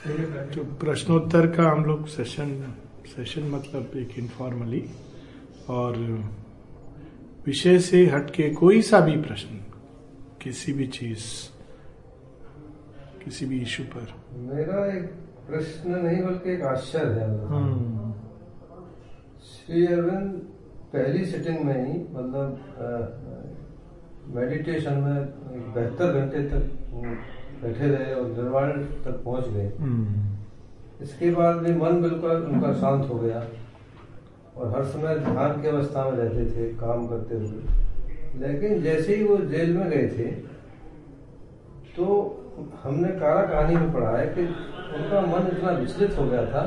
तो प्रश्नोत्तर का हम लोग सेशन सेशन मतलब एक इनफॉर्मली और विषय से हटके कोई सा भी प्रश्न किसी भी चीज़ किसी भी इशू पर। मेरा एक प्रश्न नहीं बल्कि एक आश्चर्य है। हम्म, श्री अरविंद पहली सिटिंग में ही मतलब मेडिटेशन में एक बहत्तर घंटे तक बैठे रहे और निर्वाण तक पहुँच गए। हम्म, इसके बाद भी मन बिल्कुल उनका शांत हो गया और हर समय ध्यान की अवस्था में रहते थे काम करते हुए। लेकिन जैसे ही वो जेल में गए थे तो हमने कारा कहानी में पढ़ा है कि उनका मन इतना विचलित हो गया था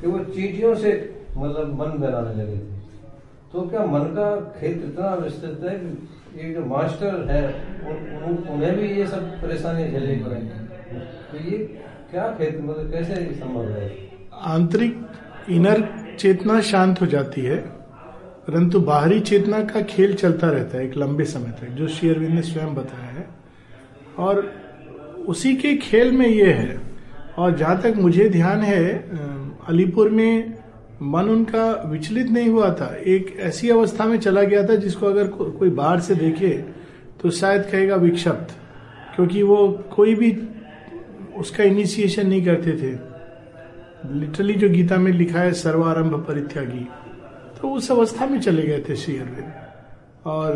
कि वो चीटियों से मतलब मन बनाने लगे थे। तो क्या मन का क्षेत्र इतना विस्तृत है कि ये जो मास्टर है उन, उन, उन्हें भी ये सब परेशानी झेलनी पड़ेगी? तो ये क्या क्षेत्र मतलब कैसे संभव है? आंतरिक इनर चेतना शांत हो जाती है परंतु बाहरी चेतना का खेल चलता रहता है एक लंबे समय तक जो श्री अरविंद ने स्वयं बताया है। और उसी के खेल में ये है। और जहाँ तक मुझे ध्यान है अलीपुर में मन उनका विचलित नहीं हुआ था। एक ऐसी अवस्था में चला गया था जिसको अगर को, कोई बाहर से देखे तो शायद कहेगा विक्षिप्त क्योंकि वो कोई भी उसका इनिशिएशन नहीं करते थे। लिटरली जो गीता में लिखा है सर्वारंभ परित्यागी। तो उस अवस्था में चले गए थे श्री अरविंद। और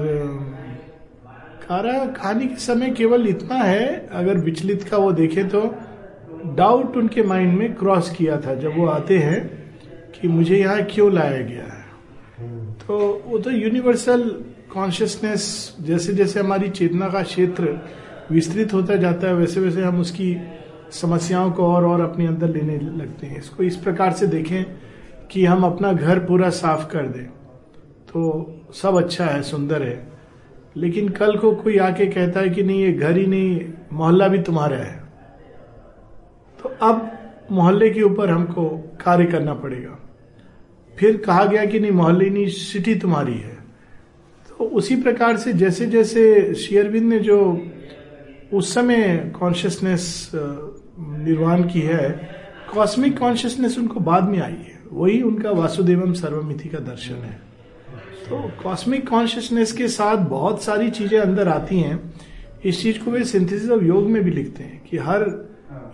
कारा कहानी के समय केवल इतना है अगर विचलित का वो देखे तो डाउट उनके माइंड में क्रॉस किया था। जब वो आते हैं कि मुझे यहाँ क्यों लाया गया है? तो वो तो यूनिवर्सल कॉन्शियसनेस जैसे जैसे हमारी चेतना का क्षेत्र विस्तृत होता जाता है वैसे वैसे हम उसकी समस्याओं को और और अपने अंदर लेने लगते हैं। इसको इस प्रकार से देखें कि हम अपना घर पूरा साफ़ कर दें तो सब अच्छा है, सुंदर है। लेकिन कल को कोई आके कहता है कि नहीं, ये घर ही नहीं, मोहल्ला भी तुम्हारा है। तो अब मोहल्ले के ऊपर हमको कार्य करना पड़ेगा। फिर कहा गया कि नहीं, मोहल्ले नहीं, सिटी तुम्हारी है। तो उसी प्रकार से जैसे जैसे शेयरविंद ने जो उस समय कॉन्शियसनेस निर्वाण की है कॉस्मिक कॉन्शियसनेस उनको बाद में आई है। वही उनका वासुदेवम सर्वमिति का दर्शन है। तो कॉस्मिक कॉन्शियसनेस के साथ बहुत सारी चीज़ें अंदर आती हैं। इस चीज़ को वे सिंथेसिस ऑफ़ योग में भी लिखते हैं कि हर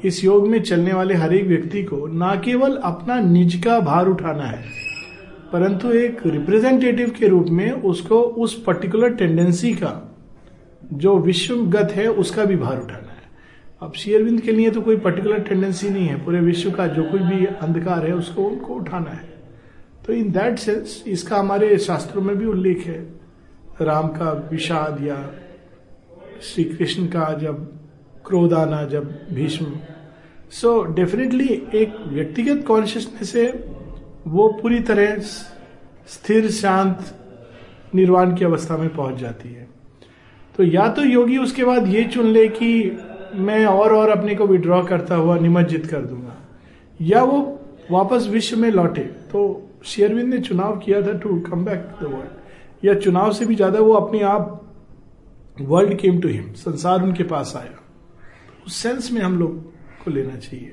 इस योग में चलने वाले हर एक व्यक्ति को ना केवल अपना निज का भार उठाना है, परंतु एक रिप्रेजेंटेटिव के रूप में उसको उस पर्टिकुलर टेंडेंसी का, जो विश्वगत है, उसका भी भार उठाना है। अब शेयरविंद के लिए तो कोई पर्टिकुलर टेंडेंसी नहीं है, पूरे विश्व का जो कोई भी अंधकार है, उसको उनको उठाना है। तो इन दैट सेंस इसका हमारे शास्त्रों में भी उल्लेख है। राम का विषाद या श्री कृष्ण का जब क्रोध आना जब भीष्म। सो डेफिनेटली एक व्यक्तिगत कॉन्शियसनेस से वो पूरी तरह स्थिर, शांत, निर्वाण की अवस्था में पहुँच जाती है। तो या तो योगी उसके बाद ये चुन ले कि मैं और और अपने को विड्रॉ करता हुआ निमज्जित कर दूँगा, या वो वापस विश्व में लौटे। तो शेयरविंद ने चुनाव किया था to come back the world या चुनाव से भी ज़्यादा वो अपने आप वर्ल्ड केम टू हिम संसार उनके पास आया। सेंस में हम लोग को लेना चाहिए।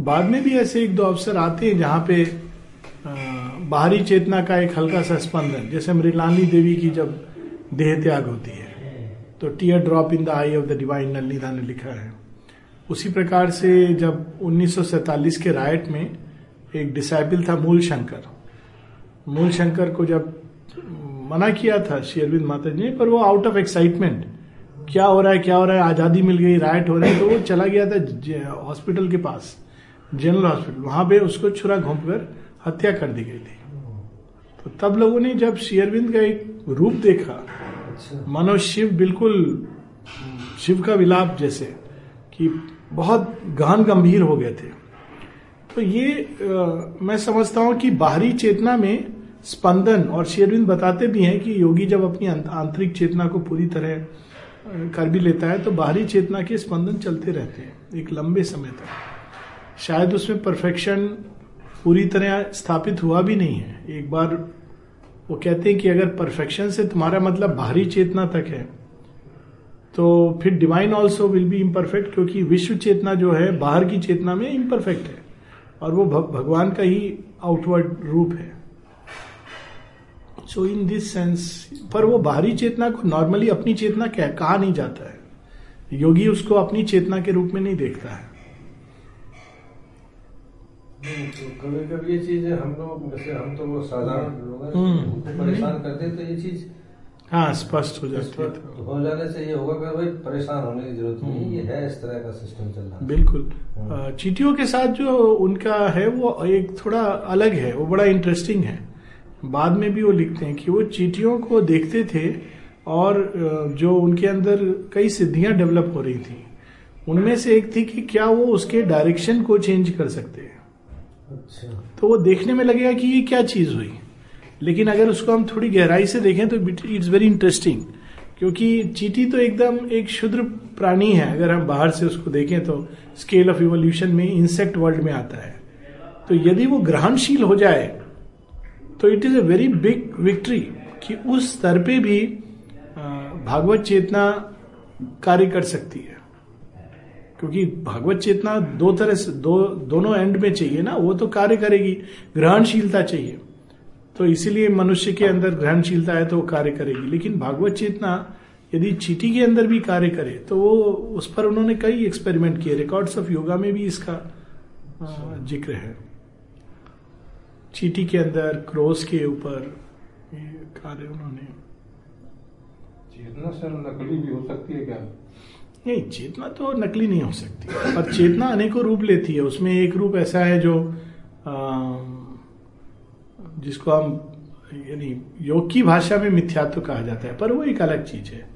बाद में भी ऐसे एक दो अवसर आते हैं जहाँ पे बाहरी चेतना का एक हल्का सा स्पंदन, जैसे मृलानी देवी की जब देह त्याग होती है तो tear drop in the eye of the divine नलिदा ने लिखा है। उसी प्रकार से जब 1947 के राइट में एक डिसाइपल था मूल शंकर मूल शंकर को जब मना किया था श्री अरविंद माता जी ने, पर वो आउट ऑफ़ एक्साइटमेंट क्या हो रहा है क्या हो रहा है आज़ादी मिल गई राइट हो रहा है तो वो चला गया था हॉस्पिटल के पास जनरल हॉस्पिटल वहाँ पे उसको छुरा घोंप कर हत्या कर दी गई थी। तो तब लोगों ने जब शेयरविंद का एक रूप देखा अच्छा। मानो शिव बिल्कुल शिव का विलाप जैसे कि बहुत गहन गंभीर हो गए थे। तो ये आ, मैं समझता हूँ कि बाहरी चेतना में स्पंदन और शेरविंद बताते भी हैं कि योगी जब अपनी आंतरिक चेतना को पूरी तरह कर भी लेता है तो बाहरी चेतना के स्पंदन चलते रहते हैं, एक लंबे समय तक। शायद उसमें परफेक्शन पूरी तरह स्थापित हुआ भी नहीं है। एक बार वो कहते हैं कि अगर परफेक्शन से तुम्हारा मतलब बाहरी चेतना तक है तो फिर divine also will be imperfect क्योंकि विश्व चेतना जो है, बाहर की चेतना में इम्परफेक्ट है, और वो भगवान का ही आउटवर्ड रूप है। सो इन दिस सेंस पर वो बाहरी चेतना को नॉर्मली अपनी चेतना कह कहा नहीं जाता है। योगी उसको अपनी चेतना के रूप में नहीं देखता है। तो कभी कभी ये चीज़ हम लोग जैसे हम तो वो साधारण लोग हैं हम्म। परेशान करते तो ये चीज़ हाँ स्पष्ट हो जाती है हो जाने से ये होगा कि भाई परेशान होने की ज़रूरत नहीं ये है इस तरह का सिस्टम चल रहा है। बिल्कुल। हाँ। चीटियों के साथ जो उनका है वो एक थोड़ा अलग है वो बड़ा इंटरेस्टिंग है। बाद में भी वो लिखते हैं कि वो चीटियों को देखते थे और जो उनके अंदर कई सिद्धियाँ डेवलप हो रही थी। उनमें से एक थी कि क्या वो उसके डायरेक्शन को चेंज कर सकते हैं। अच्छा। तो वो देखने में लगेगा कि ये क्या चीज़ हुई। लेकिन अगर उसको हम थोड़ी गहराई से देखें तो इट्स वेरी इंटरेस्टिंग क्योंकि चीटी तो एकदम एक शुद्र प्राणी है। अगर हम बाहर से उसको देखें तो स्केल ऑफ़ इवोल्यूशन में इंसेक्ट वर्ल्ड में आता है। तो यदि वो ग्रहणशील हो जाए तो it is a very big victory कि उस स्तर पे भी भागवत चेतना कार्य कर सकती है। क्योंकि भागवत चेतना दो तरह से, दो, दोनों एंड में चाहिए ना, वो तो कार्य करेगी, ग्रहणशीलता चाहिए। तो इसीलिए मनुष्य के अंदर ग्रहणशीलता है तो वो कार्य करेगी। लेकिन भागवत चेतना यदि चीटी के अंदर भी कार्य करे तो वो, उस पर उन्होंने कई एक्सपेरिमेंट किए रिकॉर्ड्स ऑफ़ योगा में भी इसका ज़िक्र है। चीटी के अंदर क्रोस के ऊपर कार्य उन्होंने। चेतना सर नकली भी हो सकती है क्या? नहीं चेतना तो नकली नहीं हो सकती। पर चेतना अनेकों रूप लेती है। उसमें एक रूप ऐसा है जो जिसको हम यानी योग की भाषा में मिथ्यात्व कहा जाता है पर वो एक अलग चीज़ है।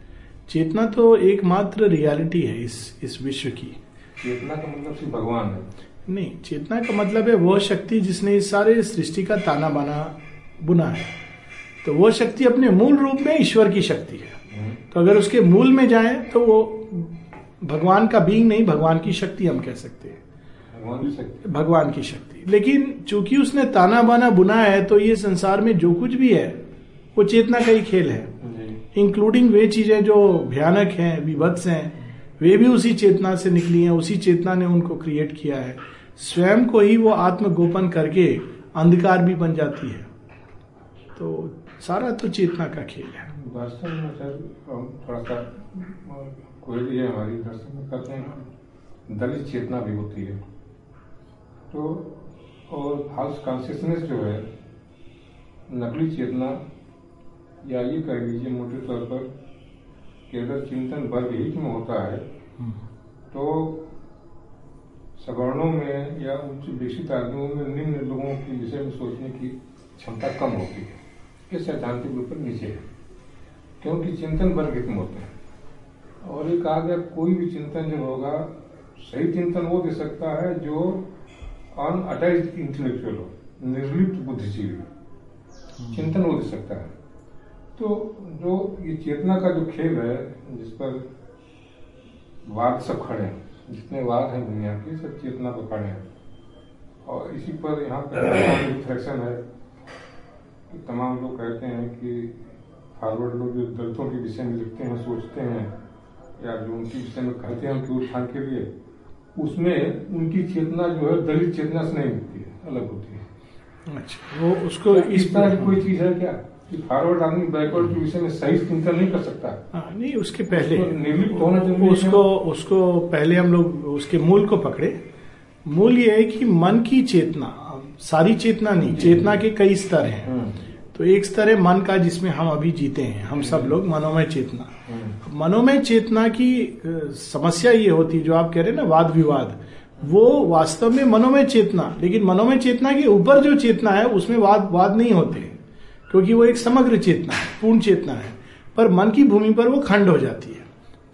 चेतना तो एकमात्र रियलिटी है इस इस विश्व की। चेतना का मतलब सिर्फ़ भगवान है। नहीं चेतना का मतलब है वह शक्ति जिसने इस सारे सृष्टि का ताना बाना बुना है। तो वो शक्ति अपने मूल रूप में ईश्वर की शक्ति है। तो अगर उसके मूल में जाए तो वो भगवान का बींग नहीं भगवान की शक्ति हम कह सकते हैं। भगवान की शक्ति। लेकिन चूँकि उसने ताना बाना बुना है तो ये संसार में जो कुछ भी है वो चेतना का ही खेल है। इंक्लूडिंग वे चीज़ें जो भयानक हैं विभत्स हैं वे भी उसी चेतना से निकली हैं उसी चेतना ने उनको क्रिएट किया है। स्वयं को ही वो आत्मगोपन करके अंधकार भी बन जाती है। तो सारा तो चेतना का खेल है। वास्तव में सर थोड़ा सा कोई भी है हमारी दर्शन में करते हैं दलित चेतना भी होती है। तो और फाल्स कॉन्सियसनेस जो है नकली चेतना या ये कह लीजिए मोटे तौर पर कि अगर चिंतन वर्ग हित में होता है हम्म। तो सवर्णों में या उच्च विकसित आदमियों में निम्न लोगों के विषय में सोचने की क्षमता कम होती है। ये सैद्धांतिक रूप पर नीचे है। क्योंकि चिंतन वर्ग हित होते हैं। और कहा गया कोई भी चिंतन जो होगा, सही चिंतन वो दे सकता है जो अनअटैच इंटेलेक्चुअल हो, निर्लिप्त बुद्धिजीवी हम्म। चिंतन वो दे सकता है। तो जो ये चेतना का जो खेल है, जिस पर वाद सब खड़े हैं जितने वाद हैं दुनिया के सब चेतना पर खड़े हैं। और इसी पर यहाँ पर रिफ्लेक्शन है कि तमाम लोग कहते हैं कि फॉरवर्ड लोग जो दलितों के विषय में लिखते हैं सोचते हैं या जो उनके विषय में कहते हैं उनके उत्थान के लिए उसमें उनकी चेतना जो है दलित चेतना से नहीं होती है अलग होती है। अच्छा वो उसको इस तरह की कोई चीज़ है क्या? कि फॉरवर्ड आदमी बैकवर्ड के विषय में सही चिंतन नहीं कर सकता। हाँ नहीं उसके पहले निर्लिप्त होना चाहिए उसको उसको पहले हम लोग उसके मूल को पकड़े। मूल ये है कि मन की चेतना सारी चेतना नहीं चेतना के कई स्तर हैं। हम्म। तो एक स्तर है मन का जिसमें हम अभी जीते हैं हम सब। लोग मनोमय चेतना। हम्म। मनोमय चेतना की समस्या ये होती है जो आप कह रहे हैं ना वाद विवाद वो वास्तव में मनोमय चेतना लेकिन मनोमय चेतना के ऊपर जो चेतना है उसमें वाद वाद नहीं होते। क्योंकि वो एक समग्र चेतना है, पूर्ण चेतना है। पर मन की भूमि पर वो खंड हो जाती है।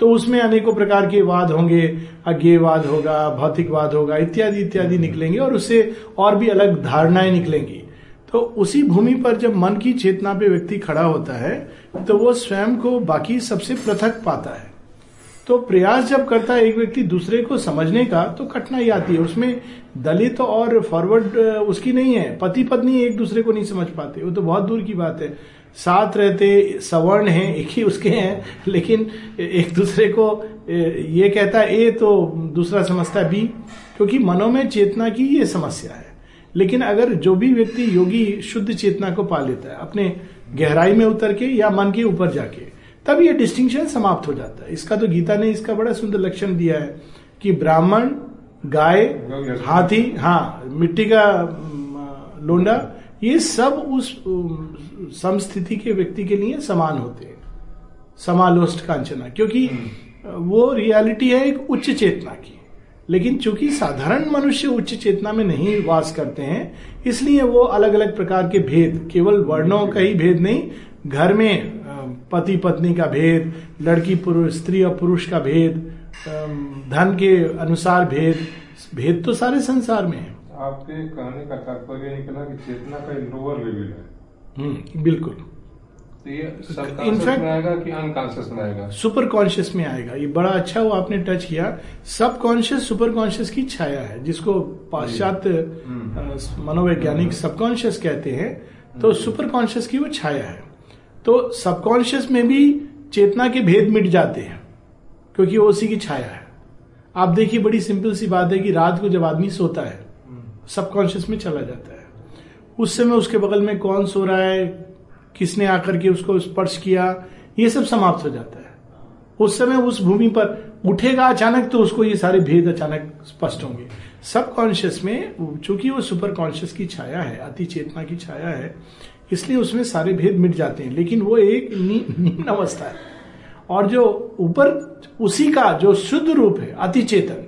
तो उसमें अनेकों प्रकार के वाद होंगे, अज्ञेयवाद होगा, भौतिकवाद होगा, इत्यादि इत्यादि निकलेंगे और उससे और भी अलग धारणाएँ निकलेंगी। तो उसी भूमि पर जब मन की चेतना पे व्यक्ति खड़ा होता है तो वो स्वयं को बाकी सबसे पृथक पाता है। तो प्रयास जब करता है एक व्यक्ति दूसरे को समझने का तो कठिनाई आती है। उसमें दलित और फॉरवर्ड उसकी नहीं है। पति पत्नी एक दूसरे को नहीं समझ पाते। वो तो बहुत दूर की बात है। साथ रहते, सवर्ण हैं, एक ही उसके हैं, लेकिन एक दूसरे को ये कहता है ए तो दूसरा समझता है बी, क्योंकि मनो में चेतना की ये समस्या है। लेकिन अगर जो भी व्यक्ति योगी शुद्ध चेतना को पा लेता है, अपने गहराई में उतर के या मन के ऊपर जाके तब ये डिस्टिंक्शन समाप्त हो जाता है। इसका तो गीता ने इसका बड़ा सुंदर लक्षण दिया है कि ब्राह्मण गाय हाथी हाँ मिट्टी का लोंडा ये सब उस समस्थिति के व्यक्ति के लिए समान होते हैं। समालोष्ट कांचना। क्योंकि हम्म। वो रियलिटी है एक उच्च चेतना की। लेकिन चूँकि साधारण मनुष्य उच्च चेतना में नहीं वास करते हैं इसलिए वो अलग अलग प्रकार के भेद केवल वर्णों का ही भेद नहीं घर में पति पत्नी का भेद लड़की पुरुष स्त्री और पुरुष का भेद धन के अनुसार भेद भेद तो सारे संसार में है। आपके कहने का तात्पर्य निकला कि चेतना का लोअर लेवल है। हम्म, बिल्कुल। तो इनफैक्ट आएगा कि अनकॉन्शियस में आएगा? सुपर कॉन्शियस में आएगा। ये बड़ा अच्छा वो आपने टच किया। सब कॉन्शियस सुपर कॉन्शियस की छाया है जिसको पाश्चात्य हम्म। मनोवैज्ञानिक सबकॉन्शियस कहते हैं तो सुपर हम्म। कॉन्शियस की वो छाया है। तो सबकॉन्शियस में भी चेतना के भेद मिट जाते हैं, क्योंकि वो उसी की छाया है। आप देखिए, बड़ी सिंपल सी बात है कि रात को जब आदमी सोता है, सबकॉन्शियस में चला जाता है। उस समय उसके बगल में कौन सो रहा है, किसने आकर के उसको स्पर्श किया, ये सब समाप्त हो जाता है। उस समय उस भूमि पर उठेगा अचानक तो उसको ये सारे भेद अचानक स्पष्ट होंगे। सबकॉन्शियस में, चूँकि वो सुपर कॉन्शियस की छाया है, अति चेतना की छाया है इसलिए उसमें सारे भेद मिट जाते हैं। लेकिन वो एक निम्न अवस्था है। और जो ऊपर, उसी का जो शुद्ध रूप है अति चेतन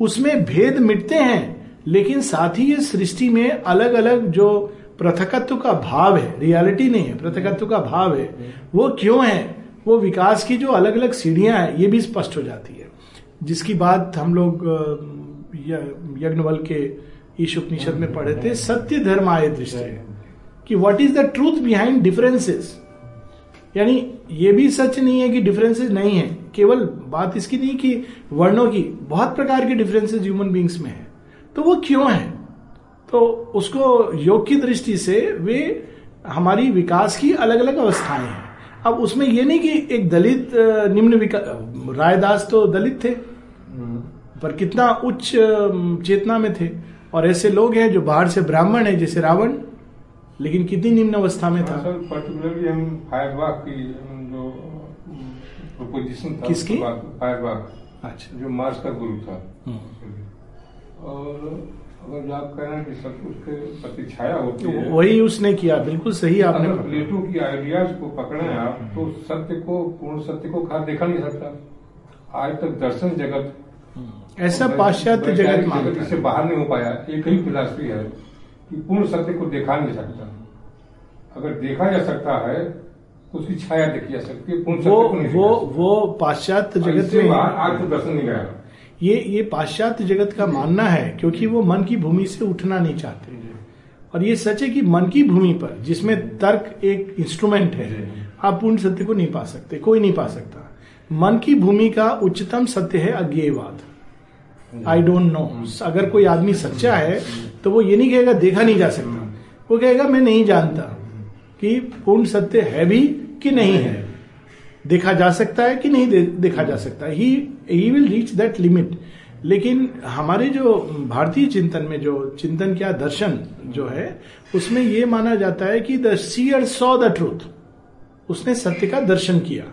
उसमें भेद मिटते हैं, लेकिन साथ ही ये सृष्टि में अलग अलग जो पृथकत्व का भाव है, रियलिटी नहीं है, पृथकत्व का भाव है, वो क्यों है? वो विकास की जो अलग अलग सीढ़ियाँ हैं, ये भी स्पष्ट हो जाती है। जिसकी बात हम लोग यज्ञवल के ईश उपनिषद में पढ़े थे, सत्य धर्म आय दृष्टि। कि what is the truth behind differences यानी ये भी सच नहीं है कि डिफरेंसेस नहीं है। केवल बात इसकी नहीं कि वर्णों की, बहुत प्रकार के डिफरेंसेस ह्यूमन बींग्स में है। तो वो क्यों है? तो उसको योग की दृष्टि से वे हमारी विकास की अलग अलग अवस्थाएँ हैं। अब उसमें ये नहीं कि एक दलित निम्न रायदास तो दलित थे, पर कितना उच्च चेतना में थे। और ऐसे लोग हैं जो बाहर से ब्राह्मण है, जैसे रावण। लेकिन कितनी निम्न अवस्था में था? पर्टिकुलरली हम फायरबाग की जो प्रोपोजिशन था किसकी? फायरबाग अच्छा। जो मार्स का गुरु था। हम्म। और अगर आप कह रहे हैं कि सब कुछ के प्रति छाया होती है वही उसने किया बिल्कुल सही आपने प्लेटो की आइडियाज़ को पकड़े आप तो सत्य को पूर्ण सत्य को खा देखा नहीं सकता आज तक दर्शन जगत हम्म। ऐसा पाश्चात्य जगत जगत इससे बाहर नहीं हो पाया एक ही फिलासफी है। कि पूर्ण सत्य को देखा नहीं सकता। अगर देखा जा सकता है तो उसकी छाया देखी जा सकती है पूर्ण सत्य को नहीं वो वो पाश्चात्य जगत में आज तो दर्शन नहीं गया ये ये पाश्चात्य जगत का मानना है क्योंकि वो मन की भूमि से उठना नहीं चाहते और ये सच है कि मन की भूमि पर जिसमें तर्क एक इंस्ट्रूमेंट है आप पूर्ण सत्य को नहीं पा सकते कोई नहीं पा सकता। मन की भूमि का उच्चतम सत्य है अज्ञेयवाद। आई डोंट नो अगर कोई आदमी सच्चा है तो वो ये नहीं कहेगा, देखा नहीं जा सकता। वो कहेगा, मैं नहीं जानता कि पूर्ण सत्य है भी कि नहीं है। देखा जा सकता है कि नहीं देखा जा सकता ही। He will reach that limit लेकिन हमारे जो भारतीय चिंतन में जो चिंतन क्या दर्शन जो है, उसमें यह माना जाता है कि the seer saw the truth उसने सत्य का दर्शन किया।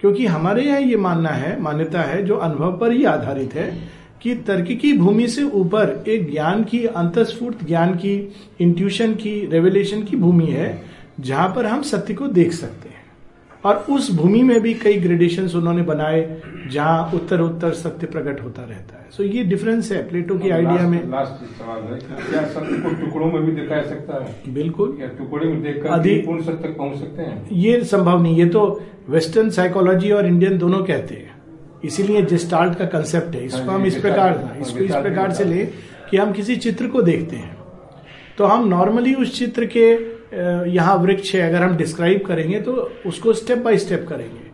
क्योंकि हमारे यहाँ ये मानना है, मान्यता है, जो अनुभव पर ही आधारित है कि तर्क की भूमि से ऊपर एक ज्ञान की अंतस्फूर्त ज्ञान की इंट्यूशन की रेवलेशन की भूमि है जहाँ पर हम सत्य को देख सकते हैं। और उस भूमि में भी कई ग्रेडेशन उन्होंने बनाए जहाँ उत्तर उत्तर सत्य प्रकट होता रहता है। सो so, ये डिफरेंस है प्लेटो की आइडिया में। लास्ट सवाल है क्या सत्य को टुकड़ों में भी दिखा सकता है? बिल्कुल। या टुकड़े में देखकर अधिक पूर्ण सत्य तक पहुँच सकते हैं? ये संभव नहीं। ये तो वेस्टर्न साइकोलॉजी और इंडियन दोनों कहते हैं। इसीलिए जिस्टाल्ट का कंसेप्ट है। इसको हाँ हम इस प्रकार इसको इस प्रकार से ले कि हम किसी चित्र को देखते हैं। तो हम नॉर्मली उस चित्र के यहाँ वृक्ष है अगर हम डिस्क्राइब करेंगे तो उसको स्टेप बाय स्टेप करेंगे।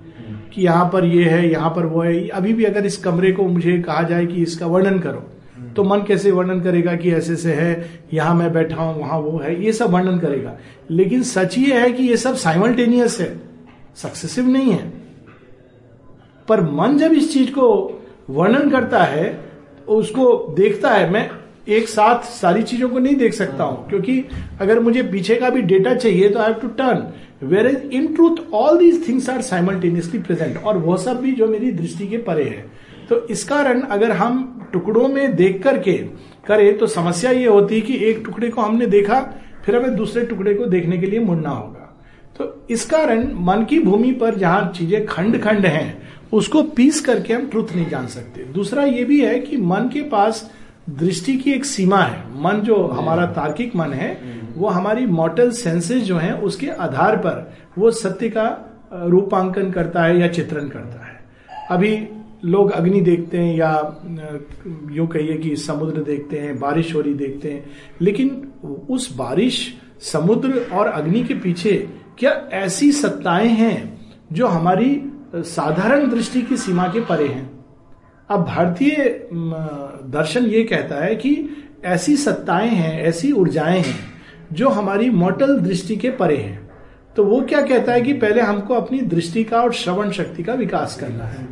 कि यहाँ पर ये है यहाँ पर वो है। अभी भी अगर इस कमरे को मुझे कहा जाए कि इसका वर्णन करो तो मन कैसे वर्णन करेगा कि ऐसे से है यहाँ मैं बैठा हूँ वहाँ वो है ये सब वर्णन करेगा। लेकिन सच ये है कि ये सब साइमल्टेनियस है सक्सेसिव नहीं है। पर मन जब इस चीज़ को वर्णन करता है, उसको देखता है, मैं एक साथ सारी चीज़ों को नहीं देख सकता हूँ, क्योंकि अगर मुझे पीछे का भी डेटा चाहिए तो I have to turn where is in truth all these things are simultaneously present और वो सब भी जो मेरी दृष्टि के परे है। तो इस कारण अगर हम टुकड़ों में देख करके करें तो समस्या ये होती है कि एक टुकड़े को हमने देखा, फिर हमें दूसरे टुकड़े को देखने के लिए मुड़ना होगा। तो इस कारण मन की भूमि पर जहाँ चीज़ें खंड खंड हैं उसको पीस करके हम ट्रुथ नहीं जान सकते। दूसरा ये भी है कि मन के पास दृष्टि की एक सीमा है। मन जो हमारा तार्किक मन है वो हमारी मॉटल सेंसेस जो हैं उसके आधार पर वो सत्य का रूपांकन करता है या चित्रण करता है। अभी लोग अग्नि देखते हैं या यूँ कहिए कि समुद्र देखते हैं बारिश हो रही देखते हैं लेकिन उस बारिश समुद्र और अग्नि के पीछे क्या ऐसी सत्ताएँ हैं जो हमारी साधारण दृष्टि की सीमा के परे हैं। अब भारतीय दर्शन ये कहता है कि ऐसी सत्ताएँ हैं, ऐसी ऊर्जाएँ हैं, जो हमारी मोटल दृष्टि के परे हैं। तो वो क्या कहता है कि पहले हमको अपनी दृष्टि का और श्रवण शक्ति का विकास करना है।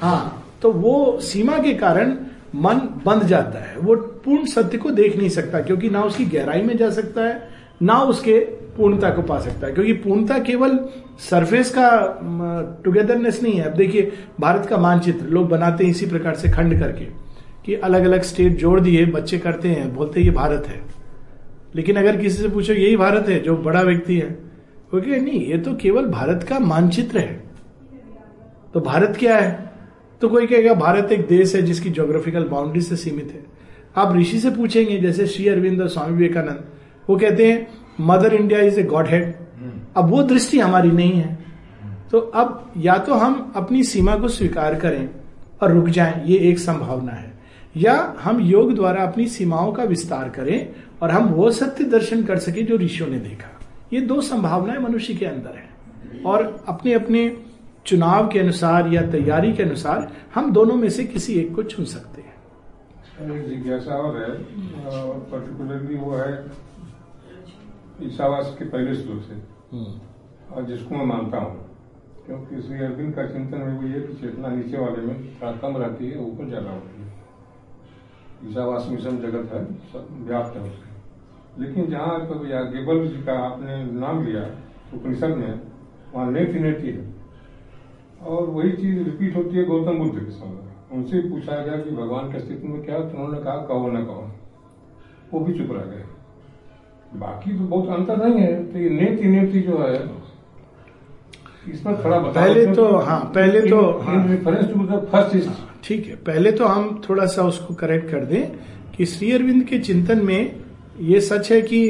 हाँ तो वो सीमा के कारण मन बंद जाता है। वो पूर्ण सत्य को देख नहीं सकता, क्योंकि ना उसकी गहराई में जा सकता है, ना उसके पूर्णता को पा सकता है। क्योंकि पूर्णता केवल सरफेस का टुगेदरनेस नहीं है। अब देखिए, भारत का मानचित्र, लोग बनाते हैं इसी प्रकार से खंड करके कि अलग अलग स्टेट जोड़ दिए, बच्चे करते हैं, बोलते ये भारत है। लेकिन अगर किसी से पूछो, यही भारत है, जो बड़ा व्यक्ति है क्योंकि नहीं, ये तो केवल भारत का मानचित्र है। तो भारत क्या है? तो कोई कहेगा, भारत एक देश है जिसकी ज्योग्राफिकल बाउंड्री से सीमित है। आप ऋषि से पूछेंगे, जैसे श्री अरविंद और स्वामी विवेकानंद, वो कहते हैं mother India is a godhead अब वो दृष्टि हमारी नहीं है। तो अब या तो हम अपनी सीमा को स्वीकार करें और रुक जाएँ ये एक संभावना है। या हम योग द्वारा अपनी सीमाओं का विस्तार करें और हम वो सत्य दर्शन कर सके जो ऋषियों ने देखा। ये दो संभावनाएँ मनुष्य के अंदर है। और अपने अपने चुनाव के अनुसार या तैयारी के अनुसार हम दोनों में से किसी एक को चुन सकते हैं। जिज्ञासा और है पर्टिकुलरली वो है ईसावास के पहले श्लोक से। हम्म। और जिसको मैं मानता हूँ। क्योंकि श्री अरविंद का चिंतन में वो ये कि चेतना नीचे वाले में थोड़ा कम रहती है ऊपर ज़्यादा होती है। ईसावास मिशन जगत है व्याप्त है उसके लेकिन जहाँ गेबल जी का आपने नाम लिया उपनिषद में वहाँ नेति नेति है। और वही चीज़ रिपीट होती है गौतम बुद्ध के समय उनसे पूछा गया कि भगवान के अस्तित्व में क्या तो उन्होंने कहा कहो न कहो। वो भी चुप रह गए। बाकी तो बहुत अंतर नहीं है तो ये नेति नेति जो है इसमें थोड़ा पहले तो हाँ पहले तो फ़र्स्ट हाँ। ठीक है पहले तो हम थोड़ा सा उसको करेक्ट कर दें कि श्री अरविंद के चिंतन में ये सच है कि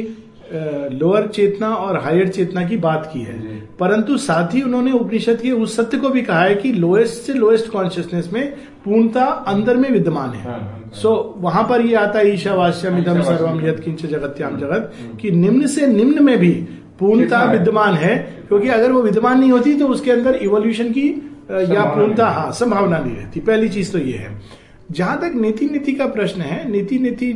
लोअर चेतना और हायर चेतना की बात की है। परंतु साथ ही उन्होंने उपनिषद के उस सत्य को भी कहा है कि लोएस्ट से लोएस्ट कॉन्शियसनेस में पूर्णता अंदर में विद्यमान है। सो हाँ, हाँ, हाँ। so, वहाँ पर ये आता है ईशावास्यम इदम सर्वम यद किंच जगत्याम जगत कि निम्न से निम्न में भी पूर्णता विद्यमान है क्योंकि अगर वो विद्यमान नहीं होती तो उसके अंदर इवोल्यूशन की या पूर्णता हाँ। संभावना नहीं रहती। पहली चीज़ तो ये है। जहाँ तक नीति नीति का प्रश्न है नीति नीति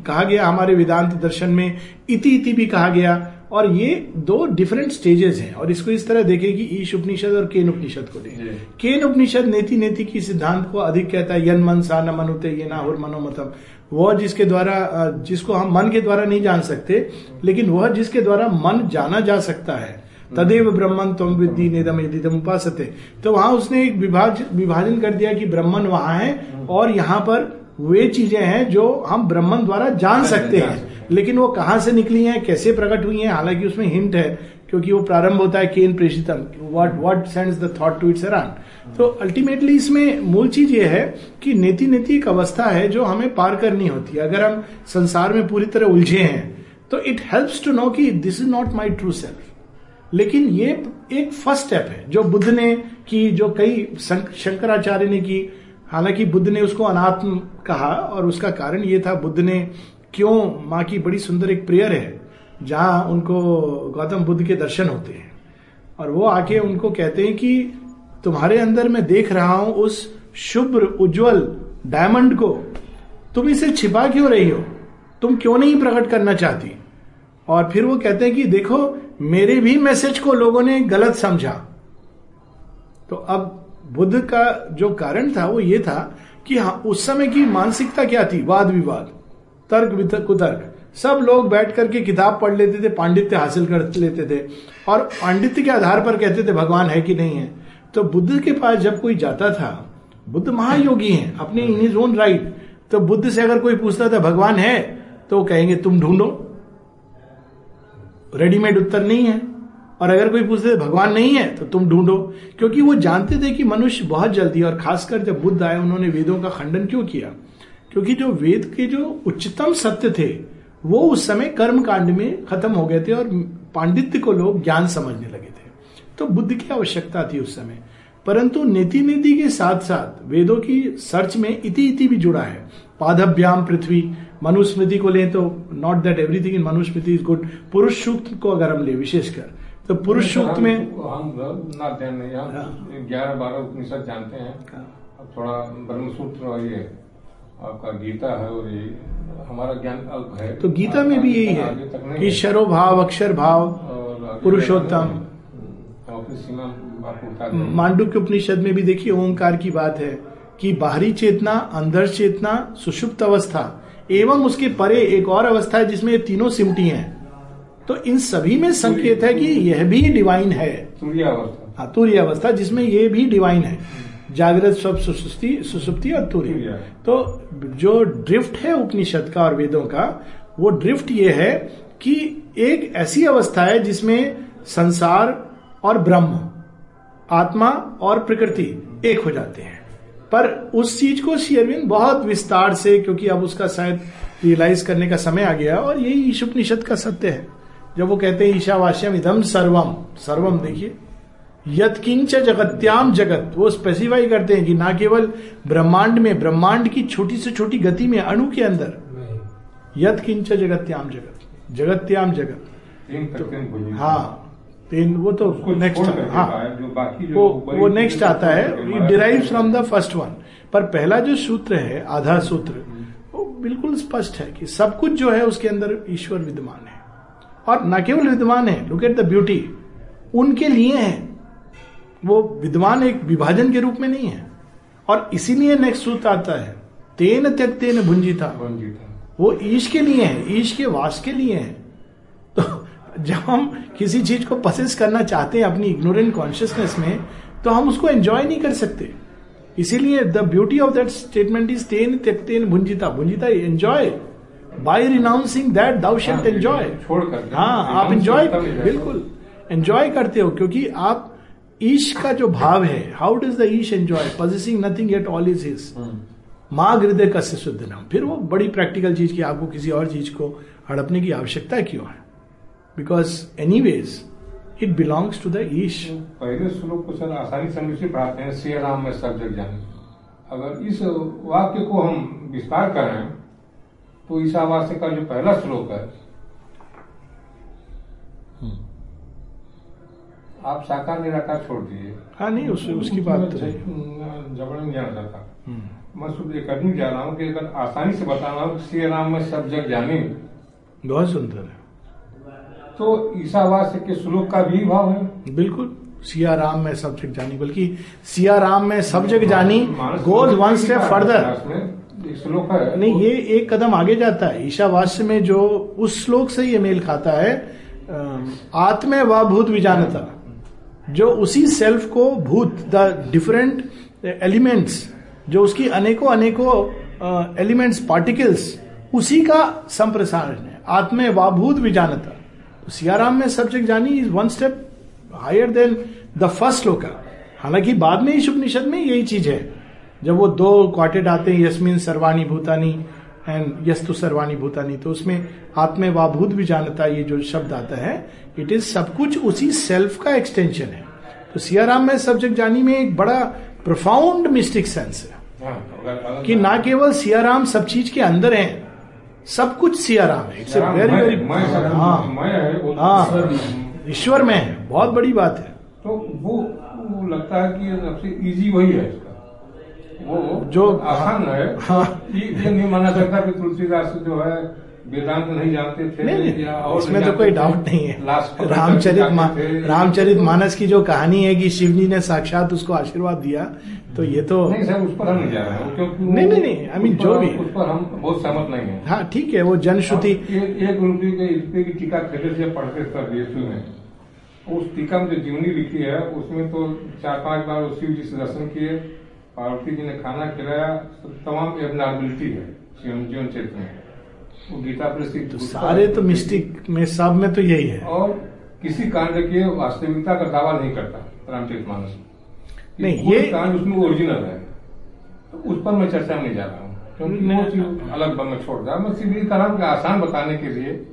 कहा गया हमारे वेदांत दर्शन में इति इति भी कहा गया। और ये दो डिफरेंट स्टेजेस हैं। और इसको इस तरह देखें कि ईश उपनिषद और केन उपनिषद को दें केन उपनिषद नेति नेति की सिद्धांत को अधिक कहता है यन मन सा न मनुते ये ना और मनोमतम। वह जिसके द्वारा जिसको हम मन के द्वारा नहीं जान सकते लेकिन वह जिसके द्वारा मन जाना जा सकता है। तदेव ब्रह्मन तुम विद्धि निदम यदि उपासते। तो वहाँ उसने एक विभाज विभाजन कर दिया कि ब्रह्मन वहाँ है और यहाँ पर वे चीज़ें हैं जो हम ब्रह्मन द्वारा जान सकते हैं। लेकिन वो कहाँ से निकली हैं कैसे प्रकट हुई हैं हालाँकि उसमें हिंट है क्योंकि वो प्रारंभ होता है केन प्रेषितम। What what sends the thought to its around तो अल्टीमेटली इसमें मूल चीज़ ये है कि नेति नेति एक अवस्था है जो हमें पार करनी होती है। अगर हम संसार में पूरी तरह उलझे हैं तो इट हेल्प्स टू नो कि this is not my true self लेकिन ये एक फ़र्स्ट स्टेप है जो बुद्ध ने की जो कई शंकराचार्य ने की हालाँकि बुद्ध ने उसको अनात्म कहा और उसका कारण ये था, बुद्ध ने क्यों माँ की बड़ी सुंदर एक प्रेयर है, जहाँ उनको गौतम बुद्ध के दर्शन होते हैं। और वो आके उनको कहते हैं कि तुम्हारे अंदर मैं देख रहा हूँ उस शुभ्र, उज्जवल डायमंड को। तुम इसे छिपा क्यों रही हो? तुम क्यों नहीं प्रकट करना चाहती? और फिर वो कहते हैं कि देखो, मेरे भी मैसेज को लोगों ने गलत समझा। तो अब बुद्ध का जो कारण था, वो ये था कि हाँ उस समय की मानसिकता क्या थी? वाद विवाद, तर्क कुतर्क। सब लोग बैठ करके किताब पढ़ लेते थे, पांडित्य हासिल कर लेते थे। और पांडित्य के आधार पर कहते थे, भगवान है कि नहीं है? तो बुद्ध के पास जब कोई जाता था, बुद्ध महायोगी हैं, अपने इन इज़ ओन राइट तो बुद्ध से अगर कोई पूछता था, भगवान है? तो कहेंगे, तुम ढूंढो। रेडीमेड उत्तर नहीं है। और अगर कोई पूछते भगवान नहीं है? तो तुम ढूंढो। क्योंकि वो जानते थे कि मनुष्य बहुत जल्दी, और खासकर जब बुद्ध आए, उन्होंने वेदों का खंडन क्यों किया? क्योंकि जो वेद के जो उच्चतम सत्य थे, वो उस समय कर्म कांड में खत्म हो गए थे, और पांडित्य को लोग ज्ञान समझने लगे थे। तो बुद्ध की आवश्यकता थी उस समय। परंतु नीति नीति के साथ साथ वेदों की सर्च में इति इति भी जुड़ा है। पादभ्याम पृथ्वी, मनुस्मृति को ले तो not that everything in Manusmriti is good Purusha Sukta को अगर हम ले, विशेषकर तो पुरुष सूक्त में हम ना ध्यान नहीं हम हाँ। ग्यारह बारह उपनिषद जानते हैं अब थोड़ा ब्रह्मसूत्र और ये आपका गीता है और ये हमारा ज्ञान अल्प है तो गीता में भी यही है कि शरो भाव अक्षर भाव पुरुषोत्तम। दें। मांडुक्य उपनिषद में भी देखिए ओंकार की बात है कि बाहरी चेतना अंदर चेतना सुषुप्त अवस्था एवं उसके परे एक और अवस्था है जिसमें ये तीनों सिमटी हैं तो इन सभी में संकेत है कि यह भी डिवाइन है। हाँ तुरीय अवस्था जिसमें ये भी डिवाइन है। जागृत सब सुसुप्ति सुसुप्ति और तुरीय तुरीय। तो जो ड्रिफ्ट है उपनिषद का और वेदों का वो ड्रिफ्ट ये है कि एक ऐसी अवस्था है जिसमें संसार और ब्रह्म आत्मा और प्रकृति एक हो जाते हैं। पर उस चीज़ को शेयरविंद बहुत विस्तार से क्योंकि अब उसका शायद रियलाइज़ करने का समय आ गया और यही ईश उपनिषद का सत्य है। जब वो कहते हैं ईशावास्यम इदम सर्वम सर्वम देखिए। यत किंच जगत्याम जगत वो स्पेसिफाई करते हैं कि ना केवल ब्रह्मांड में ब्रह्मांड की छोटी से छोटी गति में अणु के अंदर। यत किंच जगत्याम जगत जगत्याम जगत। तीन तक हाँ तीन वो तो नेक्स्ट हाँ। जो बाकी जो वो वो नेक्स्ट आता है derive from the first one पर पहला जो सूत्र है आधा सूत्र वो बिल्कुल स्पष्ट है कि सब कुछ जो है उसके अंदर ईश्वर विद्यमान है। और न केवल विद्वान है लुक एट द ब्यूटी उनके लिए है। वो विद्वान एक विभाजन के रूप में नहीं है। और इसीलिए नेक्स्ट सूत्र आता है तेन त्यक तेन भुंजिता। वो ईश के लिए है ईश के वास के लिए है। तो जब हम किसी चीज़ को पसेस करना चाहते हैं अपनी इग्नोरेंट कॉन्शियसनेस में तो हम उसको एंजॉय नहीं कर सकते। इसीलिए the beauty of that statement is तेन त्यक तेन भुंजिता। भुंजिता enjoy by renouncing that thou shalt enjoy हाँ आप एंजॉय बिल्कुल एंजॉय करते हो क्योंकि आप ईश का जो भाव है how does the Isha enjoy possessing nothing at all is his माँ हृदय कस्य शुद्ध नाम। फिर वो बड़ी प्रैक्टिकल चीज़ की आपको किसी और चीज़ को हड़पने की आवश्यकता क्यों है? Because anyways it belongs to the Isha पहले श्लोक को सर आसानी से हम इसे पढ़ाते हैं श्री राम में सब जग जाने अगर इस वाक्य को हम विस्तार करें तो ईशावास्य का जो पहला श्लोक है। आप साकार निराकार छोड़ दीजिए। हाँ नहीं उस, उसकी बात तो है। जबरन नहीं जाना चाहता हम्म, मैं एक आदमी जा रहा हूँ कि अगर आसानी से बता रहा हूँ कि श्री राम में सब जग जाने बहुत सुंदर है। तो ईशावास्य के श्लोक का भी भाव है। बिल्कुल। सिया राम में सब जग जानी बल्कि सिया राम में सब जग जानी गोज वन स्टेप फर्दर उसमें। श्लोक है। नहीं, ये एक कदम आगे जाता है। ईशावास्य में जो उस श्लोक से ये मेल खाता है आत्म व भूत विजानता। जो उसी सेल्फ को भूत, द डिफरेंट एलिमेंट्स, जो उसकी अनेकों अनेकों एलिमेंट्स, पार्टिकल्स, उसी का संप्रसारण है। आत्म व भूत विजानता। तो सियाराम में सब्जेक्ट जानी is one step higher than the first shloka हालाँकि बाद में इस उपनिषद में यही चीज़ है। जब वो दो क्वार्टेट आते हैं यस्मिन सर्वाणी भूतानी एंड यस्तु सर्वानी भूतानी तो उसमें आत्मे वाभूत भी जानता ये जो शब्द आता है इट इज़ सब कुछ उसी सेल्फ का एक्सटेंशन है। तो सियाराम में सब्जेक्ट जानी में एक बड़ा प्रोफाउंड मिस्टिक सेंस है हाँ, कि ना केवल सियाराम सब चीज़ के अंदर है सब कुछ सियाराम है। इट्स वेरी वेरी हाँ। मैं है वो ईश्वर ईश्वर में है। बहुत बड़ी बात है। तो वो वो लगता है कि सबसे इजी वही है इसका। वो जो आसान है। हाँ। ये नहीं माना सकता कि तुलसीदास जो है वेदांत नहीं जानते थे नहीं नहीं और इसमें तो कोई डाउट नहीं है। रामचरित मा, रामचरित मानस की जो कहानी है कि शिव जी ने साक्षात उसको आशीर्वाद दिया तो ये तो नहीं सर उस पर हम नहीं जा रहे हैं। क्योंकि नहीं, नहीं, नहीं, mean, उस जो भी। उस पर हम बहुत सहमत नहीं है। हाँ ठीक है वो जनश्रुति एक रुपये के रुपये की टीका खरीदे से पढ़ते थे बीएसयू में उस टीका में जो जीवनी लिखी है उसमें तो चार पाँच बार शिव जी से दर्शन किए। पार्वती जी ने खाना खिलाया तो तमाम एबनॉर्मलिटी है जीवन जीवन क्षेत्र में। वो गीता प्रेस की तो सारे तो मिस्टिक में सब में तो यही है। और किसी कांड की वास्तविकता का दावा नहीं करता रामचरित मानस। नहीं, ये- कांड उसमें ओरिजिनल है। तो उस पर मैं चर्चा में नहीं जा रहा हूँ। क्योंकि वो चीज़ अलग बन में छोड़ दिया मैं सिर्फ़ ये कह रहा आसान बताने के लिए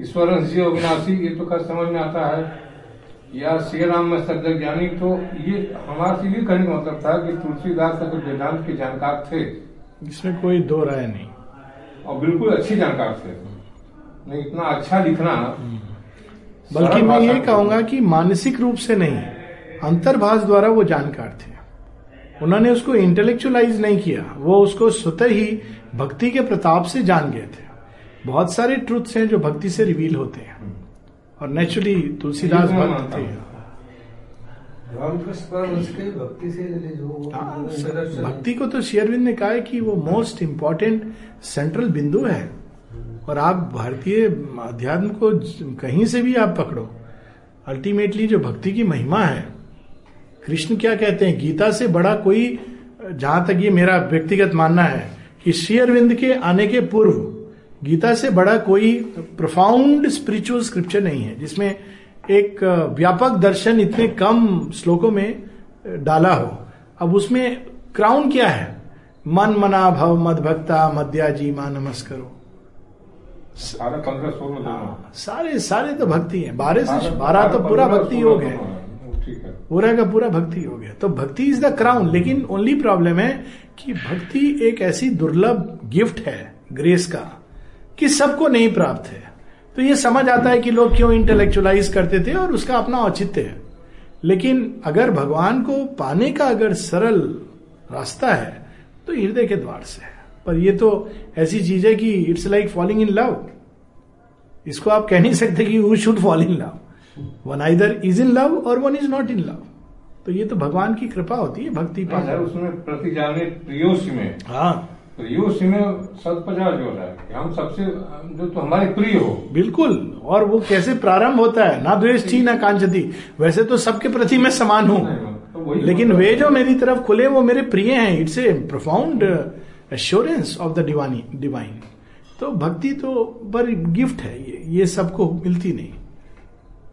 ईश्वर जी अविनाशी ये तो समझ में आता है। या श्री राम में सज्जन ज्ञानी तो ये हमारा से ये कहने का मतलब था कि तुलसीदास अगर वेदांत के जानकार थे। इसमें कोई दो राय नहीं। और बिल्कुल अच्छी जानकार थे। नहीं इतना अच्छा लिखना बल्कि मैं ये कहूँगा कि मानसिक रूप से नहीं अंतर्भाष द्वारा वो जानकार थे। उन्होंने उसको इंटेलेक्चुअलाइज नहीं किया वो उसको स्वतः ही भक्ति के प्रताप से जान गए थे। बहुत सारे ट्रुथ्स हैं जो भक्ति से रिवील होते हैं। और नेचुरली तुलसीदास भक्त थे हूँ। भक्ति हो हाँ, निदर्शन है। भक्ति को तो शेयरविंद ने कहा है कि वो मोस्ट इम्पोर्टेंट सेंट्रल बिंदु है और आप भारतीय अध्यात्म को कहीं से भी आप पकड़ो अल्टीमेटली जो भक्ति की महिमा है कृष्ण क्या कहते हैं गीता से बड़ा कोई जहाँ तक ये मेरा व्यक्तिगत मानना है कि श्री अरविंद के आने के पूर्व गीता से बड़ा कोई प्रोफाउंड स्पिरिचुअल स्क्रिप्चर नहीं है जिसमें एक व्यापक दर्शन इतने कम श्लोकों में डाला हो। अब उसमें क्राउन क्या है? मन मना भव मद भक्ता मध्या जी माँ नमस्करो। सारा दोनों। सारे सारे तो भक्ति है। बारह से बारह तो पूरा भक्ति योग है। है। पूरा का पूरा भक्ति हो। गया तो भक्ति इज़ द क्राउन लेकिन ओनली प्रॉब्लम है कि भक्ति एक ऐसी दुर्लभ गिफ्ट है ग्रेस का। कि सबको नहीं प्राप्त है। तो ये समझ आता है कि लोग क्यों इंटेलेक्चुअलाइज करते थे और उसका अपना औचित्य है। लेकिन अगर भगवान को पाने का अगर सरल रास्ता है तो हृदय के द्वार से है। पर ये तो ऐसी चीज़ है कि it's like falling in love इसको आप कह नहीं सकते कि you should fall in love one either is in love और one is not in love तो ये तो भगवान की कृपा होती है भक्ति नहीं उसमें प्रति जाने प्रियोसी में। हाँ। प्रियोसी में सत पचास जो है कि हम सबसे जो तो हमारे प्रिय हो। बिल्कुल। और वो कैसे प्रारंभ होता है? ना द्वेष थी ना कांचती। वैसे तो सबके प्रति मैं समान हूँ। तो लेकिन वे जो मेरी तरफ़ खुले वो मेरे प्रिय हैं। It's a profound assurance of the divine divine तो भक्ति तो पर गिफ्ट है। ये ये सबको मिलती नहीं।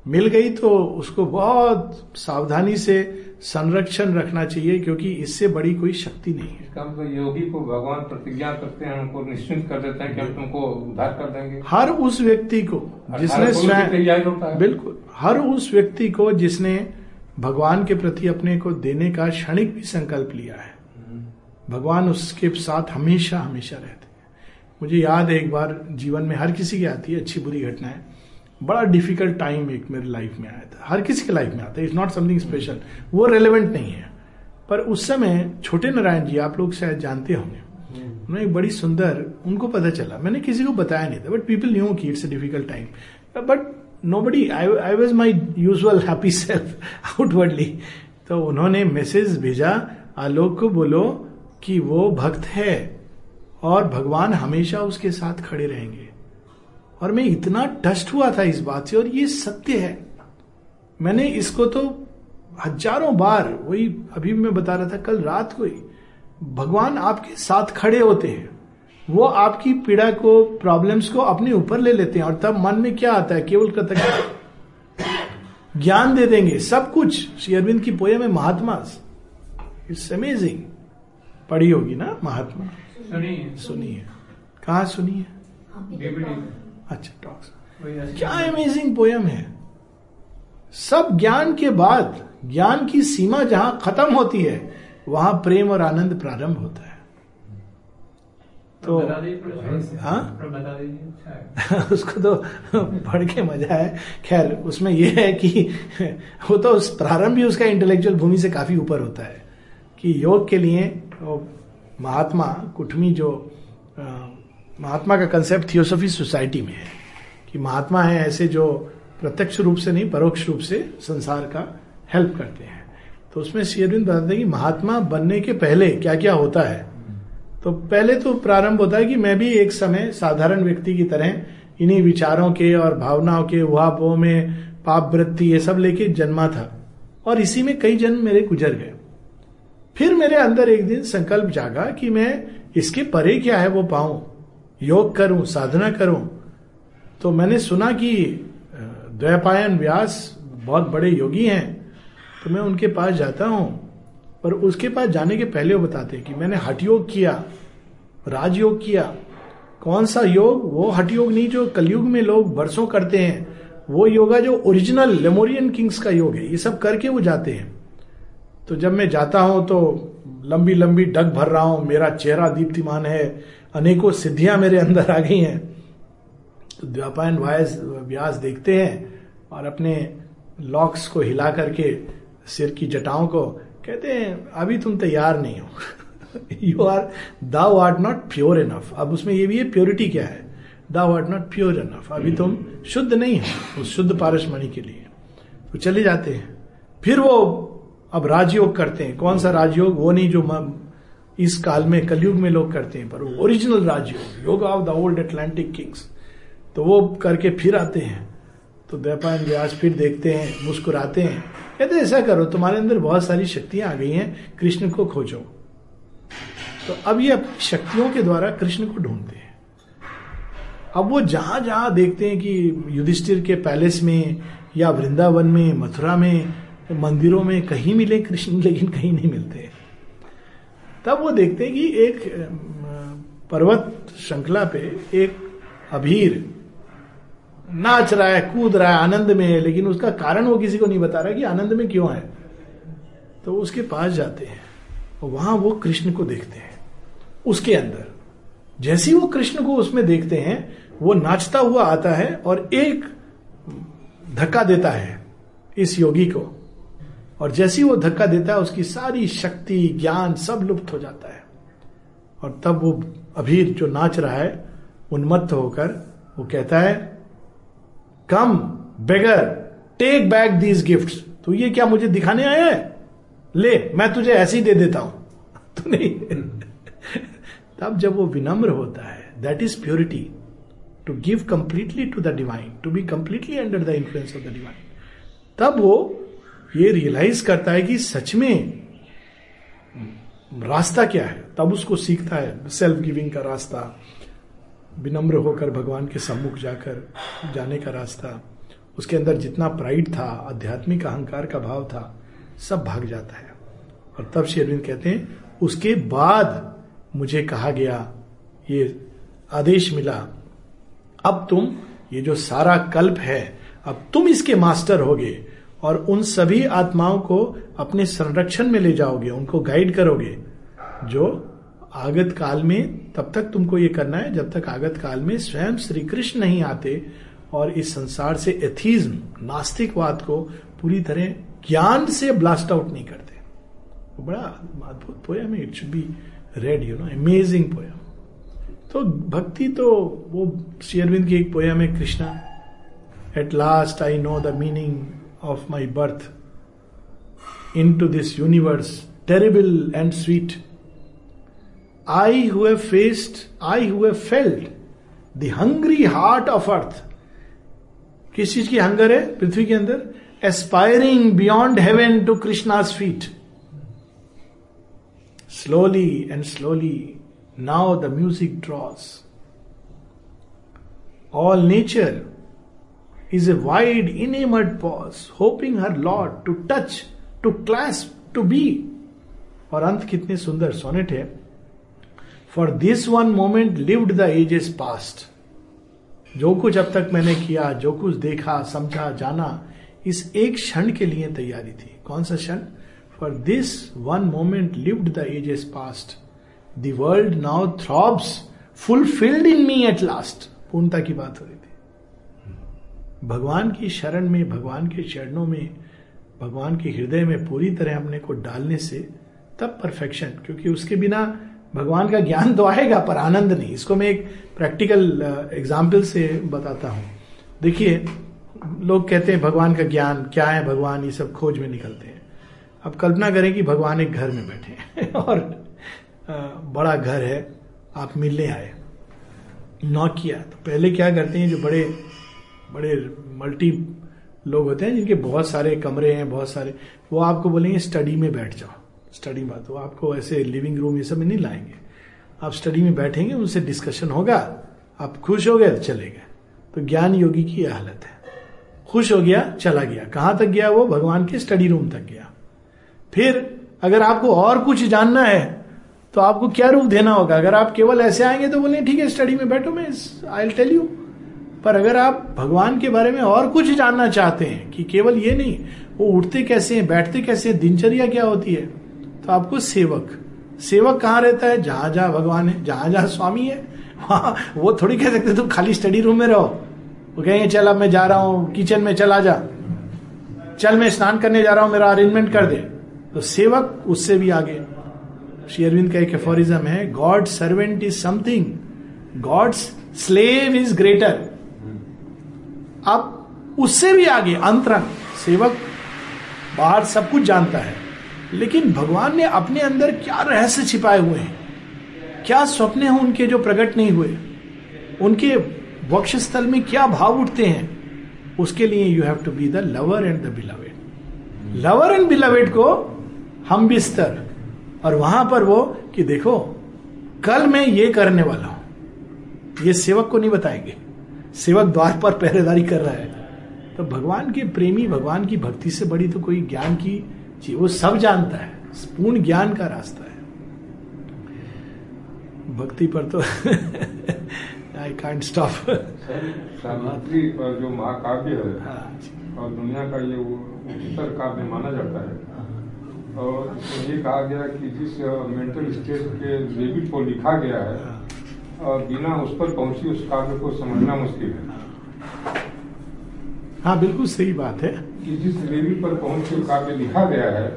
मिल गई तो उसको बहुत सावधानी से संरक्षण रखना चाहिए क्योंकि इससे बड़ी कोई शक्ति नहीं है। इसका मतलब योगी को भगवान प्रतिज्ञा करते हैं हमको निश्चिंत कर देते हैं कि हम तुमको उद्धार कर देंगे। हर उस व्यक्ति को जिसने स्वयं बिल्कुल हर उस व्यक्ति को जिसने भगवान के प्रति अपने को देने का क्षणिक भी संकल्प लिया है भगवान उसके साथ हमेशा हमेशा रहते हैं। मुझे याद है एक बार जीवन में हर किसी की आती है अच्छी बुरी घटनाएँ। बड़ा डिफ़िकल्ट टाइम एक मेरे लाइफ में आया था। हर किसी के लाइफ में आता है। इट्स नॉट समथिंग स्पेशल वो रेलिवेंट नहीं है। पर उस समय छोटे नारायण जी, आप लोग शायद जानते होंगे। उन्होंने एक बड़ी सुंदर, उनको पता चला। मैंने किसी को बताया नहीं था बट पीपल न्यू कि it's a difficult time but nobody I was my usual happy self outwardly तो उन्होंने मैसेज भेजा आलोक को बोलो कि वो भक्त है और भगवान हमेशा उसके साथ खड़े रहेंगे। और मैं इतना टस्ट हुआ था इस बात से और ये सत्य है। मैंने इसको तो हज़ारों बार वही अभी मैं बता रहा था कल रात को ही भगवान आपके साथ खड़े होते हैं। वो आपकी पीड़ा को प्रॉब्लम्स को अपने ऊपर ले लेते हैं और तब मन में क्या आता है? केवल कृतज्ञ। ज्ञान दे देंगे सब कुछ। श्री अरविंद की पोयम है महात्मा। इट्स अमेजिंग पढ़ी होगी ना महात्मा? सुनिए। सुनी है कहा सुनी है डीवीडी अच्छा टॉक्स क्या अमेजिंग पोयम है। सब ज्ञान के बाद ज्ञान की सीमा जहाँ खत्म होती है वहाँ प्रेम और आनंद प्रारंभ होता है। तो हाँ? उसको तो पढ़ के मज़ा है। खैर उसमें यह है कि वो तो उस प्रारंभ ही उसका इंटेलेक्चुअल भूमि से काफ़ी ऊपर होता है कि योग के लिए महात्मा कुटमी जो महात्मा का कंसेप्ट थियोसॉफी सोसाइटी में है कि महात्मा है ऐसे जो प्रत्यक्ष रूप से नहीं, परोक्ष रूप से संसार का हेल्प करते हैं। तो उसमें शेरविंद बताते हैं कि महात्मा बनने के पहले क्या क्या होता है? तो पहले तो प्रारंभ होता है कि मैं भी एक समय साधारण व्यक्ति की तरह इन्हीं विचारों के और भावनाओं के उहापोह में पाप वृत्ति ये सब लेके जन्मा था। और इसी में कई जन्म मेरे गुजर गए। फिर मेरे अंदर एक दिन संकल्प जागा कि मैं इसके परे क्या है वो पाऊँ? योग करूँ, साधना करूँ तो मैंने सुना कि द्वैपायन व्यास बहुत बड़े योगी हैं तो मैं उनके पास जाता हूँ, पर उसके पास जाने के पहले वो बताते हैं कि मैंने हट योग किया, राजयोग किया। कौन सा योग? वो हट योग नहीं, जो कलयुग में लोग वर्षों करते हैं, वो योगा जो ओरिजिनल लेमोरियन किंग्स का योग है, ये सब करके वो जाते हैं। तो जब मैं जाता हूँ तो लंबी लंबी डग भर रहा हूँ, मेरा चेहरा दीप्तिमान है अनेकों सिद्धियाँ मेरे अंदर आ गई हैं। तो द्वापायन वायस, व्यास देखते हैं और अपने लॉक्स को हिला करके सिर की जटाओं को कहते हैं, अभी तुम तैयार नहीं हो। You are thou art not pure enough अब उसमें ये भी है प्योरिटी क्या है? Thou art not pure enough अभी तुम शुद्ध नहीं हो, उस शुद्ध पारसमणि के लिए। तो चले जाते हैं। फिर वो अब राजयोग करते हैं। कौन सा राजयोग? वो नहीं जो इस काल में कलयुग में लोग करते हैं पर original Rajyoga yoga of the old Atlantic kings तो वो करके फिर आते हैं। तो द्वैपायन व्यास फिर देखते हैं मुस्कुराते हैं। कहते ऐसा करो तुम्हारे अंदर बहुत सारी शक्तियाँ आ गई हैं कृष्ण को खोजो। तो अब ये शक्तियों के द्वारा कृष्ण को ढूंढते हैं। अब वो जहाँ जहाँ देखते हैं कि युधिष्ठिर के पैलेस में या वृंदावन में मथुरा में मंदिरों में कहीं मिले कृष्ण लेकिन कहीं नहीं मिलते। तब वो देखते हैं कि एक पर्वत श्रृंखला पे एक अभीर नाच रहा है, कूद रहा है आनंद में है लेकिन उसका कारण वो किसी को नहीं बता रहा कि आनंद में क्यों है। तो उसके पास जाते हैं वहाँ वो कृष्ण को देखते हैं। उसके अंदर, जैसे वो कृष्ण को उसमें देखते हैं, वो नाचता हुआ आता है और एक धक्का देता है इस योगी को। और जैसे वो धक्का देता है, उसकी सारी शक्ति, ज्ञान सब लुप्त हो जाता है। और तब वो अभीर जो नाच रहा है, उन्मत्त होकर वो कहता है come beggar take back these gift तो ये क्या मुझे दिखाने आया है? ले, मैं तुझे ऐसे ही दे देता हूँ। तो नहीं। तब जब वो विनम्र होता है that is purity to give completely to the divine to be completely under the influence of the divine तब वो ये रियलाइज़ करता है कि सच में रास्ता क्या है? तब उसको सीखता है। सेल्फ गिविंग का रास्ता, विनम्र होकर भगवान के सम्मुख जाकर जाने का रास्ता। उसके अंदर जितना प्राइड था, आध्यात्मिक अहंकार का भाव था, सब भाग जाता है। और तब श्री अरविंद कहते हैं, उसके बाद मुझे कहा गया, ये आदेश मिला, अब तुम, ये जो सारा कल्प है, अब तुम इसके मास्टर होगे। और उन सभी आत्माओं को अपने संरक्षण में ले जाओगे, उनको गाइड करोगे, जो आगत काल में, तब तक तुमको ये करना है, जब तक आगत काल में स्वयं श्री कृष्ण नहीं आते और इस संसार से एथीज्म नास्तिकवाद को पूरी तरह ज्ञान से ब्लास्ट आउट नहीं करते। वो बड़ा अद्भुत पोयम है it should be read you know amazing poem तो भक्ति तो वो शेयरविंद की एक पोयम है, Krishna at last I know the meaning of my birth into this universe, terrible and sweet. I who have faced, I who have felt the hungry heart of earth. किस चीज की हंगर है पृथ्वी के अंदर aspiring beyond heaven to Krishna's feet slowly and slowly now the music draws all nature is a wide, enamored pause, hoping her Lord to touch, to clasp, to be. और अंत कितने सुंदर सोनेट है। For this one moment lived the ages past जो कुछ अब तक मैंने किया जो कुछ देखा समझा जाना इस एक क्षण के लिए तैयारी थी। कौन सा क्षण? For this one moment lived the ages past the world now throbs fulfilled in me at last पूर्णता की बात हो रही। भगवान की शरण में, भगवान के चरणों में, भगवान के हृदय में पूरी तरह अपने को डालने से तब परफेक्शन क्योंकि उसके बिना भगवान का ज्ञान तो आएगा, पर आनंद नहीं। इसको मैं एक प्रैक्टिकल एग्ज़ाम्पल से बताता हूँ। देखिए, लोग कहते हैं भगवान का ज्ञान, क्या है भगवान? ये सब खोज में निकलते हैं। अब कल्पना करें कि भगवान एक घर में बैठे हैं और बड़ा घर है, आप मिलने आए। नॉक किया तो पहले क्या करते हैं, जो बड़े बड़े मल्टी लोग होते हैं जिनके बहुत सारे कमरे हैं, बहुत सारे। वो आपको बोलेंगे, स्टडी में बैठ जाओ। स्टडी बात, वो आपको ऐसे लिविंग रूम ये सब में नहीं लाएँगे। आप स्टडी में बैठेंगे, उनसे डिस्कशन होगा। आप खुश हो गए तो चले गए। तो ज्ञान योगी की यह हालत है। खुश हो गया, चला गया। कहाँ तक गया वो? भगवान के स्टडी रूम तक गया। फिर अगर आपको और कुछ जानना है तो आपको क्या रूप देना होगा? अगर आप केवल ऐसे आएँगे तो बोले ठीक है स्टडी में बैठो, मैं आई टेल यू पर अगर आप भगवान के बारे में और कुछ जानना चाहते हैं कि केवल ये नहीं, वो उठते कैसे हैं, बैठते कैसे हैं, दिनचर्या क्या होती है तो आपको सेवक सेवक कहाँ रहता है? जहाँ जहाँ भगवान है, जहाँ जहाँ स्वामी है, वहाँ, वो थोड़ी कह सकते तुम खाली स्टडी रूम में रहो। वो कहेंगे, चल अब मैं जा रहा हूँ किचन में चला जा। चल मैं स्नान करने जा रहा हूँ, मेरा अरेंजमेंट कर दे। तो सेवक उससे भी आगे। श्री अरविंद का एक एफोरिज्म है God servant is something God's slave is greater अब उससे भी आगे अंतरंग सेवक बाहर सब कुछ जानता है, लेकिन भगवान ने अपने अंदर क्या रहस्य छिपाए हुए हैं? क्या स्वप्न हैं उनके जो प्रकट नहीं हुए? उनके वक्ष स्थल में क्या भाव उठते हैं? उसके लिए you have to be the lover and the beloved lover and beloved को हम बिस्तर, और वहाँ पर वो कि देखो, कल मैं ये करने वाला हूँ। ये सेवक को नहीं बताएँगे। सेवक द्वार पर पहरेदारी कर रहा है। तो भगवान के प्रेमी भगवान की भक्ति से बड़ी तो कोई ज्ञान की चीज़ वो सब जानता है। पूर्ण ज्ञान का रास्ता है। भक्ति पर तो आई कांट स्टॉप सावित्री जो महाकाव्य है हाँ। और दुनिया का ये वो उच्चतर काव्य माना जाता है। और ये कहा गया कि जिस मेंटल स्टेट के लेवल को लिखा गया है। और बिना उस पर पहुँची उस काव्य को समझना मुश्किल है। हाँ बिल्कुल सही बात है। कि जिस लेवल पर पहुँच के काव्य लिखा गया है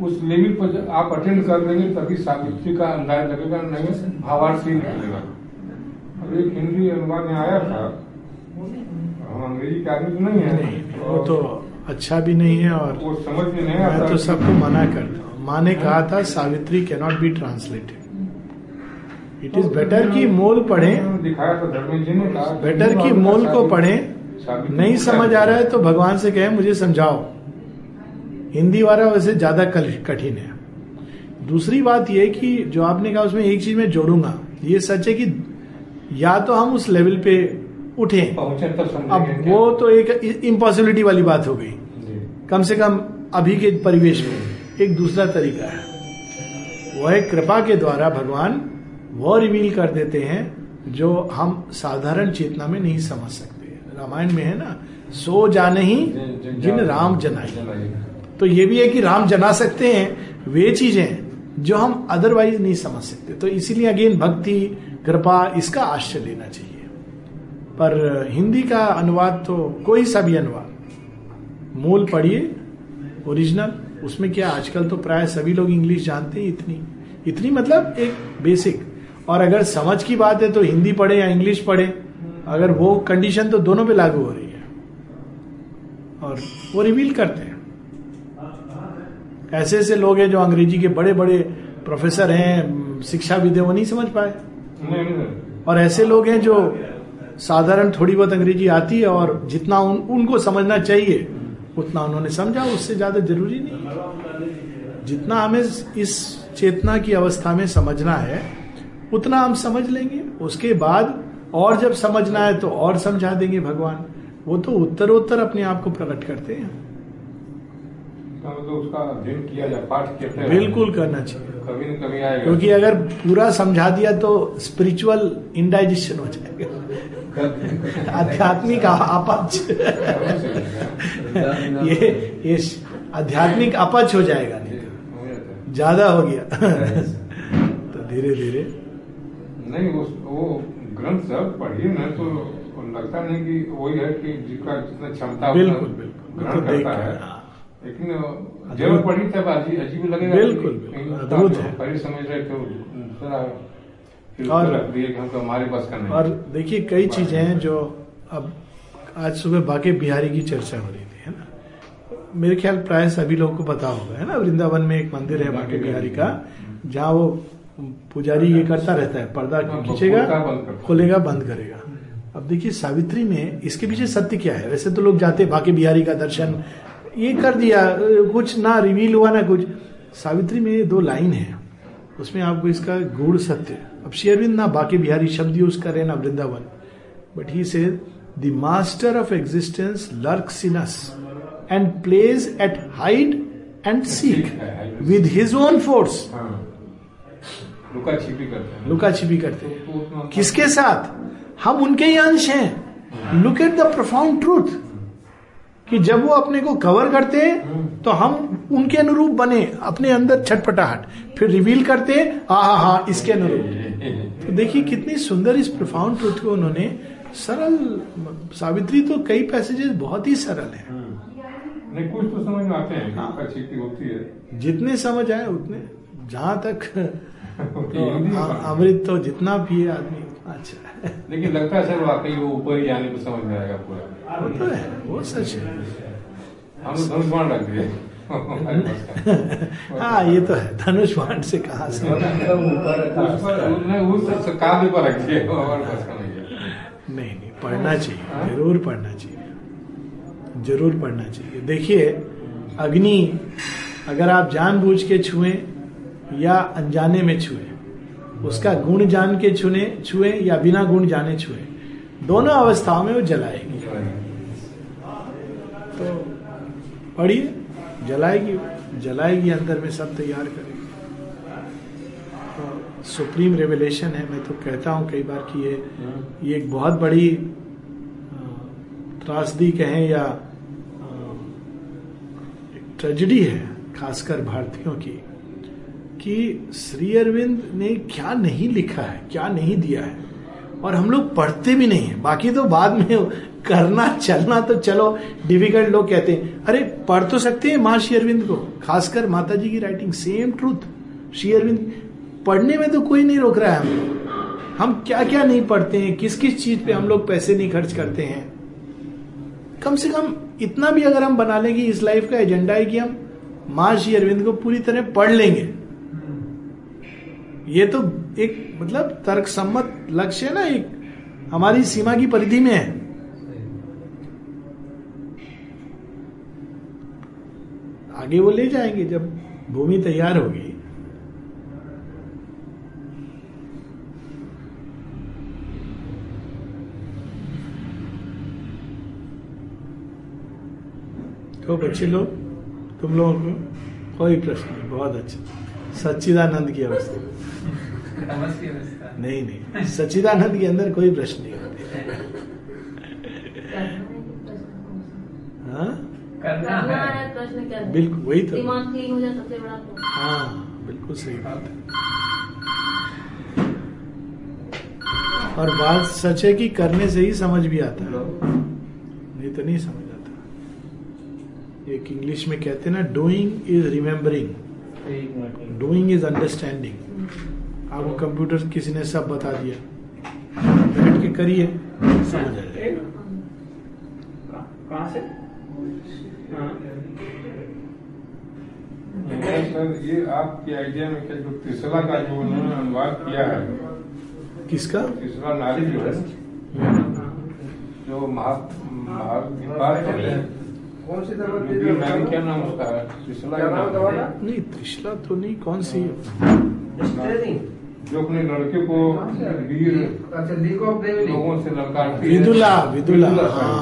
उस लेवल पर आप अटेंड कर लेंगे तभी सावित्री का अंदाज लगेगा नहीं भावार्थ ही निकलेगा। और एक हिंदी अनुवाद में आया था हम अंग्रेज़ी के आदमी तो नहीं है नहीं वो तो अच्छा भी नहीं है और वो समझ में नहीं आता तो सबको मना करता हूँ। माँ ने कहा था Savitri cannot be translated it is better कि मोल पढ़ें। दिखाया था धर्मेंद्र जी ने कहा बेटर कि मोल को पढ़ें। नहीं समझ आ रहा है तो भगवान से कहे मुझे समझाओ। हिंदी वाला वैसे ज़्यादा कठिन है। दूसरी बात यह कि जो आपने कहा उसमें एक चीज़ मैं जोड़ूँगा। ये सच है कि या तो हम उस लेवल पे उठे। अब वो तो एक इम्पॉसिबिलिटी वाली बात हो गई। कम से कम अभी के परिवेश में एक दूसरा तरीका है। वह कृपा के द्वारा भगवान वो रिवील कर देते हैं जो हम साधारण चेतना में नहीं समझ सकते रामायण में है ना सो जाने ही जिन राम जनाई तो ये भी है कि राम जना सकते हैं वे चीज़ें जो हम अदरवाइज़ नहीं समझ सकते। तो इसीलिए अगेन भक्ति कृपा इसका आश्रय लेना चाहिए। पर हिंदी का अनुवाद तो कोई सा भी अनुवाद मूल पढ़िए ओरिजिनल उसमें क्या आजकल तो प्राय सभी लोग इंग्लिश जानते हैं इतनी। इतनी मतलब एक बेसिक और अगर समझ की बात है तो हिंदी पढ़े या इंग्लिश पढ़े अगर वो कंडीशन तो दोनों पे लागू हो रही है। और वो रिवील करते हैं। ऐसे ऐसे लोग हैं जो अंग्रेज़ी के बड़े बड़े प्रोफेसर हैं शिक्षाविद हैं वो नहीं समझ पाए। नहीं, नहीं, नहीं। और ऐसे लोग हैं जो साधारण थोड़ी बहुत अंग्रेज़ी आती है और जितना उन, उनको समझना चाहिए उतना उन्होंने समझा उससे ज़्यादा ज़रूरी नहीं। जितना हमें इस चेतना की अवस्था में समझना है उतना हम समझ लेंगे। उसके बाद और जब समझना है तो और समझा देंगे भगवान। वो तो उत्तरोत्तर अपने आप को प्रकट करते हैं। मतलब उसका अध्ययन किया जाए पाठ कहते बिल्कुल करना चाहिए। कभी न कभी आएगा। क्योंकि अगर पूरा समझा दिया तो स्पिरिचुअल इंडाइजेशन हो जाएगा। आध्यात्मिक अपच। ये ये आध्यात्मिक अपच हो जाएगा। नहीं तो। ज़्यादा हो गया। तो धीरे धीरे नहीं वो वो ग्रंथ सब पढ़िए ना तो लगता नहीं कि वही है कि जिसका जितना क्षमता बिल्कुल, बिल्कुल। ग्रहण तो करता है। हाँ। लेकिन ज़रूर पड़ी तब अजीब अजीब लगेगा बिल्कुल, अद्भुत है। पहले समझ रहे थे दूसरा और- हमको हमारे बस का नहीं। और देखिए कई चीज़ें हैं जो अब आज सुबह बाके बिहारी की चर्चा हो रही थी है ना? मेरे ख्याल प्राय सभी लोगों को पता होगा है ना? वृंदावन में एक मंदिर है बाके बिहारी का। जहाँ वो पुजारी ये करता रहता है पर्दा हाँ, खींचेगा बंद करता। खोलेगा बंद करेगा। अब देखिए सावित्री में इसके पीछे सत्य क्या है? वैसे तो लोग जाते हैं बाके बिहारी का दर्शन ये कर दिया कुछ ना रिवील हुआ ना कुछ। सावित्री में दो लाइन है। उसमें आपको इसका गूढ़ सत्य अब शेयरविंद ना बाकी बिहारी शब्द यूज़ करे ना Vrindavan. But he says the master of existence lurks in us and plays at hide and seek with his own force हाँ। लुका छिपी करते हैं। लुका छिपी करते हैं। तो किसके साथ? हम उनके ही अंश हैं। Look at the profound truth कि जब वो अपने को कवर करते हैं। तो हम उनके अनुरूप बने अपने अंदर छटपटाहट। फिर रिवील करते हैं हा हा हा इसके अनुरूप। तो देखिए कितनी सुंदर इस प्रोफाउंड ट्रूथ को उन्होंने सरल सावित्री तो कई पैसेजेस बहुत ही सरल है। नहीं कुछ तो समझ में आते हैं हाँ। होती है। जितने समझ आए उतने। जहाँ तक अमृत तो जितना पिए आदमी उतना अच्छा। है लेकिन लगता है सर वाकई वो ऊपर ही आने में समझ में आएगा पूरा। वो तो है वो सच है। हम लोग धनुष्मान रख दिए। का। हाँ ये तो है धनुष बाण से कहा से। ऊपर उस आकाश पर का। काव्य पर रख दिए हमारे पास का नहीं नहीं नहीं पढ़ना चाहिए ज़रूर पढ़ना चाहिए। ज़रूर पढ़ना चाहिए। देखिए अग्नि अगर आप जानबूझ के छुए या अनजाने में छुए। उसका गुण जान के छुने, छुए या बिना गुण जाने छुए। दोनों अवस्थाओं में वो जलाएगी। तो पढ़िए, जलाएगी जलाएगी, अंदर में सब तैयार करेगी। तो सुप्रीम रेवलेशन है, मैं तो कहता हूँ कई बार कि ये ये एक बहुत बड़ी, त्रासदी कहें या ट्रेजिडी है, खासकर भारतीयों की। कि श्री अरविंद ने क्या नहीं लिखा है, क्या नहीं दिया है? और हम लोग पढ़ते भी नहीं है। बाकी तो बाद में करना, चलना तो चलो डिफ़िकल्ट लोग कहते हैं। अरे, पढ़ तो सकते हैं माँ श्री अरविंद को। खासकर माता जी की writing same truth Shri Aurobindo, पढ़ने में तो कोई नहीं रोक रहा है हमको। हम क्या क्या नहीं पढ़ते हैं किस किस चीज़ पे हम लोग पैसे नहीं खर्च करते हैं। कम से कम इतना भी अगर हम बना लेंगे इस लाइफ का एजेंडा है कि हम माँ श्री अरविंद को पूरी तरह पढ़ लेंगे। ये तो एक मतलब तर्क सम्मत लक्ष्य है ना, एक हमारी सीमा की परिधि में है। आगे वो ले जाएँगे जब भूमि तैयार होगी। तो बच्चे लोग, तुम लोगों को कोई प्रश्न नहीं, बहुत अच्छा। सच्चिदानंद की अवस्था। नहीं नहीं सच्चिदानंद के अंदर कोई प्रश्न नहीं होते। हाँ? बिल्कुल वही तो। हो तो। हाँ बिल्कुल सही बात है। और बात सच है कि करने से ही समझ भी आता है। नहीं तो नहीं समझ आता। एक इंग्लिश में कहते हैं ना doing is remembering doing is understanding आपको कंप्यूटर किसी ने सब बता दिया। बैठ के करिए समझ आ जाएगा। कहाँ से? हाँ। सर ये आपके आइडिया में क्या जो त्रिशला का जो उन्होंने अनुवाद किया है। किसका? त्रिशला नारी जो है जो महा महाविपात है कौन सी दवा क्या नाम उसका त्रिशला क्या नाम दवा नहीं त्रिशला तो नहीं कौन सी? जो। अपने लड़के को वीर अच्छा लीक ऑफ़ ब्रेवरी लोगों से ललकारती विदुला विदुला विदुला, हाँ।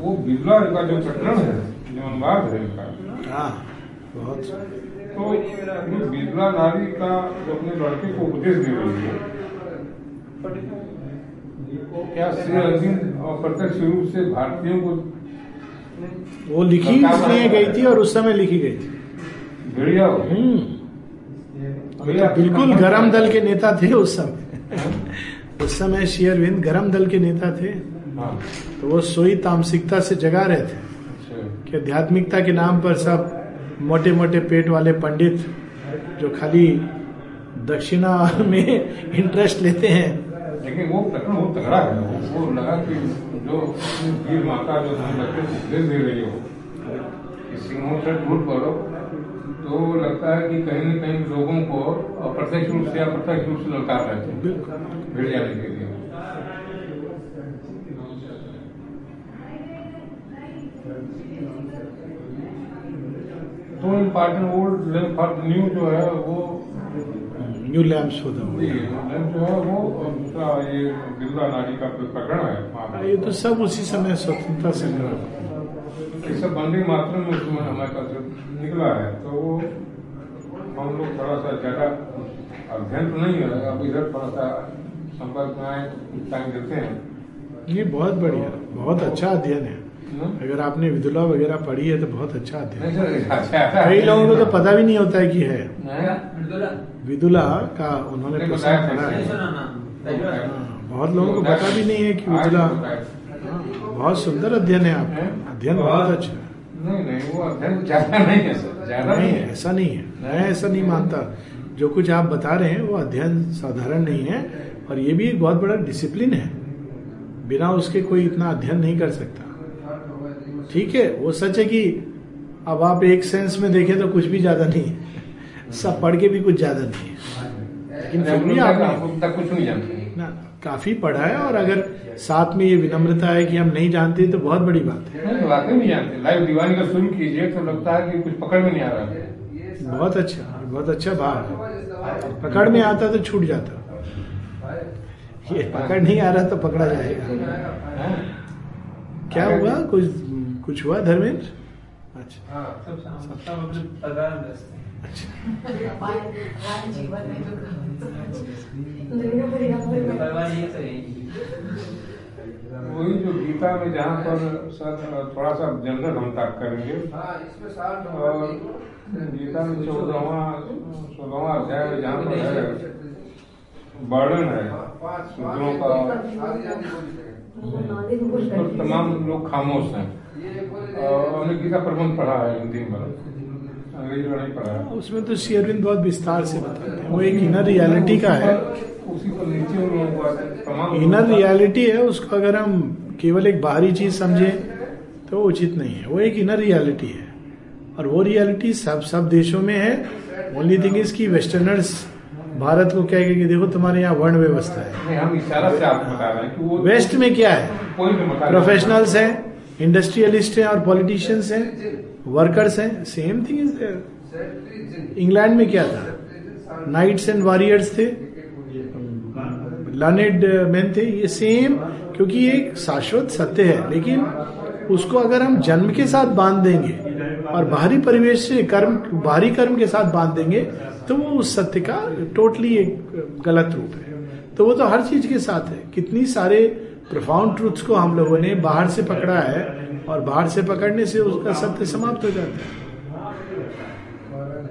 वो विदुला का जो प्रकरण है जो अनुवाद है इनका। हाँ बहुत। तो ये विदुला नारी का जो अपने लड़के को उपदेश दे रही है क्या श्री अरविंद और प्रत्यक्ष रूप से भारतीयों को वो लिखी इसलिए गई थी और उस समय लिखी गई थी। हम्म। तो बिल्कुल गरम दल के नेता थे उस समय। उस समय शेयरविंद गरम दल के नेता थे। हाँ। तो वो सोई तामसिकता से जगा रहे थे। अच्छा। कि कि आध्यात्मिकता के नाम पर सब मोटे मोटे पेट वाले पंडित जो खाली दक्षिणा में इंटरेस्ट लेते हैं लेकिन वो वो तगड़ा है वो, वो लगा कि जो वीर माता जो बच्चे उपदेश दे रही हो कि सिंहों से झूठ बोलो तो लगता है कि कहीं न कहीं लोगों को अप्रत्यक्ष रूप से अप्रत्यक्ष रूप से ललकार रहे थे भिड़ जाने के लिए। तो इंपॉर्टेंट लैम्प फॉर न्यू जो है वो न्यू लैम्प्स फॉर द ये लैम्प जो है वो दूसरा ये का है ये तो सब उसी समय स्वतंत्रता संग्राम। ये सब बंदी मात्रा में उसमें हमारे पास निकला है तो वो हम लोग थोड़ा सा ज़्यादा अध्ययन तो नहीं है अब इधर थोड़ा सा संपर्क में आए तो टाइम देते हैं। ये बहुत बढ़िया बहुत अच्छा अध्ययन है। अगर आपने विदुला वगैरह पढ़ी है तो बहुत अच्छा अध्ययन है। कई लोगों को तो पता भी नहीं होता है कि है? विदुला का उन्होंने नहीं प्रसंग पढ़ा है बहुत लोगों को पता भी नहीं है कि विदुला हाँ, बहुत सुंदर अध्ययन है आपका अध्ययन बहुत अच्छा है। नहीं नहीं वो अध्ययन ज़्यादा नहीं है सर। ज़्यादा नहीं नहीं है। ऐसा नहीं है। मैं ऐसा नहीं मानता। जो कुछ आप बता रहे हैं वो अध्ययन साधारण नहीं है और ये भी एक बहुत बड़ा डिसिप्लिन है। बिना उसके कोई इतना अध्ययन नहीं कर सकता। ठीक है वो सच है कि अब आप एक सेंस में देखें तो कुछ भी ज़्यादा नहीं है। सब पढ़ के भी कुछ ज़्यादा नहीं है लेकिन फिर भी आपने कुछ नहीं जानते ना काफ़ी पढ़ा है और अगर साथ में ये विनम्रता है कि हम नहीं जानते तो बहुत बड़ी बात है नहीं वाकई नहीं जानते लाइव दीवानी का शुरू कीजिए तो लगता है कि कुछ पकड़ में नहीं आ रहा है बहुत अच्छा बहुत अच्छा भाव है पकड़ में आता तो छूट जाता ये पकड़ नहीं आ रहा तो पकड़ा जाएगा क्या हुआ कुछ कुछ हुआ धर्मेंद्र अच्छा हैं तो है वही जो गीता में जहाँ पर सर थोड़ा सा जनरल हम तक करेंगे। और गीता में चौदहवा सोलहवा अध्याय में जहाँ पर है वर्णन है शूद्रों का। उस पर तमाम लोग खामोश हैं। और हमने गीता प्रबंध पढ़ा है हिंदी में। उसमें तो श्री अरविंद बहुत विस्तार से बताते हैं। वो एक इनर रियलिटी का है। इनर रियलिटी है। उसको अगर हम केवल एक बाहरी चीज़ समझे तो उचित नहीं है। वो एक इनर रियलिटी है। और वो रियलिटी सब सब देशों में है। ओनली थिंग इज़ की वेस्टर्नर्स भारत को कहेंगे कि देखो तुम्हारे यहाँ वर्ण व्यवस्था है। हम इशारा से आपको बता रहे हैं कि वो वेस्ट में क्या है? हैं। प्रोफेशनल्स हैं इंडस्ट्रियलिस्ट हैं और पॉलिटिशियंस हैं। वर्कर्स हैं same thing is there England में क्या था? नाइट्स एंड वॉरियर्स थे. लर्नेड मैन थे. ये सेम क्योंकि ये एक शाश्वत सत्य है। लेकिन उसको अगर हम जन्म के साथ बाँध देंगे और बाहरी परिवेश से कर्म, बाहरी कर्म के साथ बाँध देंगे तो वो उस सत्य का टोटली एक गलत रूप है। तो वो तो हर चीज़ के साथ है। कितनी सारे प्रोफाउंड ट्रूथ्स को हम लोगों ने बाहर से पकड़ा है और बाहर से पकड़ने से उसका सत्य समाप्त हो जाता है।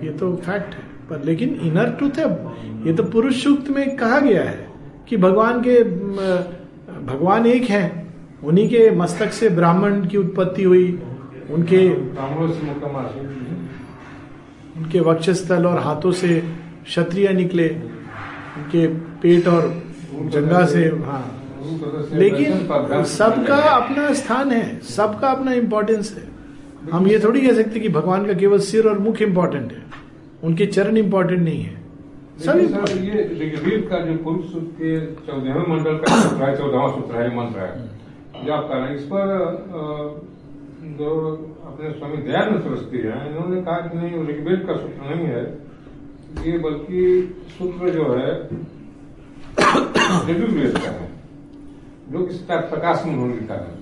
ये तो फैक्ट है। पर लेकिन इनर ट्रूथ है। ये तो पुरुष सूक्त में कहा गया है कि भगवान के भगवान एक हैं। उन्हीं के मस्तक से ब्राह्मण की उत्पत्ति हुई। उनके। उनके वक्षस्थल और हाथों से क्षत्रिय निकले। उनके पेट और जंगा से हाँ। लेकिन सबका अपना स्थान है सबका अपना इम्पोर्टेंस है। हम ये थोड़ी कह सकते कि भगवान का केवल सिर और मुख इम्पोर्टेंट है उनके चरण इम्पोर्टेंट नहीं है। सर ये ऋग्वेद का जो पुरुष सूक्त के चौदहवें मंडल का सूत्र है चौदहवा सूत्र है मंत्र है। जो आप कह रहे हैं इस पर जो अपने स्वामी दयानंद सरस्वती है इन्होंने कहा कि नहीं ऋग्वेद का सूत्र नहीं है। ये बल्कि सूत्र जो है ऋग्वेद का है। जो कि प्रकाश में उन्होंने लिखा है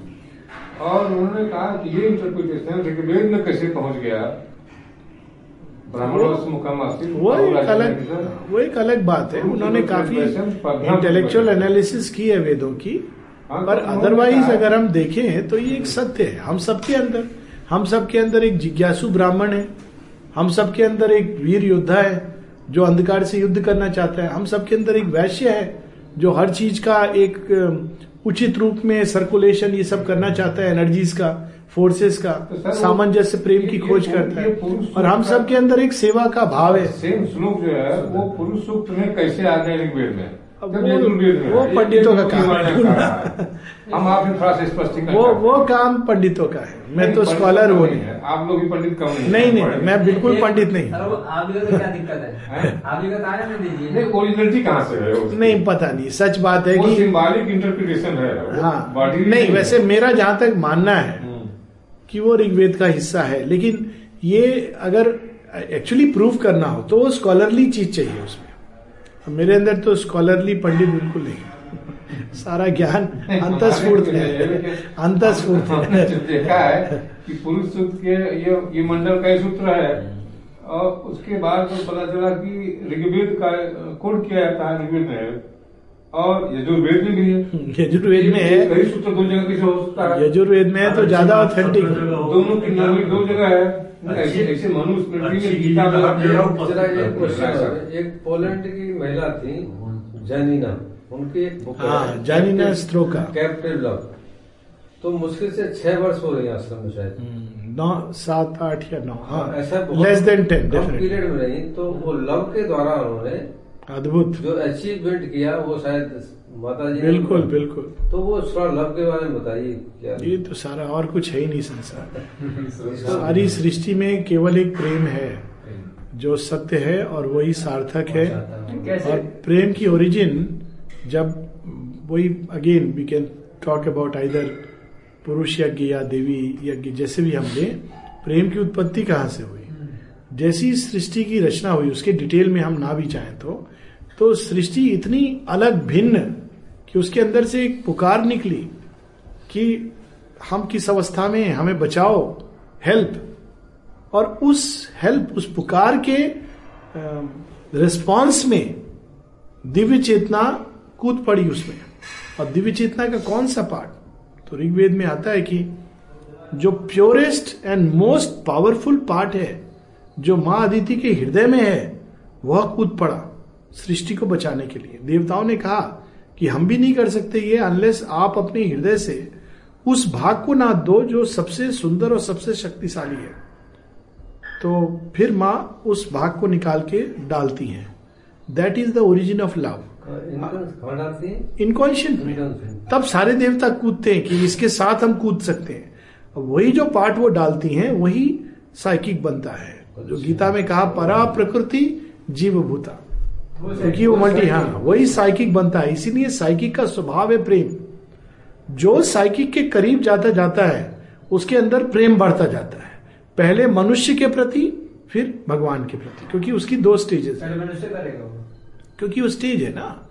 और उन्होंने कहा कि ये इंटरप्रिटेशन ऋग्वेद में कैसे पहुँच गया? वो एक अलग वो एक अलग बात है। उन्होंने काफ़ी इंटेलेक्चुअल एनालिसिस की है वेदों की। हाँ, पर तो अदरवाइज़ अगर हम देखें तो ये एक सत्य है। हम सबके अंदर हम सबके अंदर एक जिज्ञासु ब्राह्मण है। हम सबके अंदर एक वीर योद्धा है जो अंधकार से युद्ध करना चाहता है। हम सबके अंदर एक वैश्य है जो हर चीज़ का एक उचित रूप में सर्कुलेशन ये सब करना चाहता है एनर्जीज का फोर्सेस का तो सामंजस्य प्रेम की खोज करता है। और हम सब के अंदर एक सेवा का भाव है। सेम श्लोक जो है वो पुरुष सूक्त में कैसे आ गए ऋग्वेद में? वो-। पंडितों का काम। हम आपसे थोड़ा सा स्पष्टीकरण वो वो काम पंडितों का है। मैं नहीं, तो स्कॉलर हूँ नहीं आप लोग भी पंडित कम नहीं नहीं नहीं मैं बिल्कुल पंडित नहीं। आप? आप नहीं ओरिजिनलिटी कहाँ से है नहीं पता नहीं। सच बात है वो कि सिंबॉलिक इंटरप्रिटेशन है। हाँ। नहीं वैसे मेरा जहाँ तक मानना है हम्म। कि वो ऋग्वेद का हिस्सा है। लेकिन ये अगर एक्चुअली प्रूव करना हो तो वो स्कॉलरली चीज़ चाहिए उसमें। मेरे अंदर तो स्कॉलरली पंडित बिल्कुल नहीं सारा ज्ञान अंतस्फूर्त है। अंतस्फूर्त स्फूर्त है देखा है कि पुरुष सूत्र के ये ये मंडल का ही सूत्र है और उसके बाद तो पता चला कि ऋग्वेद का कोड किया जाता है ऋग्वेद में। और यजुर्वेद में भी है। यजुर्वेद में है। कई सूत्र दो जगह किसे हो सकता है। यजुर्वेद में है तो ज़्यादा ऑथेंटिक दोनों की नामी दो जगह है। ऐसे ऐसे मनुस्मृति में गीता में जरा एक है। पोलैंड की महिला थी जानिना। उनकी एक बुक हाँ। जानिना स्त्रोका। कैप्टिव लव तो मुश्किल से छह वर्ष हो रही है आश्रम में शायद। नौ सात आठ या नौ। हाँ ऐसा लेस देन टेन पीरियड में रही तो वो लव के द्वारा उन्होंने अद्भुत। जो अचीवमेंट किया वो शायद माता जी बिल्कुल बिल्कुल। तो वो लव के बारे में बताइए क्या? ये तो सारा और कुछ है ही नहीं संसार। सारी सृष्टि में केवल एक प्रेम है जो सत्य है और वही सार्थक है। और प्रेम की ओरिजिन जब वही again we can talk about either पुरुष यज्ञ या देवी यज्ञ जैसे भी हम ले प्रेम की उत्पत्ति कहाँ से हुई? जैसी सृष्टि की रचना हुई उसके डिटेल में हम ना भी चाहें तो तो सृष्टि इतनी अलग भिन्न कि उसके अंदर से एक पुकार निकली कि हम किस अवस्था में हमें बचाओ हेल्प और उस हेल्प उस पुकार के रिस्पॉन्स में दिव्य चेतना कूद पड़ी उसमें। और दिव्य चेतना का कौन सा पार्ट तो ऋग्वेद में आता है कि जो purest and most powerful part है, जो माँ अदिति के हृदय में है, वह कूद पड़ा। सृष्टि को बचाने के लिए। देवताओं ने कहा कि हम भी नहीं कर सकते ये अनलेस आप अपने हृदय से उस भाग को ना दो जो सबसे सुंदर और सबसे शक्तिशाली है। तो फिर माँ उस भाग को निकाल के डालती हैं। That is the origin of love में तब सारे देवता कूदते हैं कि इसके साथ हम कूद सकते हैं। वही जो पार्ट वो डालती हैं वही साइकिक बनता है। जो गीता में कहा परा प्रकृति जीव भूता क्योंकि वो मल्टी हाँ वही साइकिक बनता है। इसीलिए साइकिक का स्वभाव है प्रेम। जो साइकिक के करीब जाता जाता है उसके अंदर प्रेम बढ़ता जाता है। पहले मनुष्य के प्रति फिर भगवान के प्रति क्योंकि उसकी दो स्टेजेस है। पहले मनुष्य करेगा वो। क्योंकि वो स्टेज है ना।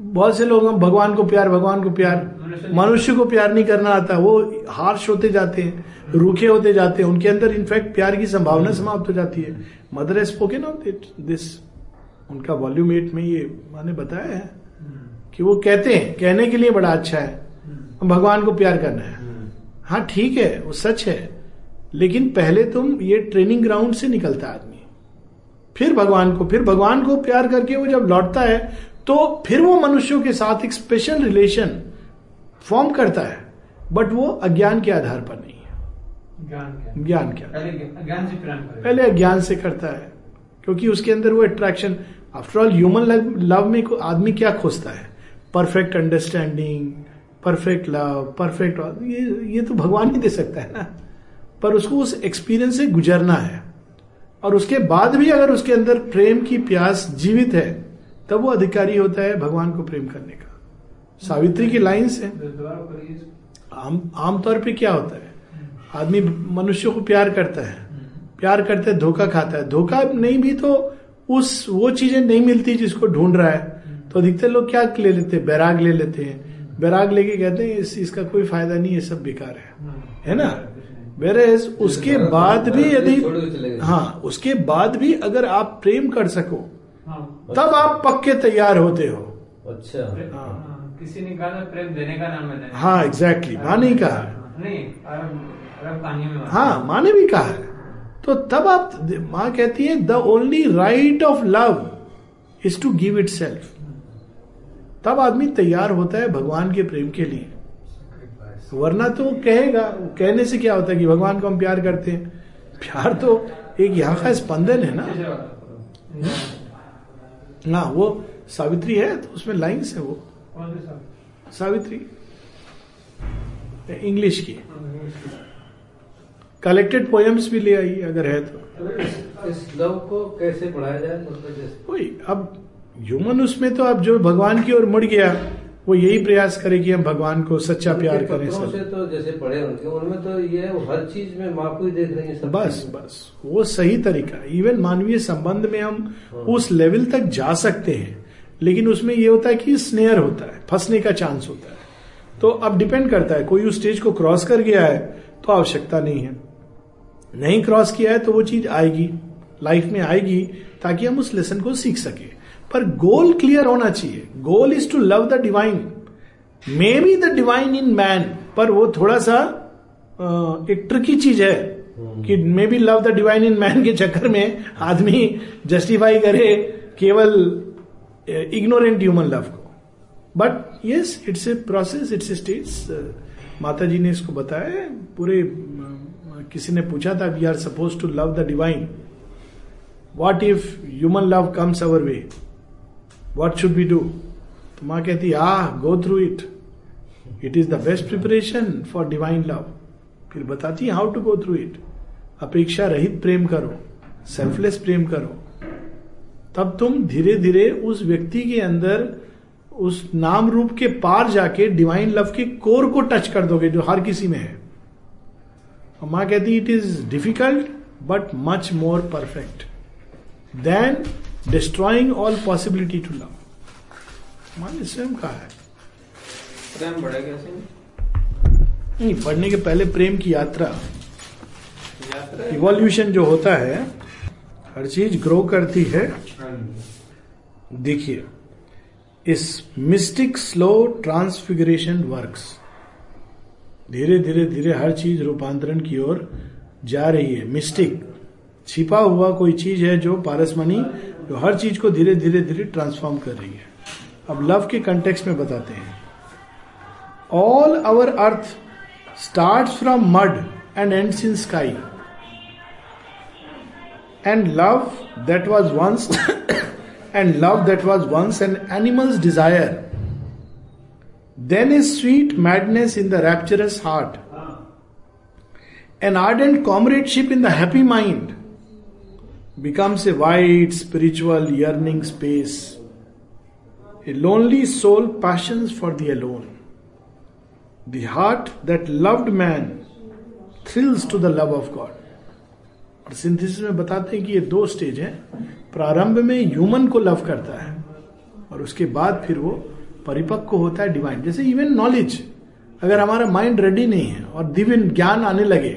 बहुत से लोग हम भगवान को प्यार भगवान को प्यार मनुष्य को प्यार नहीं करना आता। वो हार्श होते जाते हैं रूखे होते जाते हैं। उनके अंदर इनफैक्ट प्यार की संभावना समाप्त हो जाती है। Mother as spoken of this उनका वॉल्यूम एट में ये मैंने बताया है कि वो कहते हैं कहने के लिए बड़ा अच्छा है। हम भगवान को प्यार करना है। हाँ ठीक है वो सच है। लेकिन पहले तुम ये ट्रेनिंग ग्राउंड से निकलता आदमी। फिर भगवान को फिर भगवान को प्यार करके वो जब लौटता है तो फिर वो मनुष्यों के साथ एक स्पेशल रिलेशन फॉर्म करता है। बट वो अज्ञान के आधार पर नहीं है। ज्ञान क्या के पहले अज्ञान से करता है क्योंकि उसके अंदर वो attraction after all human love में आदमी क्या खोजता है? Perfect understanding perfect love perfect ये ये तो भगवान ही दे सकता है ना? पर उसको उस एक्सपीरियंस से गुजरना है। और उसके बाद भी अगर उसके अंदर प्रेम की प्यास जीवित है, तब वो अधिकारी होता है भगवान को प्रेम करने का। सावित्री की लाइन्स है। आम पे क्या होता है? आदमी मनुष्य को प्यार करता है। प्यार करते धोखा खाता है। धोखा नहीं भी तो उस वो चीज़ें नहीं मिलती जिसको ढूंढ रहा है। तो अधिकतर लोग क्या ले लेते हैं? बैराग ले लेते हैं। बैराग लेके कहते हैं इस इसका कोई फ़ायदा नहीं है सब बेकार है। है। ना? वेरेज उसके बाद भी यदि। हाँ उसके बाद भी अगर आप प्रेम कर सको हाँ। तब आप पक्के तैयार होते हो। अच्छा। हाँ, किसी ने कहा था प्रेम देने का नाम है हाँ एग्जैक्टली माँ नहीं कहा नहीं अरब अरब कहानी में हाँ माँ ने भी कहा है। तो तब आप माँ कहती है the only right of love is to give itself तब आदमी तैयार होता है भगवान के प्रेम के लिए। वरना तो कहेगा कहने से क्या होता है कि भगवान को हम प्यार करते हैं? प्यार तो एक यहाँ का स्पंदन है ना। हाँ वो सावित्री है तो उसमें लाइन्स है वो? सावित्री इंग्लिश की। कलेक्टेड पोएम्स भी ले आई अगर है तो। तो इस, लव को कैसे बढ़ाया जाए मतलब अब ह्यूमन उसमें तो अब जो भगवान की ओर मुड़ गया वो यही प्रयास करे कि हम भगवान को सच्चा प्यार करें सब। से तो जैसे पढ़े उनके उनमें तो ये हर चीज़ में माँ को देख रही है सब बस बस वो सही तरीका इवन मानवीय संबंध में हम उस लेवल तक जा सकते हैं लेकिन उसमें ये होता है कि स्नेयर होता है फंसने का चांस होता है। तो अब डिपेंड करता है कोई उस स्टेज को क्रॉस कर गया है तो आवश्यकता नहीं है। नहीं क्रॉस किया है तो वो चीज़ आएगी लाइफ में आएगी ताकि हम उस लेसन को सीख सके। पर गोल क्लियर होना चाहिए। Goal is to love the divine maybe the divine in man पर वो थोड़ा सा एक ट्रिकी चीज़ है कि maybe love the divine in man के चक्कर में आदमी जस्टिफाई करे केवल इग्नोरेंट ह्यूमन लव को। But yes it's a process it's a stage Mata ji ने इसको बताया पूरे किसी ने पूछा था we are suppose to love the divine what if human love comes our way what should be do तो माँ कहती आ go through it it is the best preparation for divine love फिर बताती how to go through it अपेक्षा रहित प्रेम करो selfless प्रेम करो। तब तुम धीरे धीरे उस व्यक्ति के अंदर, उस नाम रूप के पार जाके डिवाइन लव के कोर को टच कर दोगे, जो हर किसी में है। और माँ कहती it is difficult but much more perfect than destroying all possibility to love माँ ने स्वयं कहा है। प्रेम कैसे? नहीं पढ़ने के पहले प्रेम की यात्रा। यात्रा? इवोल्यूशन जो होता है हर चीज़ ग्रो करती है। देखिए इस मिस्टिक स्लो ट्रांसफिगरेशन वर्क्स धीरे धीरे धीरे हर चीज़ रूपांतरण की ओर जा रही है। मिस्टिक छिपा हुआ कोई चीज़ है जो पारसमणि, जो हर चीज़ को धीरे धीरे धीरे ट्रांसफॉर्म कर रही है। अब लव के कंटेक्स्ट में बताते हैं। All our earth start from mud and ends in sky and love that was once, and love that was once an animal's desire then is sweet madness in the rapturous heart an ardent comradeship in the happy mind becomes a wide spiritual yearning space a lonely soul passions for the alone the heart that loved man thrills to the love of god और synthesis में बताते हैं कि ये दो stage हैं प्रारंभ में ह्यूमन को लव करता है और उसके बाद फिर वो परिपक्व होता है डिवाइन जैसे इवन नॉलेज अगर हमारा माइंड रेडी नहीं है और दिव्य ज्ञान आने लगे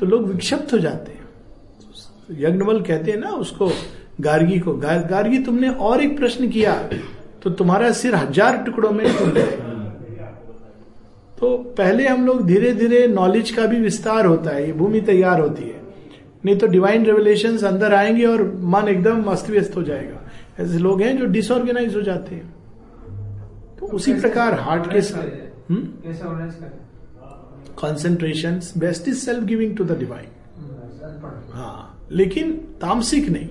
तो लोग विक्षिप्त हो जाते हैं। यज्ञवल कहते हैं ना उसको गार्गी को गा, गार्गी तुमने और एक प्रश्न किया तो तुम्हारा सिर हज़ार टुकड़ों में टूट जाएगा तो पहले हम लोग धीरे धीरे नॉलेज का भी विस्तार होता है ये भूमि तैयार होती है। नहीं तो डिवाइन रेवलेशन अंदर आएँगे और मन एकदम अस्त व्यस्त हो जाएगा। ऐसे लोग हैं जो डिसऑर्गेनाइज हो जाते हैं। उसी प्रकार हार्ट के साथ। Concentration best is self giving to the divine हाँ लेकिन तामसिक नहीं।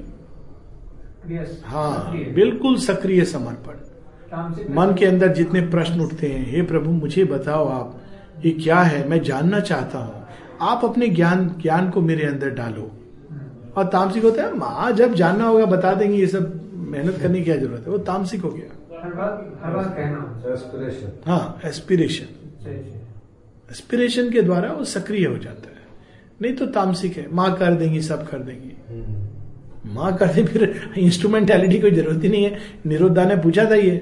हाँ बिल्कुल सक्रिय समर्पण। मन के अंदर जितने प्रश्न उठते हैं हे प्रभु मुझे बताओ आप ये क्या है? मैं जानना चाहता हूँ। आप अपने ज्ञान ज्ञान को मेरे अंदर डालो। और तामसिक होता है माँ जब जानना होगा बता देंगे ये सब मेहनत करने की क्या ज़रूरत है? वो तामसिक हो गया। हर बात हर बात कहना एस्पिरेशन हाँ। एस्पिरेशन सही सही एस्पिरेशन के द्वारा वो सक्रिय हो जाता है। नहीं तो तामसिक है। माँ कर देंगी सब कर देंगी। माँ कर दे फिर इंस्ट्रूमेंटेलिटी कोई ज़रूरत ही नहीं है। निरुद्धा ने पूछा था ये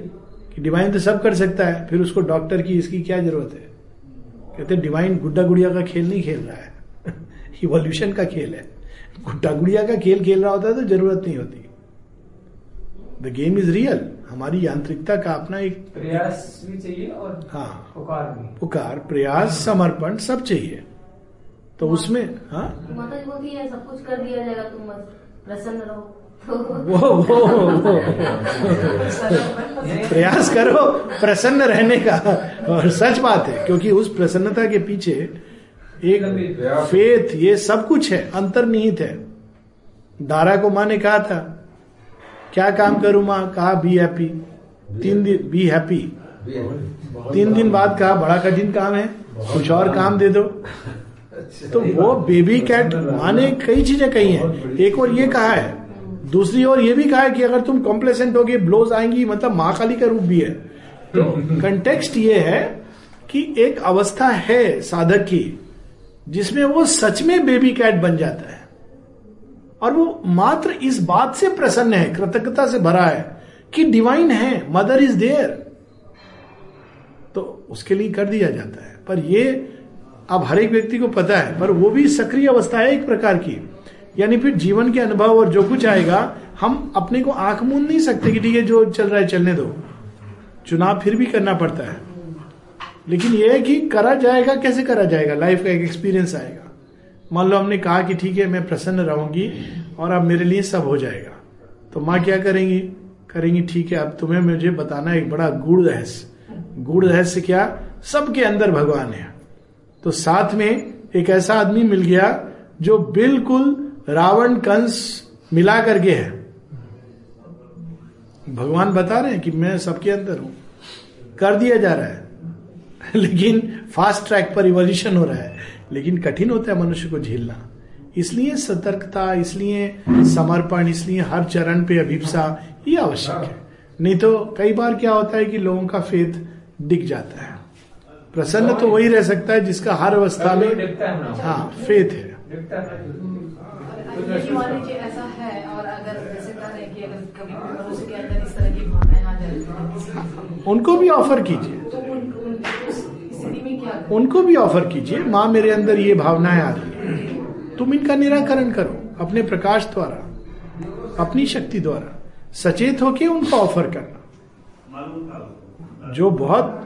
कि डिवाइन तो सब कर सकता है फिर उसको डॉक्टर की इसकी क्या ज़रूरत है? कहते डिवाइन गुड्डा गुड़िया का खेल नहीं खेल रहा है। इवोल्यूशन का खेल है। गुड्डा गुड़िया का खेल खेल रहा होता है तो ज़रूरत नहीं होती। द गेम इज़ रियल हमारी यांत्रिकता का अपना एक प्रयास भी चाहिए और हाँ। पुकार भी। पुकार प्रयास समर्पण सब चाहिए। तो उसमें हाँ? माता जी बोलती है सब कुछ कर दिया जाएगा तुम प्रसन्न रहो। वो वो, वो। प्रयास करो प्रसन्न रहने का। और सच बात है क्योंकि उस प्रसन्नता के पीछे एक फेथ ये सब कुछ है अंतर्निहित है। दारा को माँ ने कहा था क्या काम करूँ माँ? कहा बी हैप्पी तीन दिन बी हैप्पी तीन दिन बाद कहा, बड़ा कठिन काम है, कुछ और काम दे दो। तो वो बेबी कैट माँ ने कई चीज़ें कही हैं। एक और ये कहा है, दूसरी ओर ये भी कहा है कि अगर तुम कॉम्प्लेसेंट होगे ब्लोज आएँगी मतलब महाकाली का रूप भी है। तो कंटेक्स्ट ये है कि एक अवस्था है साधक की, जिसमें वो सच में बेबी कैट बन जाता है। और वो मात्र इस बात से प्रसन्न है, कृतज्ञता से भरा है, कि डिवाइन है मदर इज़ देयर तो उसके लिए कर दिया जाता है। पर ये अब हर एक व्यक्ति को पता है, पर वो भी सक्रिय अवस्था है एक प्रकार की। यानी फिर जीवन के अनुभव और जो कुछ आएगा, हम अपने को आँख मूंद नहीं सकते कि ठीक है, जो चल रहा है, चलने दो। चुनाव फिर भी करना पड़ता है। लेकिन यह है कि करा जाएगा, कैसे करा जाएगा? लाइफ का एक एक्सपीरियंस आएगा। मान लो हमने कहा कि ठीक है, मैं प्रसन्न रहूँगी और अब मेरे लिए सब हो जाएगा। तो माँ क्या करेंगी? करेंगी, ठीक है, अब तुम्हें मुझे बताना एक बड़ा गुड़ रहस्य। गुड़ रहस्य क्या? सबके अंदर भगवान है। तो साथ में एक ऐसा आदमी मिल गया जो बिल्कुल रावण कंस मिला करके है। भगवान बता रहे हैं कि मैं सबके अंदर हूँ। कर दिया जा रहा है। लेकिन फास्ट ट्रैक पर इवोल्यूशन हो रहा है। लेकिन कठिन होता है मनुष्य को झेलना। इसलिए सतर्कता इसलिए समर्पण इसलिए हर चरण पे अभिप्सा ये आवश्यक है। नहीं तो कई बार क्या होता है कि लोगों का फेथ दिख जाता है। प्रसन्न तो वही रह सकता है जिसका हर अवस्था में हाँ फेथ है यदि मान लीजिए ऐसा है और अगर जैसे कह रहे कि अगर कभी मनुष्य के अंदर इस तरह की भावनाएँ आ जाए उनको भी ऑफ़र कीजिए। उनको भी ऑफ़र कीजिए, माँ मेरे अंदर ये भावनाएँ आ रही है। तुम इनका निराकरण करो, अपने प्रकाश द्वारा, अपनी शक्ति द्वारा, सचेत होके उनको ऑफ़र करना। जो बहुत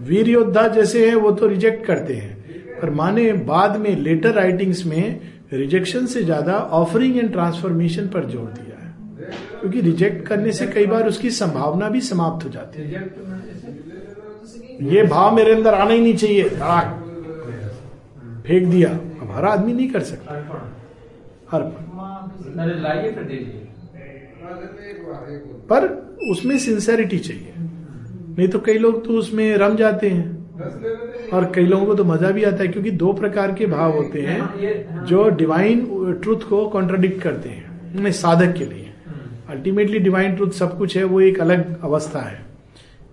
वीर योद्धा जैसे हैं, वो तो रिजेक्ट करते हैं। पर माने बाद में लेटर राइटिंग्स में रिजेक्शन से ज़्यादा ऑफरिंग एंड ट्रांसफॉर्मेशन पर ज़ोर दिया है। क्योंकि रिजेक्ट करने से कई बार उसकी संभावना भी समाप्त हो जाती है। ये भाव मेरे अंदर आना ही नहीं चाहिए। धड़ाक फेंक दिया। हर आदमी नहीं कर सकता। पर। उसमें सिंसेरिटी चाहिए। नहीं तो कई लोग तो उसमें रम जाते हैं। और कई लोगों को तो मज़ा भी आता है, क्योंकि दो प्रकार के भाव होते हैं, जो डिवाइन ट्रुथ को कॉन्ट्राडिक्ट करते हैं। साधक के लिए। अल्टीमेटली डिवाइन ट्रुथ सब कुछ है, वो एक अलग अवस्था है।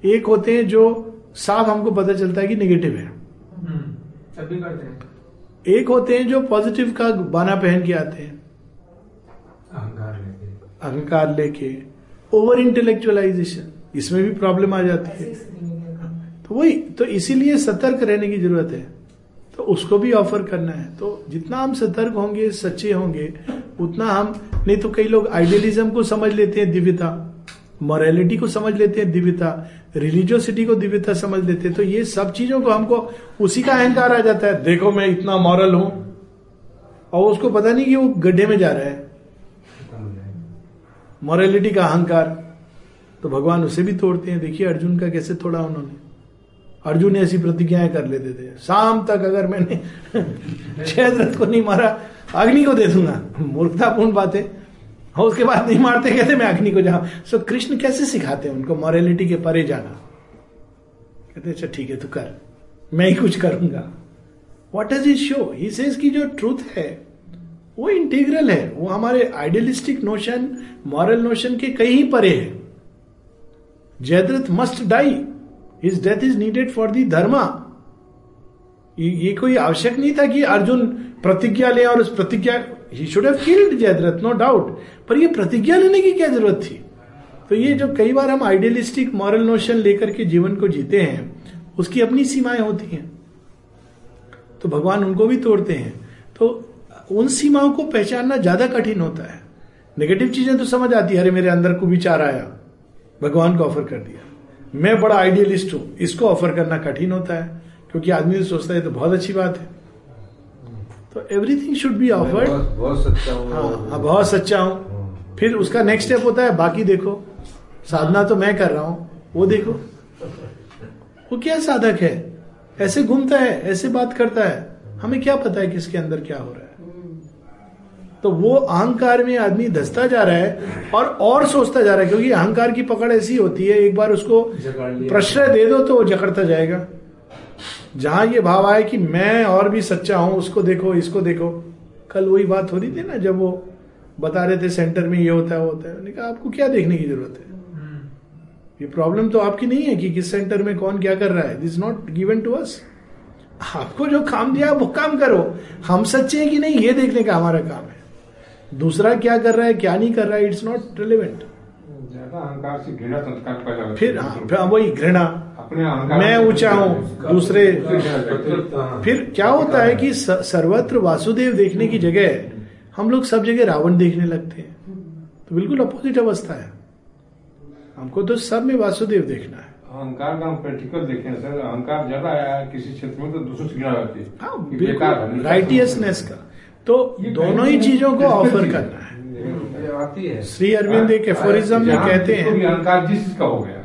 एक होते हैं जो साफ़ हमको पता चलता है कि नेगेटिव है। सभी करते हैं। एक होते हैं जो पॉजिटिव का बाना पहन के आते हैं। अहंकार लेके। अहंकार लेके। ओवर इंटेलेक्चुअलाइजेशन इसमें भी प्रॉब्लम आ जाती है। तो वही तो इसीलिए सतर्क रहने की ज़रूरत है। तो उसको भी ऑफ़र करना है। तो जितना हम सतर्क होंगे सच्चे होंगे उतना हम नहीं तो कई लोग आइडियलिज्म को समझ लेते हैं दिव्यता। मॉरेलिटी को समझ लेते हैं दिव्यता। रिलीजियोसिटी को दिव्यता समझ लेते तो ये सब चीज़ों को हमको उसी का अहंकार आ जाता है। देखो मैं इतना मॉरल हूँ। और उसको पता नहीं कि वो गड्ढे में जा रहा है। मॉरेलिटी का अहंकार। तो भगवान उसे भी तोड़ते हैं। देखिए अर्जुन का कैसे तोड़ा उन्होंने। अर्जुन ऐसी प्रतिज्ञाएँ कर लेते थे। शाम तक अगर मैंने जयद्रथ को नहीं मारा अग्नि को दे दूँगा। मूर्खतापूर्ण बातें। और उसके बाद नहीं मारते कहते मैं अग्नि को जाऊँ सो so, कृष्ण कैसे सिखाते हैं उनको मॉरेलिटी के परे जाना? कहते अच्छा ठीक है तू कर। मैं ही कुछ करूँगा। What is is show he says की जो ट्रूथ है वो इंटीग्रल है। वो हमारे आइडियलिस्टिक नोशन मॉरल नोशन के कहीं परे है। Jayadratha must die his death is needed for the dharma ये कोई आवश्यक नहीं था कि अर्जुन प्रतिज्ञा ले और उस प्रतिज्ञा he should have killed Jayadratha no doubt पर ये प्रतिज्ञा लेने की क्या ज़रूरत थी? तो ये जो कई बार हम आइडियलिस्टिक मॉरल नोशन लेकर के जीवन को जीते हैं, उसकी अपनी सीमाएँ होती हैं। तो भगवान उनको भी तोड़ते हैं। तो उन सीमाओं को पहचानना ज़्यादा कठिन होता है। नेगेटिव चीज़ें तो समझ आती है, अरे मेरे अंदर को विचार आया। भगवान को ऑफ़र कर दिया। मैं बड़ा आइडियलिस्ट हूँ, इसको ऑफ़र करना कठिन होता है, क्योंकि आदमी तो सोचता है तो बहुत अच्छी बात है। तो एवरीथिंग शुड बी ऑफर्ड बहुत सच्चा हूँ। हाँ हाँ बहुत सच्चा हूँ। फिर उसका नेक्स्ट स्टेप होता है बाकी देखो। साधना तो मैं कर रहा हूँ वो देखो। वो क्या साधक है? ऐसे घूमता है ऐसे बात करता है। हमें क्या पता है किसके अंदर क्या हो रहा है? तो वो अहंकार में आदमी धसता जा रहा है और और सोचता जा रहा है क्योंकि अहंकार की पकड़ ऐसी होती है एक बार उसको प्रश्रय दे दो तो वो जकड़ता जाएगा। जहाँ ये भाव आए कि मैं और भी सच्चा हूँ उसको देखो इसको देखो। कल वही बात हो रही थी ना जब वो बता रहे थे सेंटर में ये होता है वो होता है। मैंने कहा आपको क्या देखने की ज़रूरत है? ये प्रॉब्लम तो आपकी नहीं है कि किस सेंटर में कौन क्या कर रहा है। This not given to us आपको जो काम दिया वो काम करो। हम सच्चे हैं कि नहीं ये देखने का हमारा काम है। दूसरा क्या कर रहा है क्या नहीं कर रहा है इट्स नॉट रिलेवेंट ज़्यादा अहंकार से घृणा संस्कार फिर है। हाँ, वही घृणा। मैं ऊँचा हूँ दूसरे फिर क्या होता है कि सर्वत्र वासुदेव देखने की जगह हम लोग सब जगह रावण देखने लगते हैं। तो बिल्कुल अपोजिट अवस्था है। हमको तो सब में वासुदेव देखना है। अहंकार का हम प्रैक्टिकल देखें सर। अहंकार ज़्यादा है किसी क्षेत्र में तो दूसरों से घृणा रहती है। हाँ है, राइटियसनेस का। तो ये दोनों ही चीज़ों को ऑफ़र करना है। आती है। श्री अरविंद एक एफोरिज्म में कहते हैं। अहंकार जिस चीज़ का हो गया।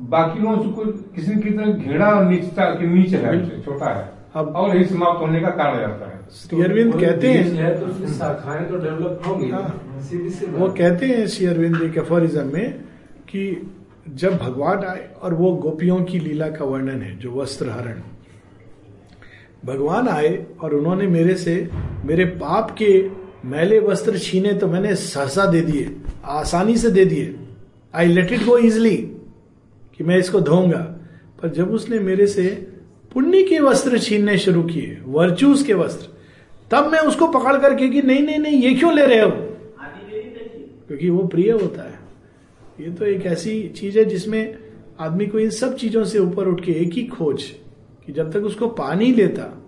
बाकी लोगों से कोई किसी की तरह घृणा और नीचता के नीचे है छोटा है। अब- और यही समाप्त होने का कारण रहता है। श्री अरविंद कहते हैं है तो शाखाएँ तो डेवलप होंगी। हाँ। सीधी सी वो कहते हैं श्री अरविंद एक एफोरिज्म में कि जब भगवान आए और वो गोपियों की लीला का वर्णन है जो वस्त्र हरण भगवान आए और उन्होंने मेरे से मेरे पाप के मैले वस्त्र छीने तो मैंने सहसा दे दिए आसानी से दे दिए। I let it go easily कि मैं इसको धोऊँगा। पर जब उसने मेरे से पुण्य के वस्त्र छीनने शुरू किए वर्चूस के वस्त्र, तब मैं उसको पकड़ करके कि नहीं नहीं नहीं, ये क्यों ले रहे हो? क्योंकि वो प्रिय होता है। ये तो एक ऐसी चीज़ है जिसमें आदमी को इन सब चीज़ों से ऊपर उठ के एक ही खोज कि जब तक उसको पानी लेता,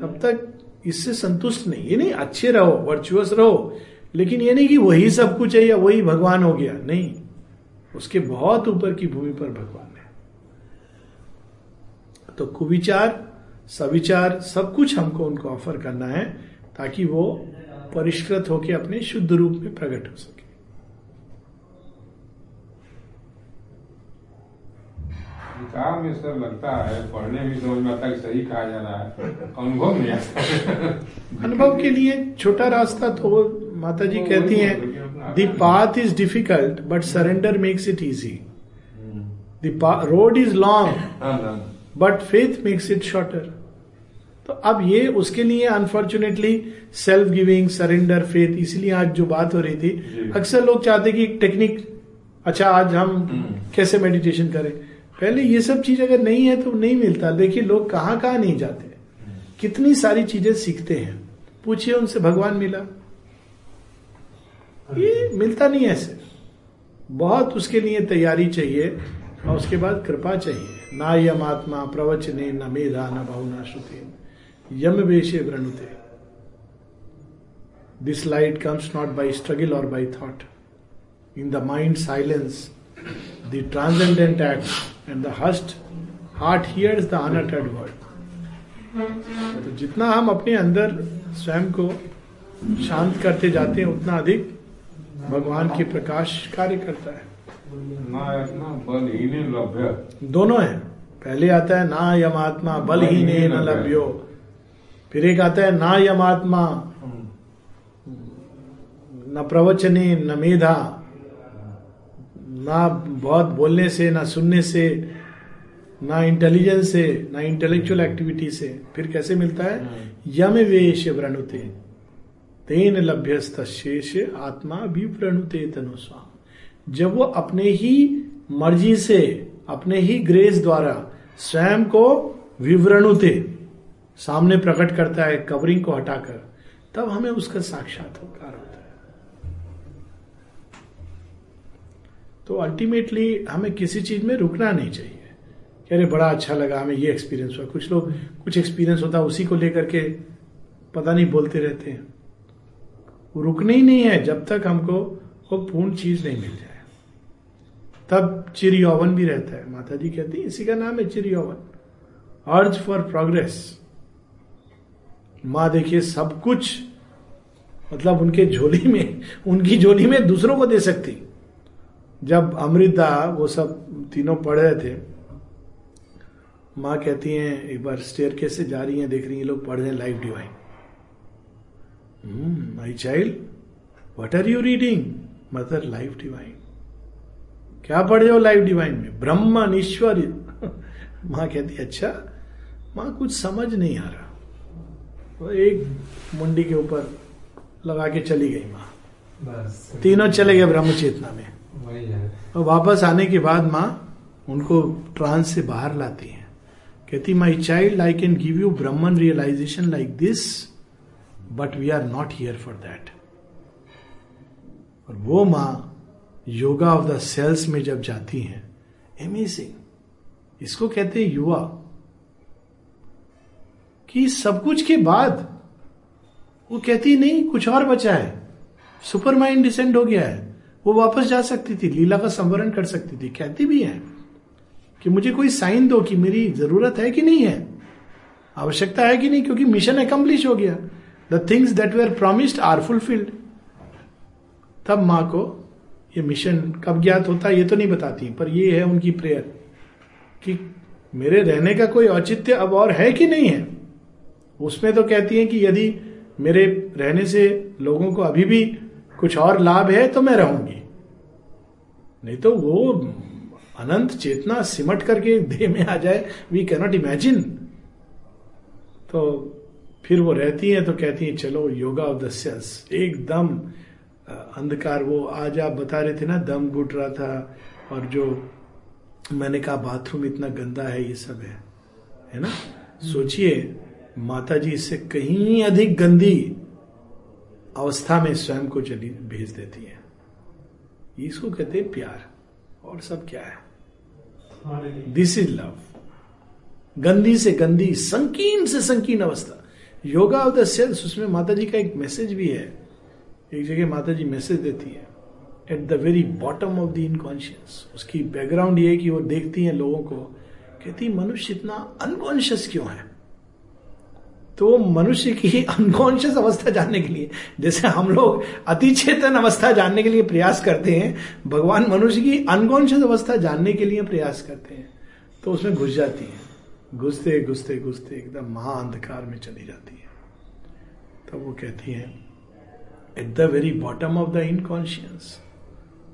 तब तक इससे संतुष्ट नहीं। ये नहीं, अच्छे रहो, वर्चुअस रहो, लेकिन ये नहीं कि वही सब कुछ है या वही भगवान हो गया। नहीं उसके बहुत ऊपर की भूमि पर भगवान है। तो कुविचार सविचार सब कुछ हमको उनको ऑफ़र करना है ताकि वो परिष्कृत होकर अपने शुद्ध रूप में प्रकट हो सके। किताब में सर लगता है पढ़ने में समझ में आता है सही कहा जा रहा है। अनुभव नहीं आता। अनुभव के लिए छोटा रास्ता तो वो माता जी कहती हैं the path is difficult but surrender makes it easy the road is long हाँ, हाँ। But faith makes it shorter तो अब ये उसके लिए unfortunately self giving surrender faith इसलिए आज जो बात हो रही थी अक्सर लोग चाहते कि एक टेक्निक अच्छा आज हम हम्म। कैसे मेडिटेशन करें? पहले ये सब चीज़ अगर नहीं है तो नहीं मिलता। देखिए लोग कहाँ कहाँ नहीं जाते। कितनी सारी चीज़ें सीखते हैं। पूछिए उनसे भगवान मिला। ये मिलता नहीं ऐसे। बहुत उसके लिए तैयारी चाहिए और उसके बाद कृपा चाहिए। ना यम आत्मा प्रवचने, न मेधा, न भावना श्रुति। यम वेशे वृणुते। This light comes not by struggle और by thought in the mind silence the transcendent act and the hushed heart hears the unuttered word तो जितना हम अपने अंदर स्वयं को शांत करते जाते हैं, उतना अधिक भगवान की प्रकाश कार्य करता है। ही दोनों है। पहले आता है ना यमात्मा बल ही ने न लभ्यो। फिर एक आता है ना यम आत्मा न प्रवचने न मेधा ना बहुत बोलने से ना सुनने से ना इंटेलिजेंस से ना इंटेलेक्चुअल एक्टिविटी से। फिर कैसे मिलता है? यम वेश व्रणुते तेन लभ्यस्त शेष आत्मा भी व्रणुते तनुस्वाम जब वो अपने ही मर्ज़ी से, अपने ही ग्रेस द्वारा स्वयं को विवरणुते सामने प्रकट करता है, कवरिंग को हटाकर, तब हमें उसका साक्षात्कार होता है। तो अल्टीमेटली हमें किसी चीज़ में रुकना नहीं चाहिए। कि अरे बड़ा अच्छा लगा हमें ये एक्सपीरियंस हुआ। कुछ लोग, कुछ एक्सपीरियंस होता है, उसी को लेकर के पता नहीं बोलते रहते हैं। रुकना ही नहीं है, जब तक हमको वो पूर्ण चीज़ नहीं मिल जाए। तब चिर यौवन भी रहता है। माता जी कहती है, इसी का नाम है चिर यौवन अर्ज़ फॉर प्रोग्रेस। माँ देखिए, सब कुछ मतलब उनके झोली में, उनकी झोली में दूसरों को दे सकती। जब अमृता, वो सब तीनों पढ़ रहे थे, माँ कहती हैं, एक बार स्टेयर के से जा रही हैं, देख रही हैं लोग पढ़ रहे हैं life divine my child what are you reading mother life divine क्या पढ़ रहे हो लाइफ डिवाइन में? ब्रह्मन ईश्वर। माँ कहती अच्छा माँ कुछ समझ नहीं आ रहा। वो एक मुंडी के ऊपर लगा के चली गई माँ। बस। तीनों चले गए ब्रह्म चेतना में और वापस आने के बाद माँ उनको ट्रांस से बाहर लाती है। कहती my child I can give you Brahman realization like this but we are not here for that और वो माँ योगा ऑफ़ द सेल्स में जब जाती हैं अमेजिंग इसको कहते हैं युवा। कि सब कुछ के बाद वो कहती नहीं, कुछ और बचा है। सुपर माइंड डिसेंड हो गया है। वो वापस जा सकती थी, लीला का संवरण कर सकती थी। कहती भी है कि मुझे कोई साइन दो कि मेरी ज़रूरत है कि नहीं है। आवश्यकता है कि नहीं, क्योंकि मिशन एकम्प्लिश हो गया। The things that were promised are fulfilled तब माँ को ये मिशन कब ज्ञात होता है ये तो नहीं बताती, पर ये है उनकी प्रेयर कि मेरे रहने का कोई औचित्य अब और है कि नहीं है? उसमें तो कहती है कि यदि मेरे रहने से लोगों को अभी भी कुछ और लाभ है तो मैं रहूँगी। नहीं तो वो अनंत चेतना सिमट करके देह में आ जाए वी कैनॉट इमेजिन तो फिर वो रहती हैं तो कहती हैं चलो योगा ऑफ़ द सेल्स एकदम अंधकार वो आज आप बता रहे थे ना दम घुट रहा था और जो मैंने कहा बाथरूम इतना गंदा है ये सब है। है ना? सोचिए माता जी इससे कहीं अधिक गंदी अवस्था में स्वयं को चली भेज देती है। इसको कहते हैं प्यार। और सब क्या है? दिस इज़ लव गंदी से गंदी संकीर्ण से संकीर्ण अवस्था। योगा ऑफ़ द सेल्स, उसमें माता जी का एक मैसेज भी है। एक जगह माता जी मैसेज देती है। At the very bottom of the unconscious उसकी बैकग्राउंड ये है कि वो देखती हैं लोगों को, कहती मनुष्य इतना अनकॉन्शियस क्यों है? तो मनुष्य की अनकॉन्शियस अवस्था जानने के लिए, जैसे हम लोग अति चेतन अवस्था जानने के लिए प्रयास करते हैं, भगवान मनुष्य की अनकॉन्शियस अवस्था जानने के लिए प्रयास करते हैं तो उसमें घुस जाती है। घुसते घुसते घुसते एकदम महाअंधकार में चली जाती है। तब वो कहती है at the very bottom of the unconscious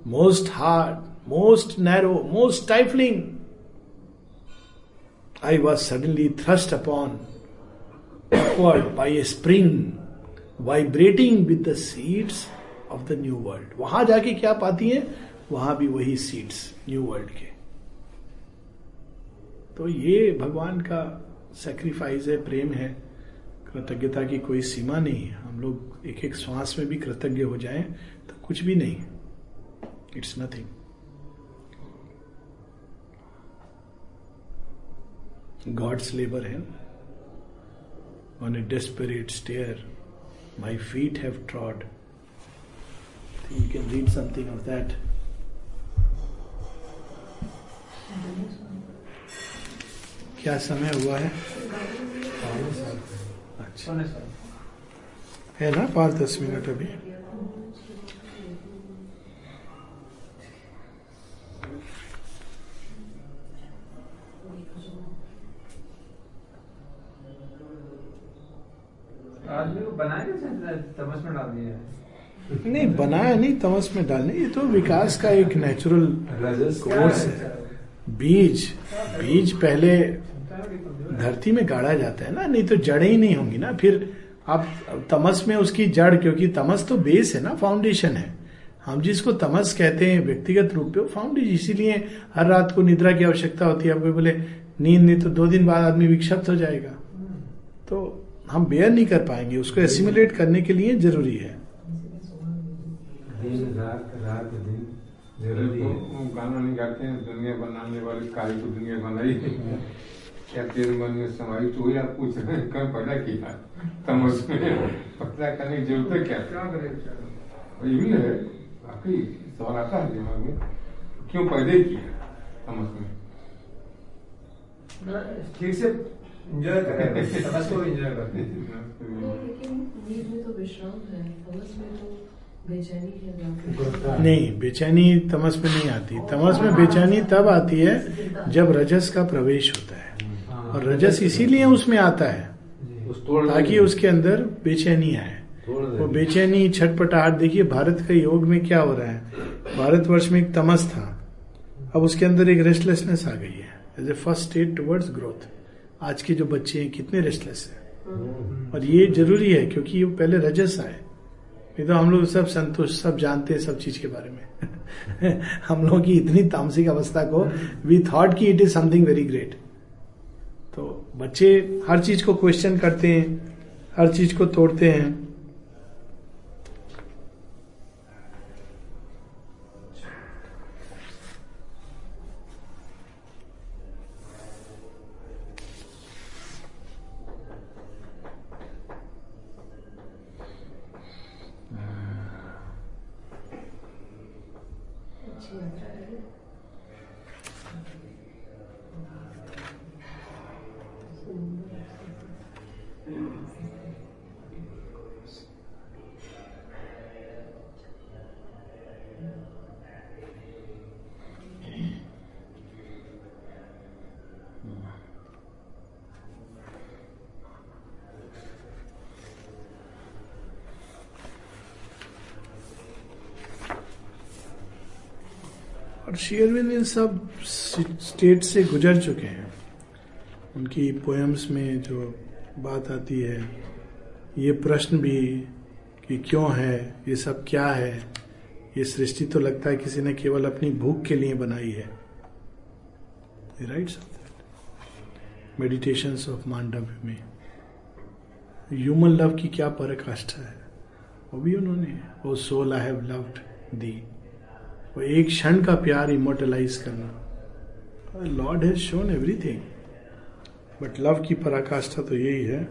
most hard most narrow most stifling I was suddenly thrust upon upward by a spring, vibrating with the seeds of the new world. वहाँ जाके क्या पाती हैं? वहाँ भी वही सीड्स न्यू वर्ल्ड के। तो ये भगवान का सेक्रीफाइस है, प्रेम है। कृतज्ञता की कोई सीमा नहीं है। हम लोग एक एक श्वास में भी कृतज्ञ हो जाए तो कुछ भी नहीं इट्स नथिंग गॉड्स लेबर है। On a desperate stair, my feet have trod. You can read something of that. क्या समय हुआ है? अच्छा है ना पाँच दस मिनट अभी। बनाया कैसे तमस में डाल दिया है। नहीं बनाया नहीं तमस में डालने ये तो विकास का एक नेचुरल कोर्स है। बीज बीज पहले धरती में गाड़ा जाता है ना नहीं तो जड़ें ही नहीं होंगी ना। फिर आप तमस में उसकी जड़ क्योंकि तमस तो बेस है ना फाउंडेशन है। हम जिसको तमस कहते हैं व्यक्तिगत रूप पे फाउंडेशन इसीलिए हर रात को निद्रा की आवश्यकता होती है। आप कोई बोले नींद नहीं तो दो दिन बाद आदमी विक्षिप्त हो जाएगा। तो हम बेयर नहीं कर पाएँगे। उसको एसिमुलेट करने के लिए ज़रूरी है। दिन रात रात दिन ज़रूरी है। गाना नहीं गाते हैं दुनिया बनाने वाली काली को दुनिया बनाई। क्या तेरे मन में समाई तो रहे हैं कब पैदा किया तमस में पता करने की ज़रूरत है क्या क्या करे? ये भी है वाकई सवाल आता है दिमाग में क्यों पैदा किया तमस में ठीक से एंजॉय कर हैं तपस्या को एंजॉय करते हैं लेकिन नींद में तो विश्राम है तमस में तो बेचैनी है नहीं बेचैनी तमस में नहीं आती. तमस में बेचैनी तब आती है जब रजस का प्रवेश होता है। और रजस इसीलिए उसमें आता है उस ताकि उसके अंदर बेचैनी आए। वो बेचैनी छटपटाहट देखिए भारत का योग में क्या हो रहा है? भारतवर्ष में एक तमस था। अब उसके अंदर एक रेस्टलेसनेस आ गई है। As a first state towards growth आज के जो बच्चे हैं कितने रेस्टलेस हैं। और ये ज़रूरी है क्योंकि ये पहले रजस आए। नहीं तो हम लोग सब संतुष्ट सब जानते हैं सब चीज़ के बारे में। हम लोगों की इतनी तामसिक अवस्था को वी थॉट कि it is something very great तो बच्चे हर चीज़ को क्वेश्चन करते हैं हर चीज़ को तोड़ते हैं अच्छी यात्रा है शेयरविंद इन सब स्टेट से गुजर चुके हैं उनकी पोएम्स में जो बात आती है ये प्रश्न भी कि क्यों है ये सब क्या है ये सृष्टि तो लगता है किसी ने केवल अपनी भूख के लिए बनाई है राइट मेडिटेशंस ऑफ़ मांडव्य में ह्यूमन लव की क्या पराकाष्ठा है वो भी उन्होंने O soul I have loved the वो एक क्षण का प्यार इमोटलाइज करना। Lord has shone everything but love की पराकाष्ठा तो यही है।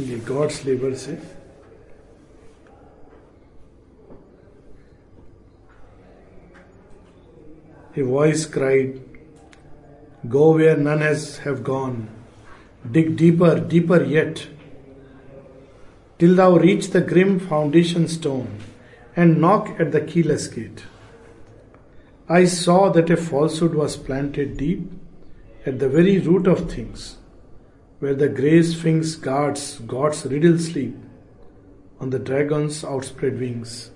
ये गॉड्स लेबर से। A voice cried, Go where none has have gone, dig deeper, deeper yet, till thou reach the grim foundation stone and knock at the keyless gate. I saw that a falsehood was planted deep at the very root of things, where the grey sphinx guards God's riddle sleep on the dragon's outspread wings.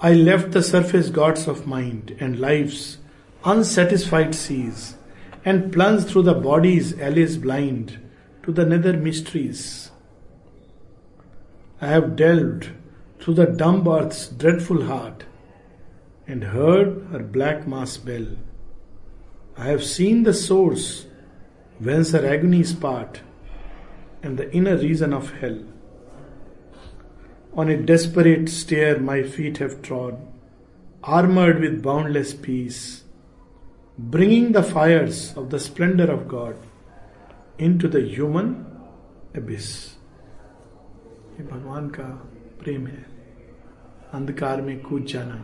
I left the surface gods of mind and life's unsatisfied seas and plunged through the body's alleys blind to the nether mysteries. I have delved through the dumb earth's dreadful heart and heard her black mass bell. I have seen the source whence her agonies part and the inner reason of hell. On a desperate stair my feet have trod, armored with boundless peace, bringing the fires of the splendor of God into the human abyss. ये भगवान का प्रेम है। अंधकार में कूद जाना।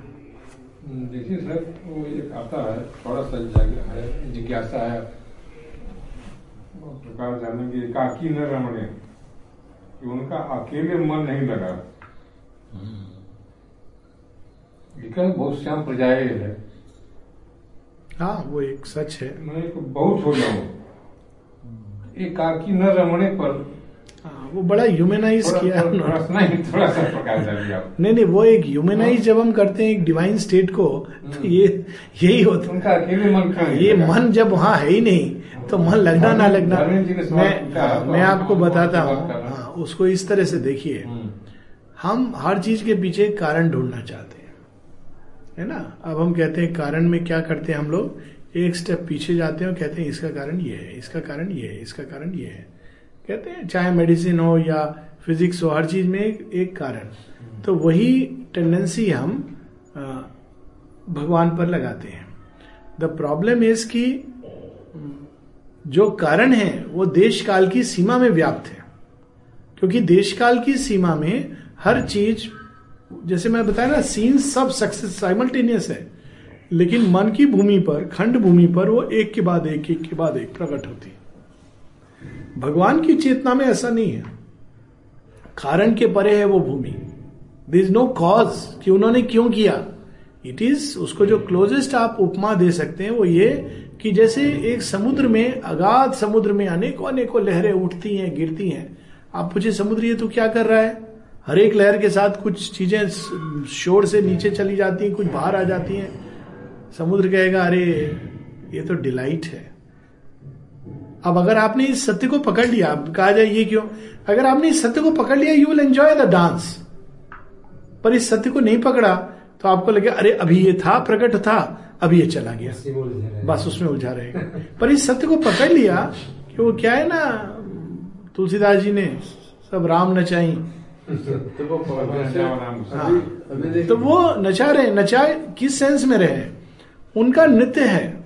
देखिए sir वो एक आता है थोड़ा सा है जिज्ञासा है। प्रकार जाने की एकाकी न रमणे कि उनका अकेले मन नहीं लगा। लिखा है, बहुत श्याम प्रजाए है। हाँ वो एक सच है। मैं बहुत हो। जाऊँ एकाकी न रमणे पर हाँ, वो बड़ा ह्यूमनाइज किया थोड़ा थोड़ा सा नहीं प्रकाश नहीं नहीं वो एक ह्यूमेनाइज जब हम करते हैं एक डिवाइन स्टेट को तो ये यही होता उनका अकेले मन है? ये मन जब वहाँ है ही नहीं तो मन लगना ना लगना। मैं मैं आपको बताता हूँ। हैं। हाँ, उसको इस तरह से देखिए। हम्म, हम हर चीज़ के पीछे कारण ढूंढना चाहते हैं। है ना? अब हम कहते हैं कारण में क्या करते हैं हम लोग? एक स्टेप पीछे जाते हैं और कहते हैं इसका कारण ये है इसका कारण ये है इसका कारण ये है। कहते हैं चाहे मेडिसिन हो या फिजिक्स हो हर चीज़ में एक, एक कारण। तो वही टेंडेंसी हम भगवान पर लगाते हैं। द प्रॉब्लम इज़ कि जो कारण है वो देश काल की सीमा में व्याप्त है। क्योंकि देश काल की सीमा में हर चीज़ जैसे मैं बताया ना सीन सब सक्सेस साइमल्टेनियस है। लेकिन मन की भूमि पर, खंड भूमि पर वो एक के बाद एक एक के बाद एक प्रकट होती है। भगवान की चेतना में ऐसा नहीं है। कारण के परे है वो भूमि। दिस इज़ नो कॉज कि उन्होंने क्यों किया। इट इज़ उसको जो क्लोजेस्ट आप उपमा दे सकते हैं वो ये कि जैसे एक समुद्र में, अगाध समुद्र में अनेकों अनेकों लहरें उठती हैं, गिरती हैं। आप पूछे समुद्र ये तो क्या कर रहा है? हर एक लहर के साथ कुछ चीज़ें शोर से नीचे चली जाती हैं, कुछ बाहर आ जाती हैं। समुद्र कहेगा अरे ये तो डिलाइट है। अब अगर आपने इस सत्य को पकड़ लिया कहा जाए ये क्यों? अगर आपने इस सत्य को पकड़ लिया you will enjoy the dance पर इस सत्य को नहीं पकड़ा तो आपको लगे अरे अभी ये था प्रकट था अभी ये चला गया। बस उसमें उलझा रहेगा। पर इस सत्य को पकड़ लिया कि वो क्या है ना तुलसीदास जी ने सब राम नचाई। तो हाँ। तो वो नचा रहे नचाए किस सेंस में रहे? उनका नित्य है।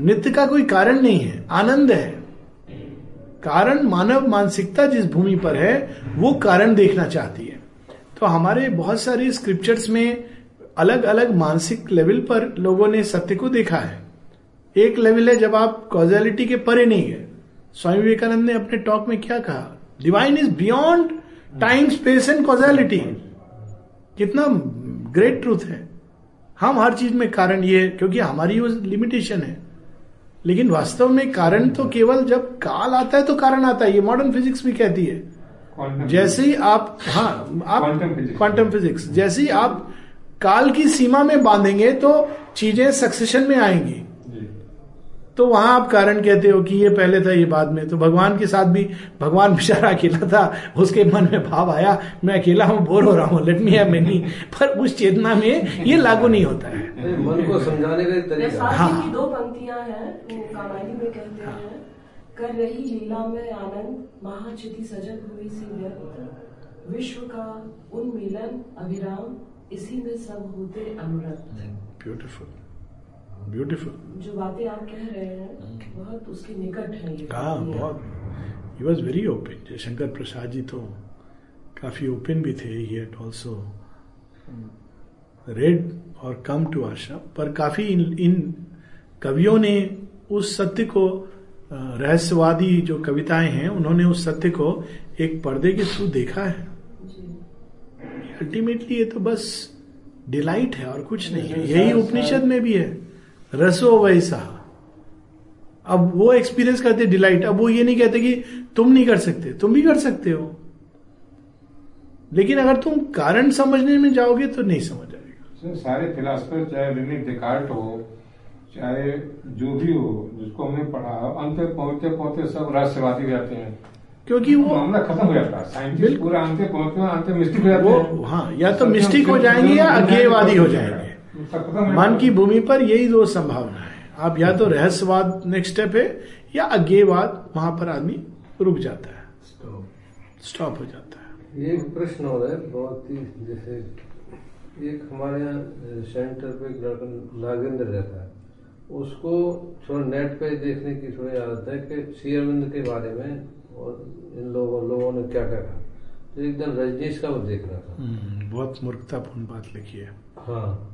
नित्य का कोई कारण नहीं है। आनंद है। कारण, मानव मानसिकता जिस भूमि पर है, वो कारण देखना चाहती है। तो हमारे बहुत सारे स्क्रिप्चर्स में अलग अलग मानसिक लेवल पर लोगों ने सत्य को देखा है। एक लेवल है जब आप कॉजेलिटी के परे नहीं है। स्वामी विवेकानंद ने अपने टॉक में क्या कहा? Divine is beyond time space and causality कितना ग्रेट ट्रूथ है। हम हर चीज़ में कारण ये क्योंकि हमारी वो लिमिटेशन है। लेकिन वास्तव में कारण तो केवल जब काल आता है तो कारण आता है ये मॉडर्न फिजिक्स भी कहती है। जैसे ही आप हाँ आप क्वांटम फिजिक्स जैसे ही आप काल की सीमा में बांधेंगे तो चीज़ें सक्सेशन में आएँगी। तो वहाँ आप कारण कहते हो कि ये पहले था ये बाद में। तो भगवान के साथ भी भगवान बेचारा अकेला था उसके मन में भाव आया मैं अकेला हूँ बोर हो रहा हूँ लेट मी हैव मेनी पर उस चेतना में ये लागू नहीं होता है। मन को समझाने का तरीका हाँ। दो पंक्तियाँ हैं वो में कहते हैं कर रही लीला में आनंद महाचिति सजग हुई सी व्यक्त विश्व का उन्मिलन अभिराम इसी में सब होते अनुरक्त। ब्यूटीफुल ब्यूटीफुल जो बातें आप कह रहे हैं बहुत उसके निकट है हाँ बहुत। He was very open Jaishankar Prasad ji तो काफ़ी ओपन भी थे ही हैड ऑल्सो रेड और कम टू आशा पर काफ़ी इन, इन कवियों ने उस सत्य को रहस्यवादी जो कविताएँ हैं उन्होंने उस सत्य को एक पर्दे के थ्रू देखा है। अल्टीमेटली ये तो बस डिलाइट है और कुछ नहीं है। यही उपनिषद में भी है। रसो वैसा अब वो एक्सपीरियंस करते डिलाइट अब वो ये नहीं कहते कि तुम नहीं कर सकते तुम भी कर सकते हो। लेकिन अगर तुम कारण समझने में जाओगे तो नहीं समझ आएगा। सारे फिलासफर चाहे रेने डिकार्ट हो चाहे जो भी हो जिसको हमने पढ़ा अंत तक पहुँचते पहुँचते सब रहस्यवादी हो जाते हैं। क्योंकि वो वो मामला खत्म हो जाता है। साइंटिस्ट पूरा अंत पहुँचते हैं अंत मिस्टिक हो जाते हैं। हाँ या तो मिस्टिक हो जाएँगे या अज्ञेयवादी हो जाएँगे। मन की भूमि पर यही दो संभावना है। आप या तो रहस्यवाद नेक्स्ट स्टेप है या अज्ञेयवाद वहाँ पर आदमी रुक जाता है। स्टॉप हो जाता है। ये एक प्रश्न हो रहा है बहुत ही जैसे एक हमारे यहाँ सेंटर पे एक लड़का नागेंद्र रहता है। उसको थोड़ा नेट पे देखने की थोड़ी आदत है कि सी अरविंद के बारे में और इन लोगों लोगों ने क्या क्या कहा तो एक दिन रजनीश का वो देख रहा था। हम्म, बहुत मूर्खतापूर्ण बात लिखी है। हाँ।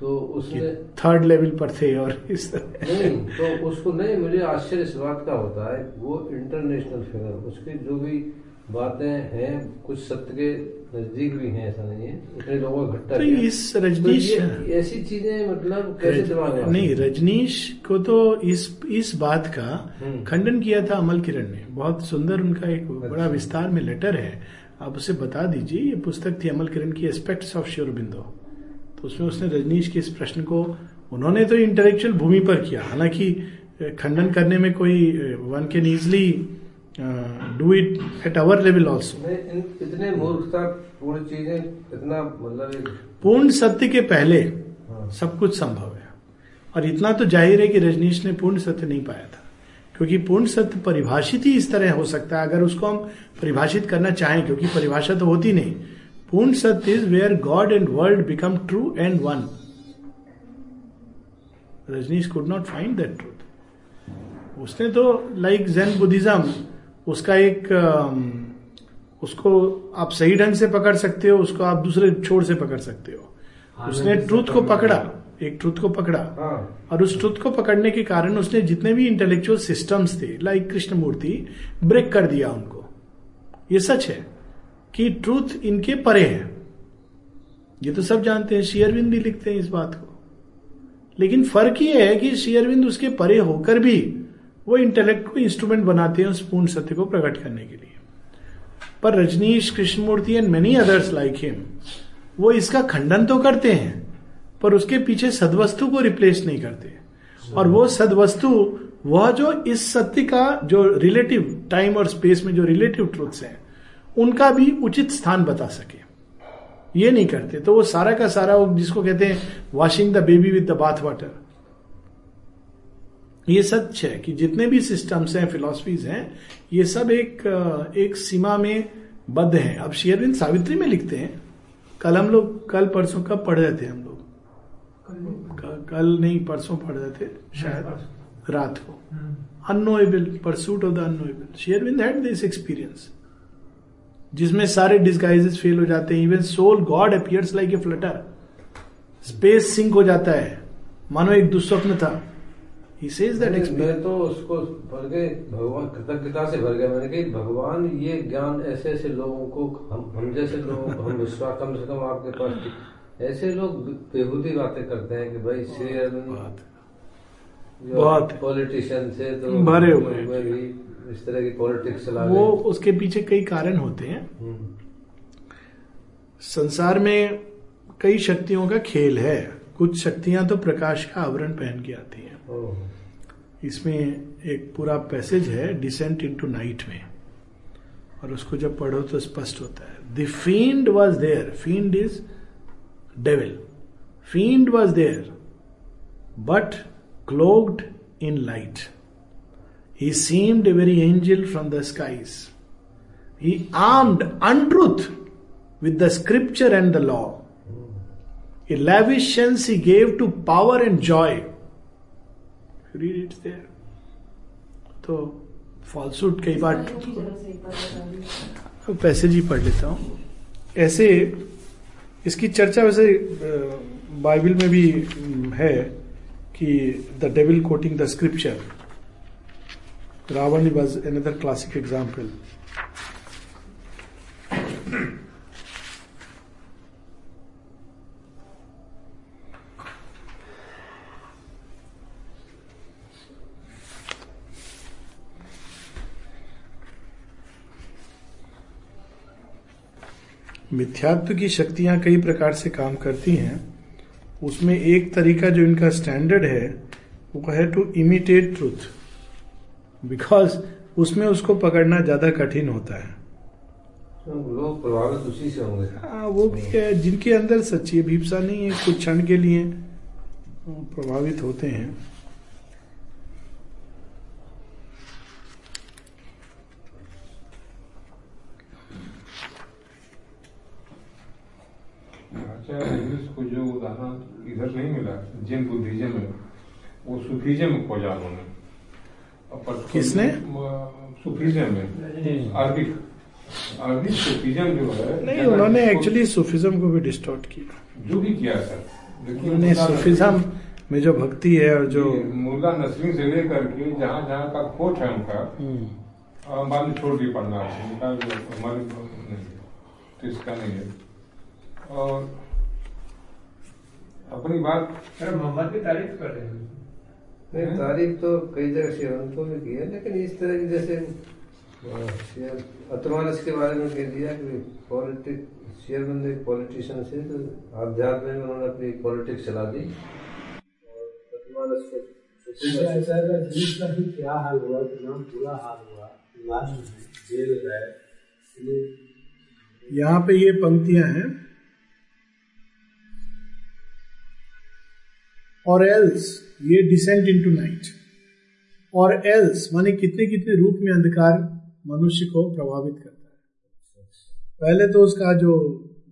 तो उसने थर्ड लेवल पर थे और इस तरह नहीं तो उसको नहीं मुझे आश्चर्य इस बात का होता है वो इंटरनेशनल फिगर उसकी जो भी बातें हैं कुछ सत्य के नज़दीक भी हैं ऐसा नहीं है। उसने लोगों को इकट्ठा तो इस रजनीश तो ऐसी चीज़ें मतलब कैसे दिमाग में नहीं रजनीश को तो इस इस बात का हम्म। खंडन किया था अमल किरण ने। बहुत सुंदर उनका एक बड़ा अच्छा। विस्तार में लेटर है। आप उसे बता दीजिए ये पुस्तक थी अमल किरण की एस्पेक्ट्स ऑफ़ श्योरबिंदो तो उसमें उसने रजनीश के इस प्रश्न को उन्होंने तो इंटेलेक्चुअल भूमि पर किया। हालाँकि खंडन करने में कोई one can easily do it at our level also इतने चीज़ें इतना मतलब पूर्ण सत्य के पहले हाँ। सब कुछ संभव है। और इतना तो ज़ाहिर है कि रजनीश ने पूर्ण सत्य नहीं पाया था। क्योंकि पूर्ण सत्य परिभाषित ही इस तरह हो सकता है। अगर उसको हम परिभाषित करना चाहें क्योंकि परिभाषा तो होती नहीं पूर्ण सत्य is where God and world become true and one Rajneesh could not find that truth उसने तो लाइक जैन बुद्धिज्म उसका एक उसको आप सही ढंग से पकड़ सकते हो उसको आप दूसरे छोर से पकड़ सकते हो। उसने ट्रूथ को पकड़ा एक ट्रुथ को पकड़ा। हाँ। और उस ट्रुथ को पकड़ने के कारण उसने जितने भी इंटेलेक्चुअल सिस्टम्स थे लाइक कृष्ण मूर्ति ब्रेक कर दिया उनको। ये सच है। कि ट्रूथ इनके परे है। ये तो सब जानते हैं शेयरविंद भी लिखते हैं इस बात को। लेकिन फ़र्क ये है कि शेयरविंद उसके परे होकर भी वो इंटेलेक्ट को इंस्ट्रूमेंट बनाते हैं उस पूर्ण सत्य को प्रकट करने के लिए। पर Rajneesh, Krishnamurti and many others like him वो इसका खंडन तो करते हैं, पर उसके पीछे सदवस्तु को रिप्लेस नहीं करते। और वो सदवस्तु, वह जो इस सत्य का जो रिलेटिव टाइम और स्पेस में जो रिलेटिव ट्रूथ्स हैं उनका भी उचित स्थान बता सके। ये नहीं करते। तो वो सारा का सारा वो जिसको कहते हैं washing the baby with the bath water ये सच है कि जितने भी सिस्टम्स हैं फिलोसफीज हैं ये सब एक एक सीमा में बद्ध हैं। अब शेयरविंद सावित्री में लिखते हैं कल हम लोग कल परसों कब पढ़ रहे थे हम लोग? कल नहीं। परसों पढ़ रहे थे शायद रात को। Unknowable pursuit of the unknowable Sri Aurobindo had this experience जिसमें सारे डिस्गाइजेस फेल हो जाते हैं. Even soul God appears like a flutter space sink हो जाता है. मानो एक दुस्वप्न था. ही सेज दैट मैं तो उसको भर गए भगवान कृतज्ञता से भर गया. मैंने कही भगवान ये ज्ञान ऐसे ऐसे लोगों को हम हम जैसे लोगों हम विश्वास कम से कम आपके पास ऐसे लोग बेहूदी बातें करते हैं कि भाई श्री अरविंद बहुत। पॉलिटिशियन से तो भरे हुए हैं। इस तरह की पॉलिटिक्स वो उसके पीछे कई कारण होते हैं। हम्म, संसार में कई शक्तियों का खेल है। कुछ शक्तियाँ तो प्रकाश का आवरण पहन के आती हैं। इसमें एक पूरा पैसेज है डिसेंट इनटू नाइट में। और उसको जब पढ़ो तो स्पष्ट होता है। The field was there field is devil field was there but clogged in light he seemed a very angel from the skies he armed untruth with the scripture and the law. A lavish sense he gave to power and joy. Read it there. तो फॉल्सूट कई बार passage ही पढ़ लेता हूँ ऐसे इसकी चर्चा वैसे बाइबल में भी है कि the devil quoting the scripture Ravana was another classic example मिथ्यात्व की शक्तियाँ कई प्रकार से काम करती हैं। उसमें एक तरीका जो इनका स्टैंडर्ड है, वो है टू इमिटेट ट्रूथ बिकॉज़ उसमें उसको पकड़ना ज़्यादा कठिन होता है। तो लोग प्रभावित उसी से होंगे। हाँ वो भी है जिनके अंदर सच्ची भीपसा नहीं है कुछ क्षण के लिए प्रभावित होते हैं। अच्छा को जो उदाहरण इधर नहीं मिला जिन बुद्धिज्म में वो सूफीज्म में खोजा उन्होंने। किसने? म- में अरबिक अरबिक सूफीज्म जो है नहीं उन्होंने एक्चुअली सूफिज्म को भी डिस्टॉर्ट किया। जो भी किया सर लेकिन उन्होंने मुल्ला में जो भक्ति है और जो मुल्ला नसरीन से लेकर के जहाँ जहाँ का कोट है उनका हम्म, बाद में छोड़ भी पढ़ना है उनका नहीं तो इसका नहीं है। और अपनी बात सर मोहम्मद की तारीफ़ कर रहे हैं। नहीं तारीफ़ तो कई जगह शेवंतों में की है लेकिन इस तरह की जैसे अतमानस के बारे में कह दिया कि पॉलिटिक शेयरबंद एक पॉलिटिशियन से तो आध्यात्म में उन्होंने अपनी पॉलिटिक्स चला दी। और अतमानस को ऐसा ऐसा रजनीश का भी क्या हाल हुआ कितना बुरा हाल हुआ जेल गए यहाँ पे ये पंक्तियाँ हैं। और एल्स ये डिसेंट इनटू नाइट और एल्स माने कितने कितने रूप में अंधकार मनुष्य को प्रभावित करता है पहले तो उसका जो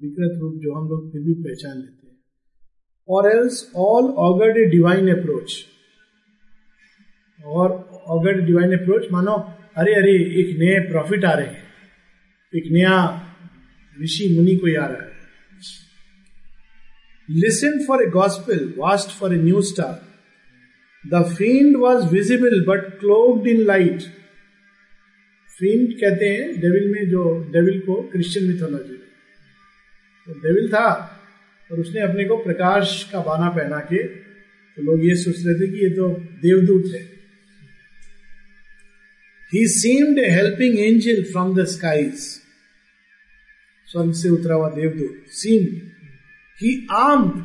विकृत रूप जो हम लोग फिर भी पहचान लेते हैं और else all augured a divine approach और ऑगर्ड डिवाइन अप्रोच मानो अरे अरे एक नए प्रॉफिट आ रहे हैं एक नया ऋषि मुनि कोई आ रहा है listened for a gospel, watched for a new star. The fiend was visible but cloaked in light. फिंड कहते हैं डेविल में जो डेविल को क्रिश्चियन मिथोलॉजी तो डेविल था और उसने अपने को प्रकाश का बाना पहना के तो लोग ये सोच रहे थे कि ये तो देवदूत है ही seemed a helping angel from the skies स्वर्ग से उतरा हुआ देवदूत seemed he armed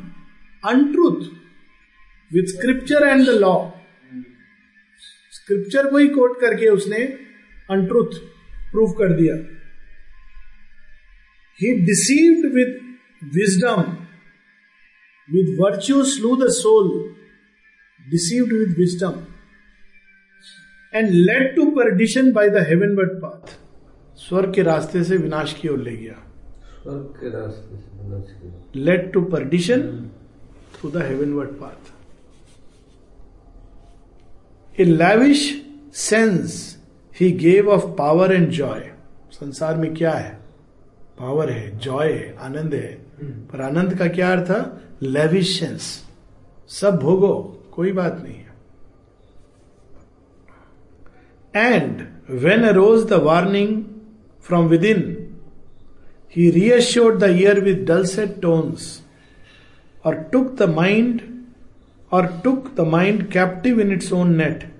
untruth with scripture and the law scripture को ही कोट करके उसने अनट्रूथ प्रूव कर दिया। He deceived with wisdom with virtue slew the soul deceived with wisdom and led to perdition by the heavenward path स्वर्ग के रास्ते से विनाश की ओर ले गया। स्वर्ग के रास्ते से विनाश की to perdition through the heavenward path a lavish sense he gave of power and joy संसार में क्या है? पावर है जॉय है आनंद है। पर आनंद का क्या अर्थ है लेविश सेंस सब भोगो कोई बात नहीं है। And when arose the warning from within He reassured the ear with dulcet tones और टुक द माइंड और took the mind captive in its own net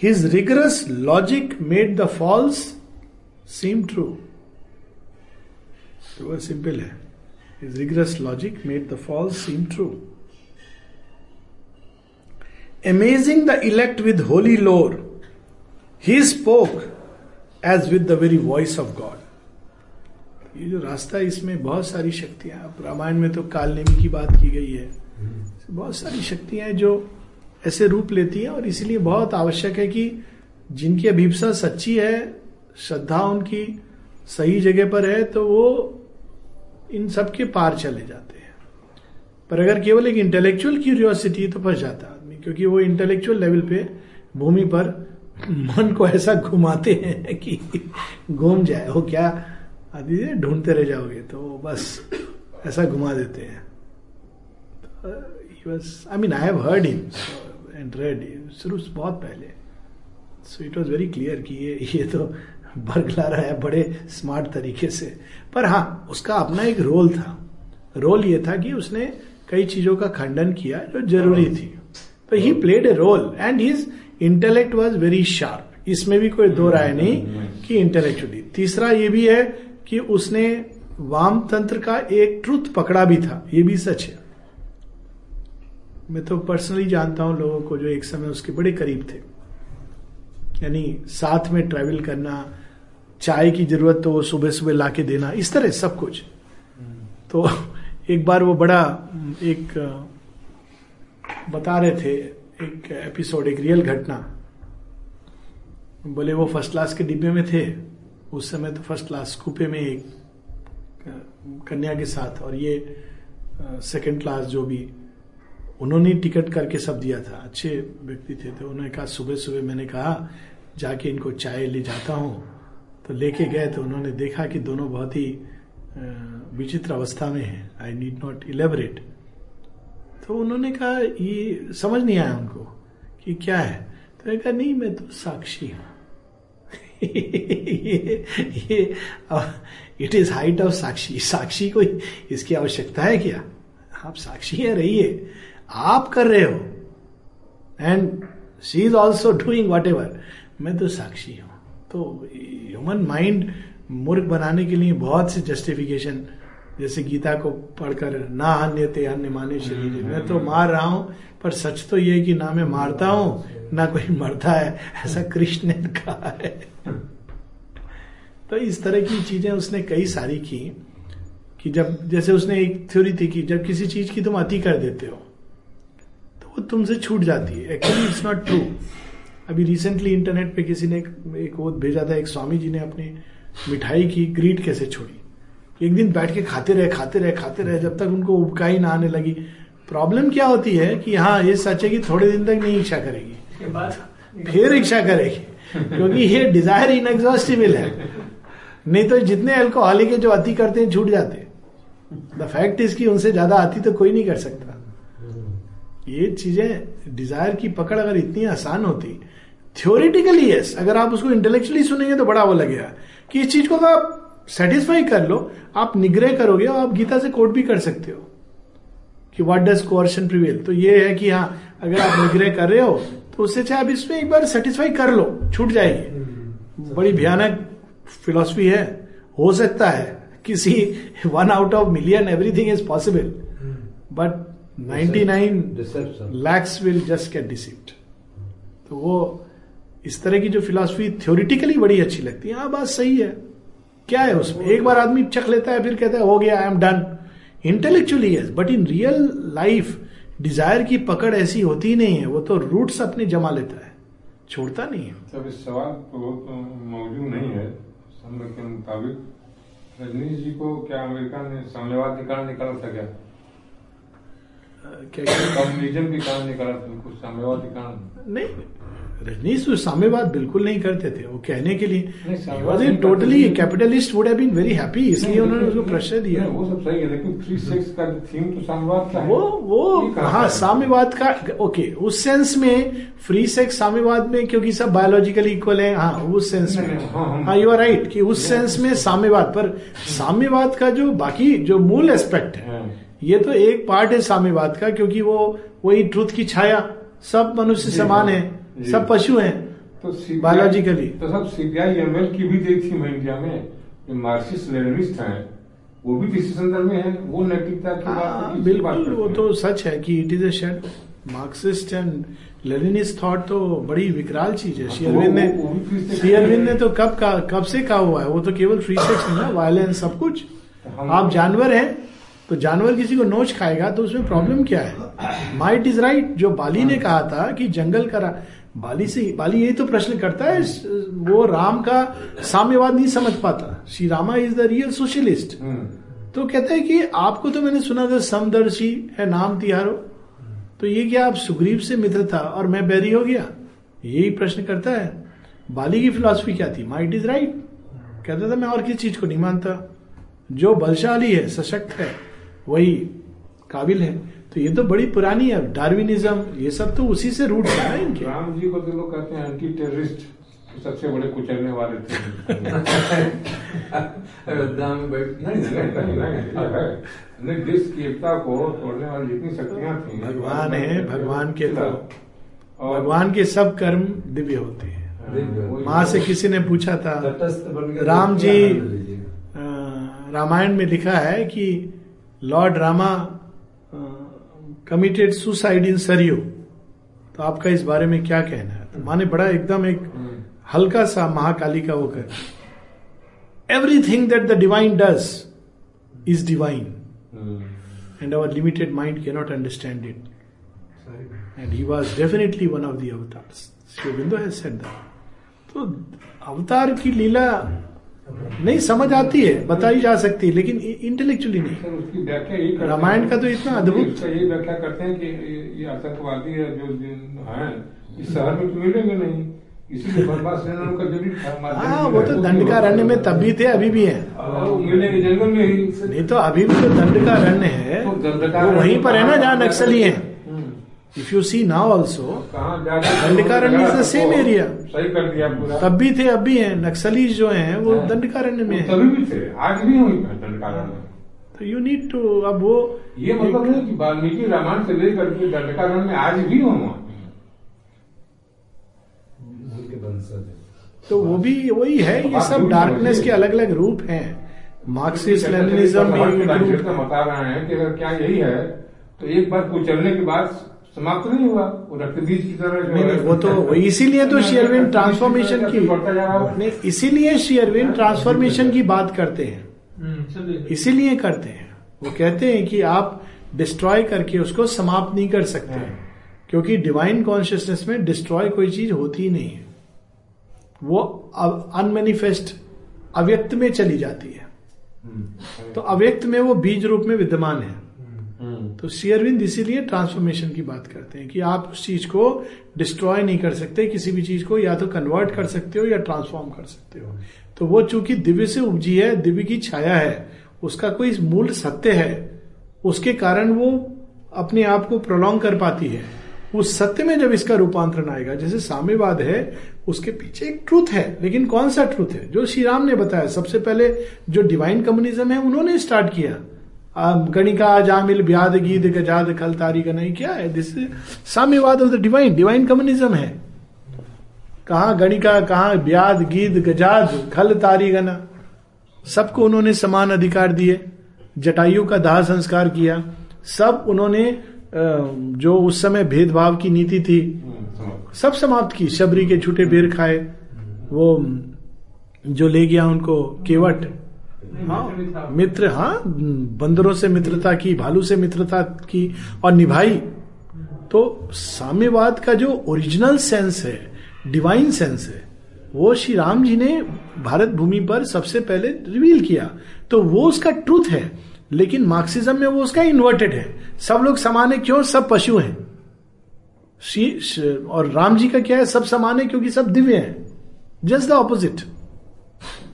His rigorous logic made the false seem true. तो simple है His rigorous logic made the false seem true. Amazing the elect with holy lore, he spoke as with the very voice of God. ये जो रास्ता इसमें बहुत सारी शक्तियाँ रामायण में तो काल नेमी की बात की गई है। बहुत सारी शक्तियाँ जो ऐसे रूप लेती है और इसलिए बहुत आवश्यक है कि जिनकी अभिप्सा सच्ची है श्रद्धा उनकी सही जगह पर है तो वो इन सब के पार चले जाते हैं। पर अगर केवल एक इंटेलेक्चुअल क्यूरियोसिटी तो फंस जाता है आदमी क्योंकि वो इंटेलेक्चुअल लेवल पे भूमि पर मन को ऐसा घुमाते हैं कि घूम जाए। वो क्या आदि ढूंढते रह जाओगे तो बस ऐसा घुमा देते हैं। I mean I have heard him and read शुरू बहुत पहले। So it was very clear कि ये ये तो बरगला रहा है, बड़े स्मार्ट तरीके से। पर हाँ उसका अपना एक रोल था। रोल ये था कि उसने कई चीज़ों का खंडन किया जो ज़रूरी थी। तो he played a role and his intellect was very sharp इसमें भी कोई दो राय नहीं कि इंटेलेक्चुअली तीसरा ये भी है कि उसने वाम तंत्र का एक ट्रुथ पकड़ा भी था, ये भी सच है। मैं तो पर्सनली जानता हूँ लोगों को जो एक समय उसके बड़े करीब थे। यानी साथ में ट्रेवल करना, चाय की ज़रूरत तो वो सुबह सुबह ला के देना, इस तरह सब कुछ। तो एक बार वो बड़ा, एक, बता रहे थे, एक एपिसोड एक रियल घटना। बोले, वो फ़र्स्ट क्लास के डिब्बे में थे। उस समय तो फ़र्स्ट क्लास कूपे में एक कन्या के साथ और ये सेकंड क्लास जो भी, उन्होंने टिकट करके सब दिया था। अच्छे व्यक्ति थे तो उन्होंने कहा, सुबह सुबह मैंने कहा, जाके इनको चाय ले जाता हूँ। तो लेके गए तो उन्होंने देखा कि दोनों बहुत ही विचित्र अवस्था में हैं। आई नीड नॉट इलेबरेट तो उन्होंने कहा, ये समझ नहीं आया उनको कि क्या है? तो कहा, नहीं, मैं तो साक्षी हूँ। ये, ये इट इज़ हाइट ऑफ़ साक्षी साक्षी को इसकी आवश्यकता है क्या आप साक्षी है रहिए आप कर रहे हो and she is also doing whatever मैं तो साक्षी हूँ तो ह्यूमन माइंड मूर्ख बनाने के लिए बहुत से जस्टिफिकेशन जैसे गीता को पढ़कर ना अन्य ते अन्य माने शरीर मैं तो मार रहा हूँ पर सच तो ये कि ना मैं मारता हूँ ना कोई मरता है ऐसा कृष्ण ने कहा है तो इस तरह की चीज़ें उसने कई सारी की कि जब जैसे उसने एक थ्योरी थी कि जब किसी चीज़ की तुम अति कर देते हो तो वो तुमसे छूट जाती है। एक्चुअली इट्स नॉट ट्रू अभी रिसेंटली इंटरनेट पे किसी ने एक, एक वो भेजा था एक स्वामी जी ने अपनी मिठाई की ग्रीट कैसे छोड़ी। एक दिन बैठ के खाते रहे खाते रहे खाते रहे जब तक उनको उबकाई ना आने लगी। प्रॉब्लम क्या होती है कि हाँ ये सच है कि थोड़े दिन तक नहीं इच्छा करेगी। फिर इच्छा करेगी। क्योंकि ये डिज़ायर इनएग्जॉस्टिबल है। नहीं तो जितने अल्कोहलिक है जो अति करते हैं छूट जाते द फैक्ट इज़ कि उनसे ज़्यादा आती तो कोई नहीं कर सकता। ये चीज़ें डिज़ायर की पकड़ अगर इतनी आसान होती थ्योरिटिकली यस अगर आप उसको इंटेलेक्चुअली सुनेंगे तो बड़ा वो लगेगा कि इस चीज़ को अगर आप सेटिस्फाई कर लो, आप निग्रह करोगे और आप गीता से कोट भी कर सकते हो कि व्हाट डज कोर्शन प्रिवेल तो ये है कि हाँ अगर आप निग्रह कर रहे हो तो उससे चाहे आप इसमें एक बार सेटिस्फाई कर लो छूट जाएगी। बड़ी भयानक फिलोसफी है। हो सकता है किसी one out of million everything is possible but 99 deception lacks will just get deceived तो वो इस तरह की जो फिलॉसफी थ्योरिटिकली बड़ी अच्छी लगती है। हाँ बात सही है। क्या है उसमें? एक बार आदमी चख लेता है फिर कहता है हो गया I am done intellectually yes but in real life desire की पकड़ ऐसी होती नहीं है वो तो रूट्स अपने जमा लेता है। छोड़ता नहीं है। तब इस सवाल तो मौजूद नहीं है। के मुताबिक रजनीश जी को क्या अमेरिका ने साम्यवाद के कारण निकाला था क्या? क्या क्या- कम्युनिज्म के कारण निकाला था कुछ साम्यवाद के कारण? नहीं रजनीश तो साम्यवाद बिल्कुल नहीं करते थे वो कहने के लिए। Totally capitalist would have been very happy इसलिए उन्होंने उसको प्रेशर दिया। वो सब सही है लेकिन फ्री सेक्स का थीम तो साम्यवाद का है। वो वो हाँ साम्यवाद का ओके उस सेंस में फ्री सेक्स साम्यवाद में क्योंकि सब बायोलॉजिकली इक्वल है हाँ उस सेंस में। हाँ, हाँ यू आर राइट कि उस सेंस में साम्यवाद पर साम्यवाद का जो बाकी जो मूल एस्पेक्ट है हाँ। ये तो एक पार्ट है साम्यवाद का क्योंकि वो वही ट्रुथ की छाया सब मनुष्य समान है। जी। सब पशु हैं तो Biologically. तो सब सीपीआई एमएल की भी देखी मैं इंडिया में मार्क्सिस्ट लेनिनिस्ट हैं वो भी किसी संदर्भ में है वो नैतिकता की बात हाँ, बिल्कुल वो तो सच है कि it is shed Marxist and Leninist thought तो बड़ी विकराल चीज़ है। हाँ, शेयरविन ने भी free sex शेयरविन ने तो कब का कब से कहा हुआ है? वो तो केवल फ्री सेक्स नहीं ना वायलेंस सब कुछ। आप जानवर हैं तो जानवर किसी को नोच खाएगा तो उसमें प्रॉब्लम क्या है? माइट इज़ राइट जो बाली ने कहा था कि जंगल का बाली से बाली यही तो प्रश्न करता है वो राम का साम्यवाद नहीं समझ पाता। Shri Rama is the real socialist. तो कहते हैं कि आपको तो मैंने सुना था समदर्शी है नाम तिहारो। तो ये क्या आप सुग्रीव से मित्र था और मैं बैरी हो गया? यही प्रश्न करता है। बाली की फिलॉसफी क्या थी? माइट इज़ राइट कहता था मैं और किसी चीज़ को नहीं मानता। जो बलशाली है सशक्त है वही काबिल है। तो ये तो बड़ी पुरानी है डार्विनिज्म ये सब तो उसी से रूट है ना इनके। राम जी को तो लोग कहते हैं एंटी टेररिस्ट सबसे बड़े कुचलने वाले थे। अयोध्या में बैठ नहीं नहीं नहीं नहीं देश की तोड़ने वाली जितनी शक्तियाँ थी भगवान है भगवान के तो भगवान के सब कर्म दिव्य होते हैं। वही- माँ से किसी ने पूछा था के राम जी रामायण में लिखा है कि lord Rama committed suicide in Sarayu तो आपका इस बारे में क्या कहना है? तो माँ ने बड़ा एकदम एक। हल्का सा महाकाली का वो कर। Everything that the divine does is divine. And our limited mind can not understand it and he was definitely one of the तो अवतार की लीला नहीं समझ आती है बताई जा सकती है लेकिन इंटेलेक्चुअली नहीं। यही रामायण का तो इतना अद्भुत- उसका ये व्याख्या करते हैं कि ये- आतंकवादी है जो हैं इस शहर में तो मिलेंगे नहीं। हाँ वो तो दंड का होता अरण्य में। तब भी थे अभी भी हैं। ही नहीं तो अभी भी तो दंड का अरण्य है तो वो वहीं पर है ना जहाँ नक्सली हैं। If you see now also Dandakaranya is the same area. सही कर दिया पूरा। तब भी थे अब भी हैं नक्सली जो हैं वो हाँ। दंड का अरण्य में है। तभी भी थे आज भी वहीं दंडकारण्य। तो यू नीड टू अब वो ये मतलब नहीं कि वाल्मीकि रामायण से लेकर के दंडकारण्य में आज भी हम। तो वो भी वही है ये सब डार्कनेस के अलग अलग रूप हैं। मार्क्सिस्ट लेनिनिज्म बता रहे हैं कि अगर क्या यही है तो एक बार कुचलने के बाद समाप्त नहीं हुआ। वो रक्तबीज की तरह नहीं नहीं वो तो इसीलिए तो श्री अरविंद ट्रांसफॉर्मेशन की है। नहीं इसीलिए श्री अरविंद ट्रांसफॉर्मेशन की बात करते हैं। इसीलिए करते हैं। वो कहते हैं कि आप डिस्ट्रॉय करके उसको समाप्त नहीं कर सकते। क्योंकि डिवाइन कॉन्शियसनेस में डिस्ट्रॉय कोई चीज़ होती ही नहीं है। वो अनमेनिफेस्ट अव्यक्त में चली जाती है। तो अव्यक्त में वो बीज रूप में विद्यमान है। हम्म। तो शेयरविंद इसीलिए ट्रांसफॉर्मेशन की बात करते हैं कि आप उस चीज़ को डिस्ट्रॉय नहीं कर सकते किसी भी चीज़ को या तो कन्वर्ट कर सकते हो या ट्रांसफॉर्म कर सकते हो। तो वो चूँकि दिव्य से उपजी है दिव्य की छाया है उसका कोई मूल सत्य है उसके कारण वो अपने आप को प्रोलॉन्ग कर पाती है। उस सत्य में जब इसका रूपांतरण आएगा जैसे साम्यवाद है उसके पीछे एक ट्रूथ है लेकिन कौन सा ट्रूथ है? जो श्री राम ने बताया सबसे पहले जो डिवाइन कम्युनिज्म है उन्होंने स्टार्ट किया। गणिका जामिल ब्याद गीत गजाद खल तारी का नहीं क्या है this साम्यवाद of the divine divine communism है कहा गणिका कहा ब्याद गीत गजाद खल तारी गना सबको उन्होंने समान अधिकार दिए जटायु का दाह संस्कार किया सब उन्होंने जो उस समय भेदभाव की नीति थी सब समाप्त की शबरी के छूटे बेर खाए वो जो ले गया उनको केवट हाँ मित्र हाँ बंदरों से मित्रता की भालू से मित्रता की और निभाई। तो साम्यवाद का जो ओरिजिनल सेंस है डिवाइन सेंस है वो श्री राम जी ने भारत भूमि पर सबसे पहले रिवील किया। तो वो उसका ट्रूथ है लेकिन मार्क्सिज्म में वो उसका इन्वर्टेड है। सब लोग समान है क्यों? सब पशु हैं। और राम जी का क्या है? सब समान है क्योंकि सब दिव्य हैं। जस्ट द ऑपोजिट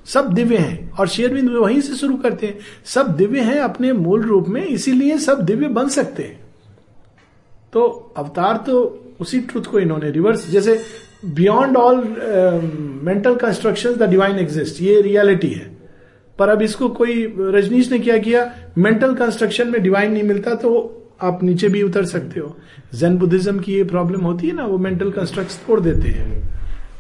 सब दिव्य हैं और शेरविंद वहीं से शुरू करते हैं। सब दिव्य हैं अपने मूल रूप में, इसीलिए सब दिव्य बन सकते हैं। तो अवतार तो उसी ट्रुथ को इन्होंने रिवर्स जैसे beyond all mental construction the divine exist ये रियलिटी है। पर अब इसको कोई रजनीश ने क्या किया? मेंटल कंस्ट्रक्शन में डिवाइन नहीं मिलता तो आप नीचे भी उतर सकते हो। जैन बुद्धिज्म की ये प्रॉब्लम होती है ना, वो मेंटल कंस्ट्रक्ट तोड़ देते हैं।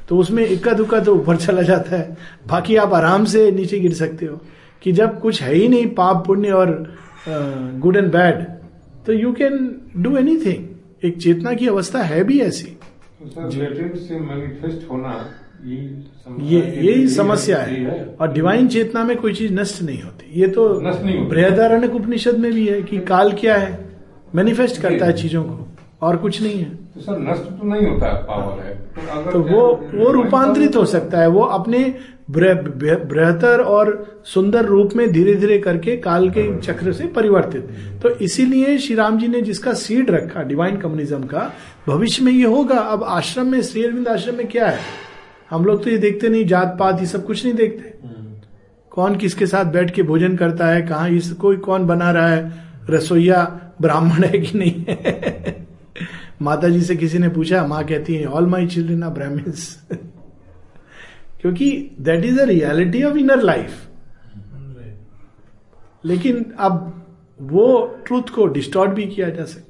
तो उसमें इक्का दुक्का तो ऊपर चला जाता है। बाकी आप आराम से नीचे गिर सकते हो। कि जब कुछ है ही नहीं पाप पुण्य और गुड एंड बैड तो यू कैन डू एनीथिंग एक चेतना की अवस्था है भी ऐसी। तो से मैनिफेस्ट होना ये यही समस्या है। और डिवाइन चेतना में कोई चीज़ नष्ट नहीं होती। ये तो बृहदारण्य उपनिषद में भी है कि काल क्या है? मैनिफेस्ट करता है चीज़ों को और कुछ नहीं है। तो सर नष्ट तो नहीं होता पावर है। तो, अगर तो वो वो रूपांतरित हो सकता है। वो अपने बेहतर और सुंदर रूप में धीरे धीरे करके काल के चक्र से परिवर्तित। तो इसीलिए श्री राम जी ने जिसका सीड रखा डिवाइन कम्युनिज्म का भविष्य में ये होगा। अब आश्रम में श्री अरविंद आश्रम में क्या है? हम लोग तो ये देखते नहीं जात पात ये सब कुछ नहीं देखते। कौन किसके साथ बैठ के भोजन करता है कहा इस कोई कौन बना रहा है? रसोईया ब्राह्मण है कि नहीं? है माता जी से किसी ने पूछा माँ कहती है all my children are Brahmins क्योंकि that is a reality of inner life लेकिन अब वो ट्रूथ को डिस्टॉर्ट भी किया जा सकता